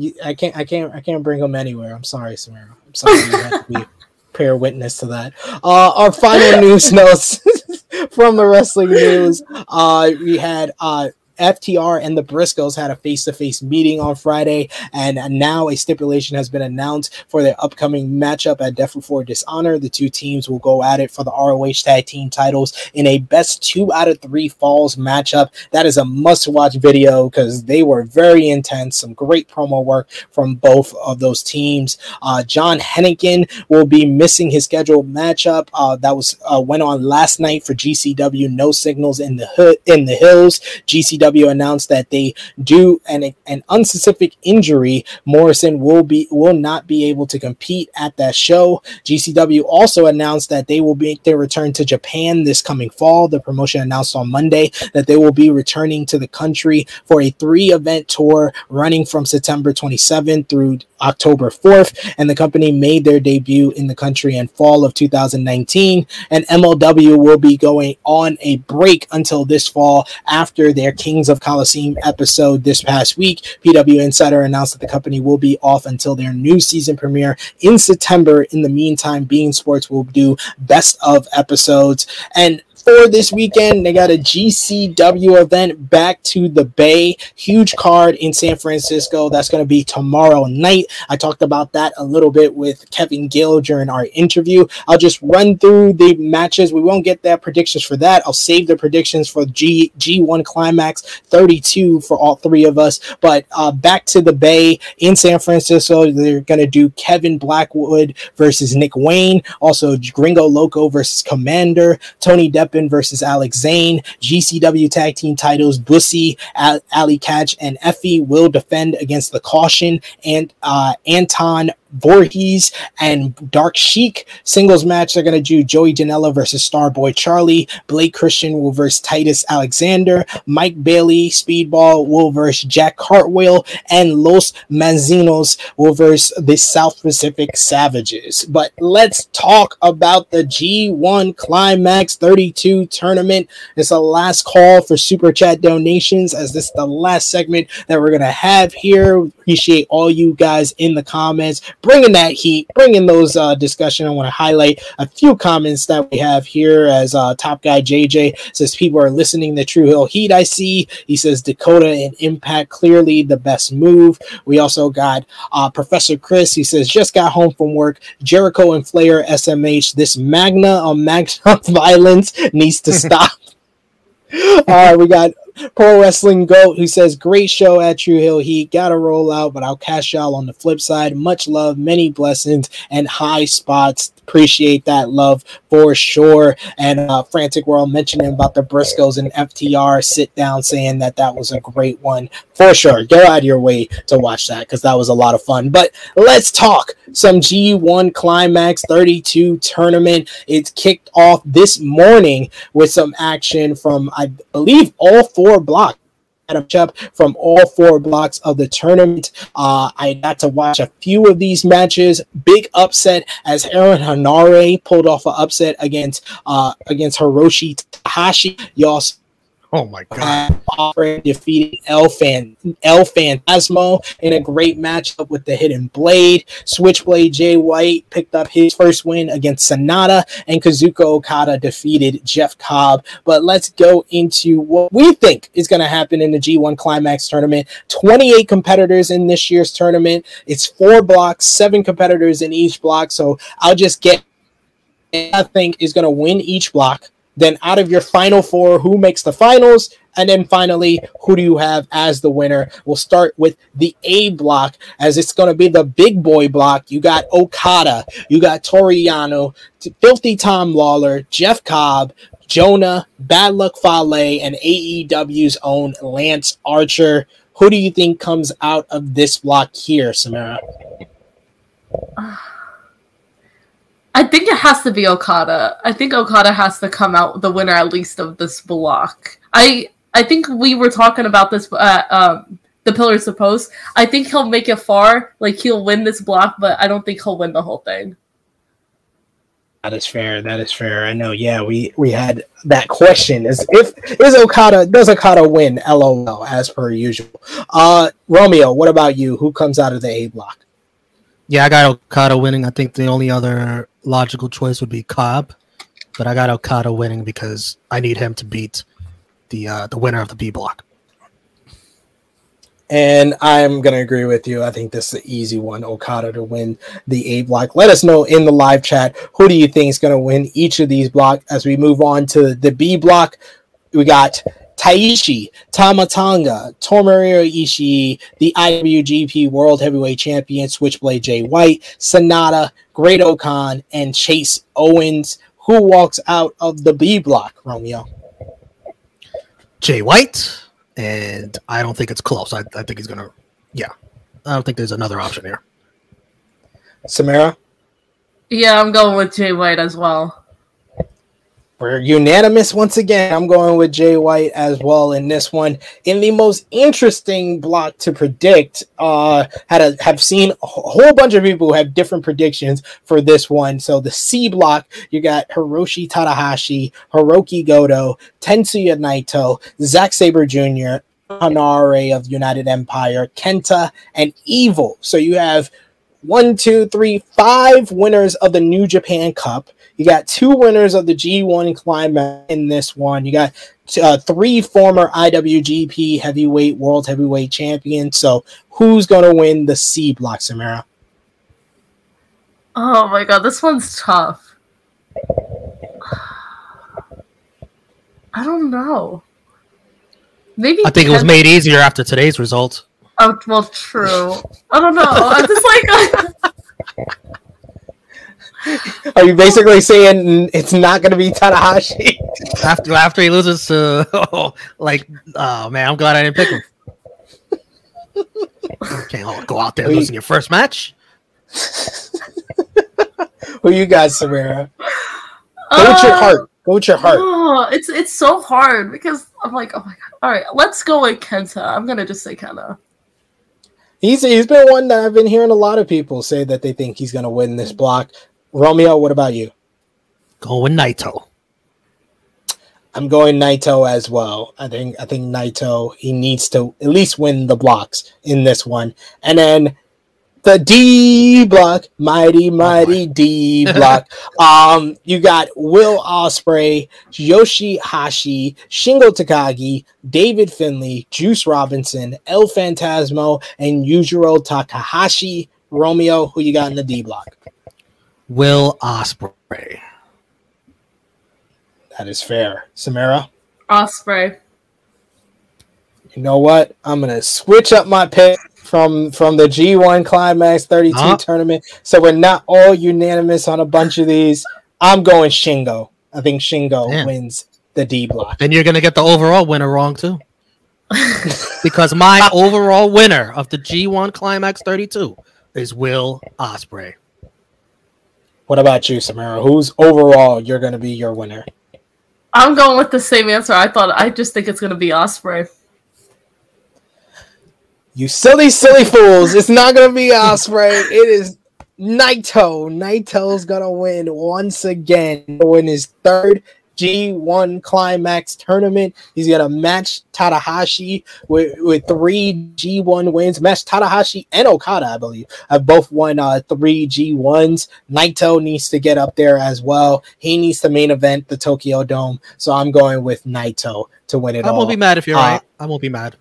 you, I can't, I can't, I can't bring him anywhere. I'm sorry, Samira. I'm sorry. You have to be bear witness to that. Uh, our final news notes from the wrestling news. Uh, we had uh, FTR and the Briscoes had a face to face meeting on Friday, and now a stipulation has been announced for their upcoming matchup at Death Before Dishonor. The two teams will go at it for the ROH Tag Team titles in a best two out of three falls matchup. That is a must watch video because they were very intense. Some great promo work from both of those teams. Uh, John Hennigan will be missing his scheduled matchup uh, that was uh, went on last night for GCW. No signals in the hood in the hills. GCW announced that they do an an unspecific injury, Morrison will be will not be able to compete at that show. GCW also announced that they will make their return to Japan this coming fall. The promotion announced on Monday that they will be returning to the country for a three event tour running from September 27th through October 4th. And the company made their debut in the country in fall of 2019. And MLW will be going on a break until this fall after their King Kings of Colosseum episode this past week, PW Insider announced that the company will be off until their new season premiere in September. In the meantime, beIN Sports will do best of episodes. And for this weekend. They got a GCW event back to the Bay. Huge card in San Francisco. That's going to be tomorrow night. I talked about that a little bit with Kevin Gill during our interview. I'll just run through the matches. We won't get that predictions for that. I'll save the predictions for G G1 Climax 32 for all three of us. But uh, back to the Bay in San Francisco, they're going to do Kevin Blackwood versus Nick Wayne. Also, Gringo Loco versus Commander. Tony Deppen versus Alex Zayne. GCW Tag Team titles, Bussy, Allie Katch, and EFFY will defend against the Caution and uh, Anton Voorhees and Dark Sheik singles match. They're going to do Joey Janela versus Starboy Charlie. Blake Christian will versus Titus Alexander. Mike Bailey, Speedball will versus Jack Cartwheel. And Los Manzinos will versus the South Pacific Savages. But let's talk about the G1 Climax 32 tournament. It's a last call for Super Chat donations as this is the last segment that we're going to have here. Appreciate all you guys in the comments bringing that heat, bringing those uh, discussion. I want to highlight a few comments that we have here as uh, Top Guy JJ says people are listening to True Heel Heat. I see. He says Dakota and Impact clearly the best move. We also got uh, Professor Chris. He says just got home from work. Jericho and Flair SMH. This Magna on Magna violence needs to stop. All right, we got Pro Wrestling Goat, who says, Great show at True Heel Heat. Gotta roll out, but I'll cash y'all on the flip side. Much love, many blessings, and high spots. Appreciate that love for sure. And uh, Frantic World mentioning about the Briscoes and FTR sit down saying that that was a great one for sure. Go out of your way to watch that because that was a lot of fun. But let's talk some G1 Climax 32 tournament. It's kicked off this morning with some action from, I believe, all four blocks. Adam Shep from all four blocks of the tournament. Uh, I got to watch a few of these matches. Big upset as Aaron Henare pulled off an upset against uh, against Hiroshi Tanahashi. You also Oh my god! Offering defeated El Fan El Phantasmo in a great matchup with the Hidden Blade. Switchblade Jay White picked up his first win against Sanada, and Kazuchika Okada defeated Jeff Cobb. But let's go into what we think is going to happen in the G1 Climax tournament. 28 competitors in this year's tournament. It's four blocks, seven competitors in each block. So I'll just get. I think is going to win each block then out of your final four, who makes the finals? And then finally, who do you have as the winner? We'll start with the A block, as it's going to be the big boy block. You got Okada, you got Toru Yano, Filthy Tom Lawler, Jeff Cobb, Jonah, Bad Luck Fale, and AEW's own Lance Archer. Who do you think comes out of this block here, Samara? Ah. I think it has to be Okada. I think Okada has to come out the winner at least of this block. I I think we were talking about this at um, the Pillars of Post. I think he'll make it far. Like he'll win this block, but I don't think he'll win the whole thing. That is fair. That is fair. I know. Yeah, we we had that question: is if is Okada does Okada win? LOL, as per usual. Uh, Romeo, what about you? Who comes out of the A block? Yeah, I got Okada winning. I think the only other logical choice would be Cobb, but I got Okada winning because I need him to beat the uh, the winner of the B block. And I'm gonna agree with you. I think this is an easy one, Okada to win the A block. Let us know in the live chat who do you think is gonna win each of these blocks as we move on to the B block. We got Taichi, Tama Tonga, Tomohiro Ishii, the IWGP World Heavyweight Champion Switchblade Jay White, Sanada, Great-O-Khan, and Chase Owens. Who walks out of the B block, Romeo? Jay White, and I don't think it's close. I, I think he's gonna, yeah, I don't think there's another option here. Samara? Yeah, I'm going with Jay White as well. We're unanimous once again. I'm going with Jay White as well in this one. In the most interesting block to predict, uh, had a, have seen a whole bunch of people who have different predictions for this one. So the C block, you got Hiroshi Tanahashi, Hiroki Goto, Tetsuya Naito, Zack Sabre Jr., Henare of United Empire, Kenta, and Evil. So you have one, two, three, five winners of the New Japan Cup. You got two winners of the G1 Climax in this one. You got uh, three former IWGP Heavyweight World Heavyweight Champions. So, who's going to win the C block, Samara? Oh my god, this one's tough. I don't know. Maybe I think it was made easier after today's result. Oh well, true. I don't know. I'm just like Are you basically saying it's not going to be Tanahashi? After after he loses to oh, like oh man, I'm glad I didn't pick him. Can't go out there Wait. losing your first match. Who you got, Samara? Go with your Uh, heart. Go with your heart. Oh, it's it's so hard because I'm like, oh my god. All right, let's go with Kenta. I'm gonna just say Kenta. He's he's been one that I've been hearing a lot of people say that they think he's going to win this block. Romeo, what about you? Going Naito. I'm going Naito as well. I think I think Naito he needs to at least win the blocks in this one, and then the D block, mighty mighty D block. Um, you got Will Ospreay, Yoshi Hashi, Shingo Takagi, David Finlay, Juice Robinson, El Fantasmo, and Yujiro Takahashi. Romeo, who you got in the D block? Will Ospreay. That is fair. Samara. Ospreay. you know what? I'm gonna switch up my pick from from the G1 Climax 32 Huh? tournament, so we're not all unanimous on a bunch of these. I'm going Shingo. I think Shingo Damn. wins the D block. Then you're gonna get the overall winner wrong too. because my overall winner of the G1 Climax 32 is Will Ospreay. What about you, Samara? Who's overall you're gonna be your winner? I'm going with the same answer. I thought. I just think it's gonna be Ospreay. You silly, silly fools! It's not gonna be Ospreay. It is Naito. Naito's gonna win once again. Win his third G1 Climax tournament. He's gonna match Tanahashi with, with three G1 wins. Match Tanahashi and Okada, I believe, have both won uh, three G1s. Naito needs to get up there as well. He needs to main event the Tokyo Dome. So I'm going with Naito to win it I all. I won't be mad if you're Uh, right. I won't be mad.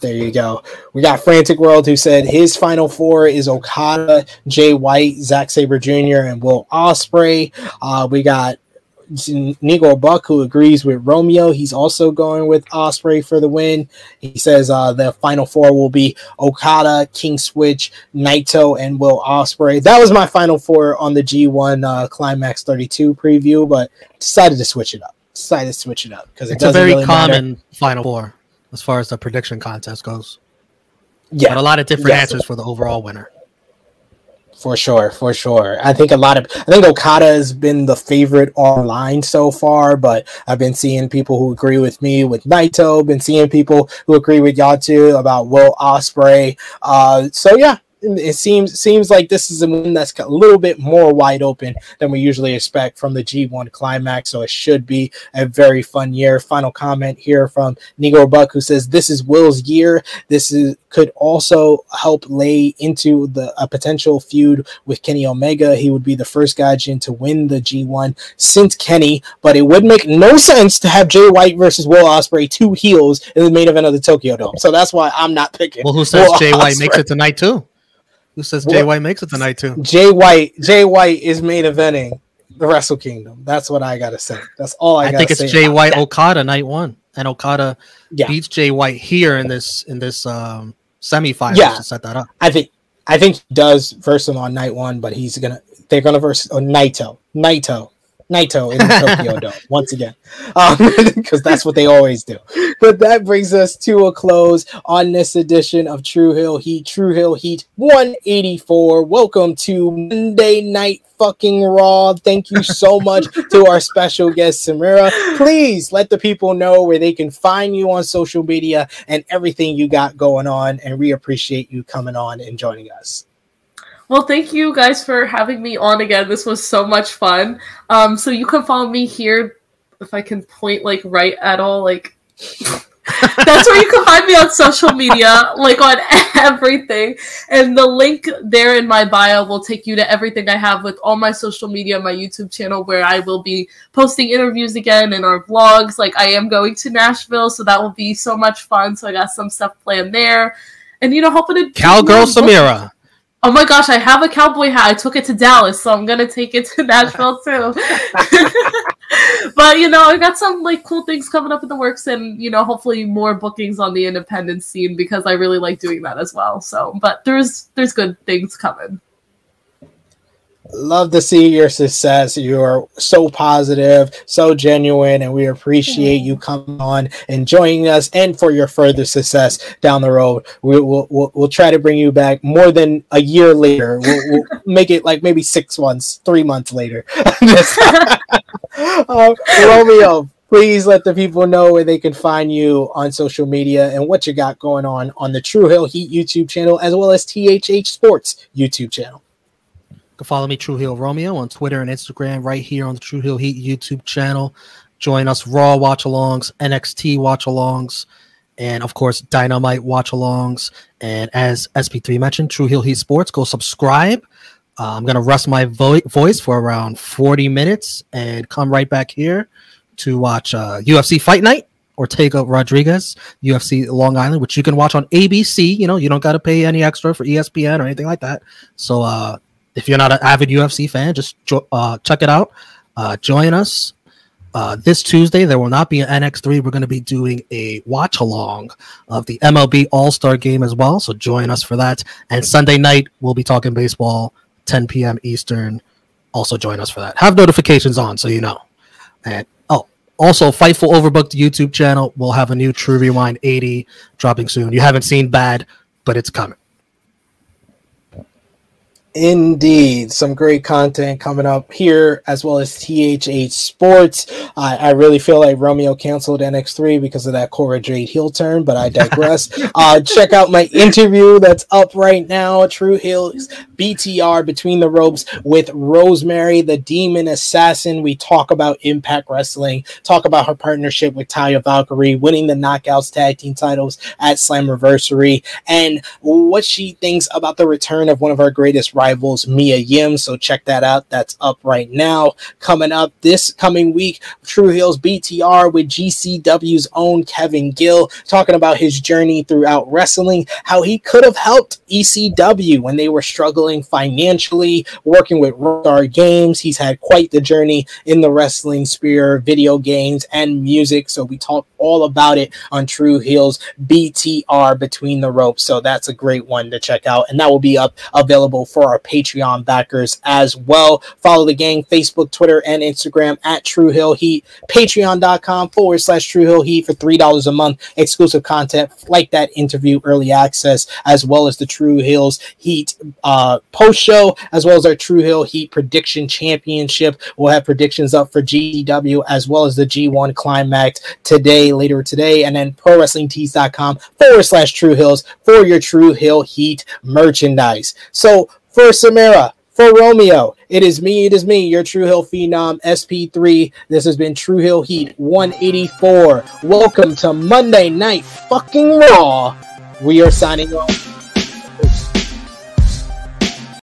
There you go. We got Frantic World who said his final four is Okada, Jay White, Zack Sabre Jr., and Will Ospreay. Uh, we got Nigo Buck who agrees with Romeo. He's also going with Ospreay for the win. He says uh, the final four will be Okada, King Switch, Naito, and Will Ospreay. That was my final four on the G1 uh, Climax 32 preview, but decided to switch it up. Decided to switch it up because it It's a very really matter. common final four as far as the prediction contest goes. Yeah, But a lot of different Yes. answers for the overall winner. For sure, for sure. I think a lot of I think Okada has been the favorite online so far, but I've been seeing people who agree with me with Naito, been seeing people who agree with y'all too about Will Ospreay. Uh so yeah, it seems seems like this is a one that's a little bit more wide open than we usually expect from the G1 climax. So it should be a very fun year. Final comment here from Negro Buck who says this is Will's year. This is could also help lay into the a potential feud with Kenny Omega. He would be the first Gaijin to win the G1 since Kenny, but it would make no sense to have Jay White versus Will Ospreay, two heels in the main event of the Tokyo Dome. So that's why I'm not picking. Well, who says Will Jay White Ospreay. makes it tonight too? Who says Jay Well- White makes it tonight too? Jay White, Jay White is main eventing the Wrestle Kingdom. That's what I gotta say. That's all I, I, gotta say. I think it's Jay White that. Okada night one, and Okada Yeah. beats Jay White here in this in this um, semifinals Yeah. to set that up. I think I think he does verse him on night one, but he's gonna they're gonna verse oh, Naito, Naito, Naito in the Tokyo Dome once again, um, because that's what they always do. But that brings us to a close on this edition of True Heel Heat, True Heel Heat 184. Welcome to Monday Night Fucking Raw. Thank you so much to our special guest Samira. Please let the people know where they can find you on social media and everything you got going on. And we appreciate you coming on and joining us. Well, thank you guys for having me on again. This was so much fun. Um, so you can follow me here if I can point like right at all, like That's where you can find me on social media, like on everything. And the link there in my bio will take you to everything I have with all my social media, my YouTube channel, where I will be posting interviews again and our vlogs. Like I am going to Nashville, so that will be so much fun. So I got some stuff planned there. And you know, hoping to Cowgirl Samira. Oh my gosh, I have a cowboy hat. I took it to Dallas, so I'm gonna take it to Nashville too. but you know, I got some like cool things coming up in the works, and you know, hopefully more bookings on the independent scene because I really like doing that as well. So, but there's there's good things coming love to see your success. You're so positive, so genuine, and we appreciate you coming on and joining us and for your further success down the road. We, will we'll, we'll try to bring you back more than a year later. We'll, we'll make it like maybe six months, three months later. uh, Romeo, please let the people know where they can find you on social media and what you got going on on the True Heel Heat YouTube channel as well as THH Sports YouTube channel can follow me, True Heel Romeo, on Twitter and Instagram, right here on the True Heel Heat YouTube channel. Join us Raw watch alongs, NXT watch alongs, and of course Dynamite watch alongs. And as SP3 mentioned, True Heel Heat Sports, go subscribe. Uh, I'm gonna rest my vo- voice for around 40 minutes and come right back here to watch uh, UFC Fight Night. Ortega Rodriguez, UFC Long Island, which you can watch on ABC. You know, you don't got to pay any extra for ESPN or anything like that. So uh, if you're not an avid UFC fan, just uh, check it out. Uh, join us uh, this Tuesday. There will not be an NXT. We're going to be doing a watch along of the MLB All Star Game as well. So join us for that. And Sunday night we'll be talking baseball, 10 p.m. Eastern. Also join us for that. Have notifications on so you know. And oh, also Fightful Overbooked YouTube channel. We'll have a new True Rewind 80 dropping soon. You haven't seen Bad, but it's coming. Indeed, some great content coming up here as well as THH Sports. I, I really feel like Romeo canceled NXT because of that Cora Jade heel turn, but I digress. uh, check out my interview that's up right now. True Heel's BTR Between the Ropes with Rosemary, the Demon Assassin. We talk about Impact Wrestling, talk about her partnership with Taya Valkyrie, winning the Knockouts Tag Team titles at Slam Slammiversary, and what she thinks about the return of one of our greatest rivals rivals Mia Yim. So check that out. That's up right now. Coming up this coming week, True Heel's BTR with GCW's own Kevin Gill talking about his journey throughout wrestling, how he could have helped ECW when they were struggling financially, working with Rockstar Games. He's had quite the journey in the wrestling sphere, video games, and music. So we talk all about it on True Heel's BTR Between the Ropes. So that's a great one to check out. And that will be up available for our our Patreon backers as well. Follow the gang Facebook, Twitter, and Instagram at True Heel Heat. Patreon.com forward slash True Heel Heat for $3 a month. Exclusive content like that interview, early access, as well as the True Heels Heat uh, post show, as well as our True Heel Heat prediction championship. We'll have predictions up for GW as well as the G1 climax today, later today, and then ProWrestlingTees.com forward slash True Heels for your True Heel Heat merchandise. So for Samira, for Romeo, it is me, it is me, your True Heel Phenom SP3. This has been True Heel Heat 184. Welcome to Monday Night Fucking Raw. We are signing off.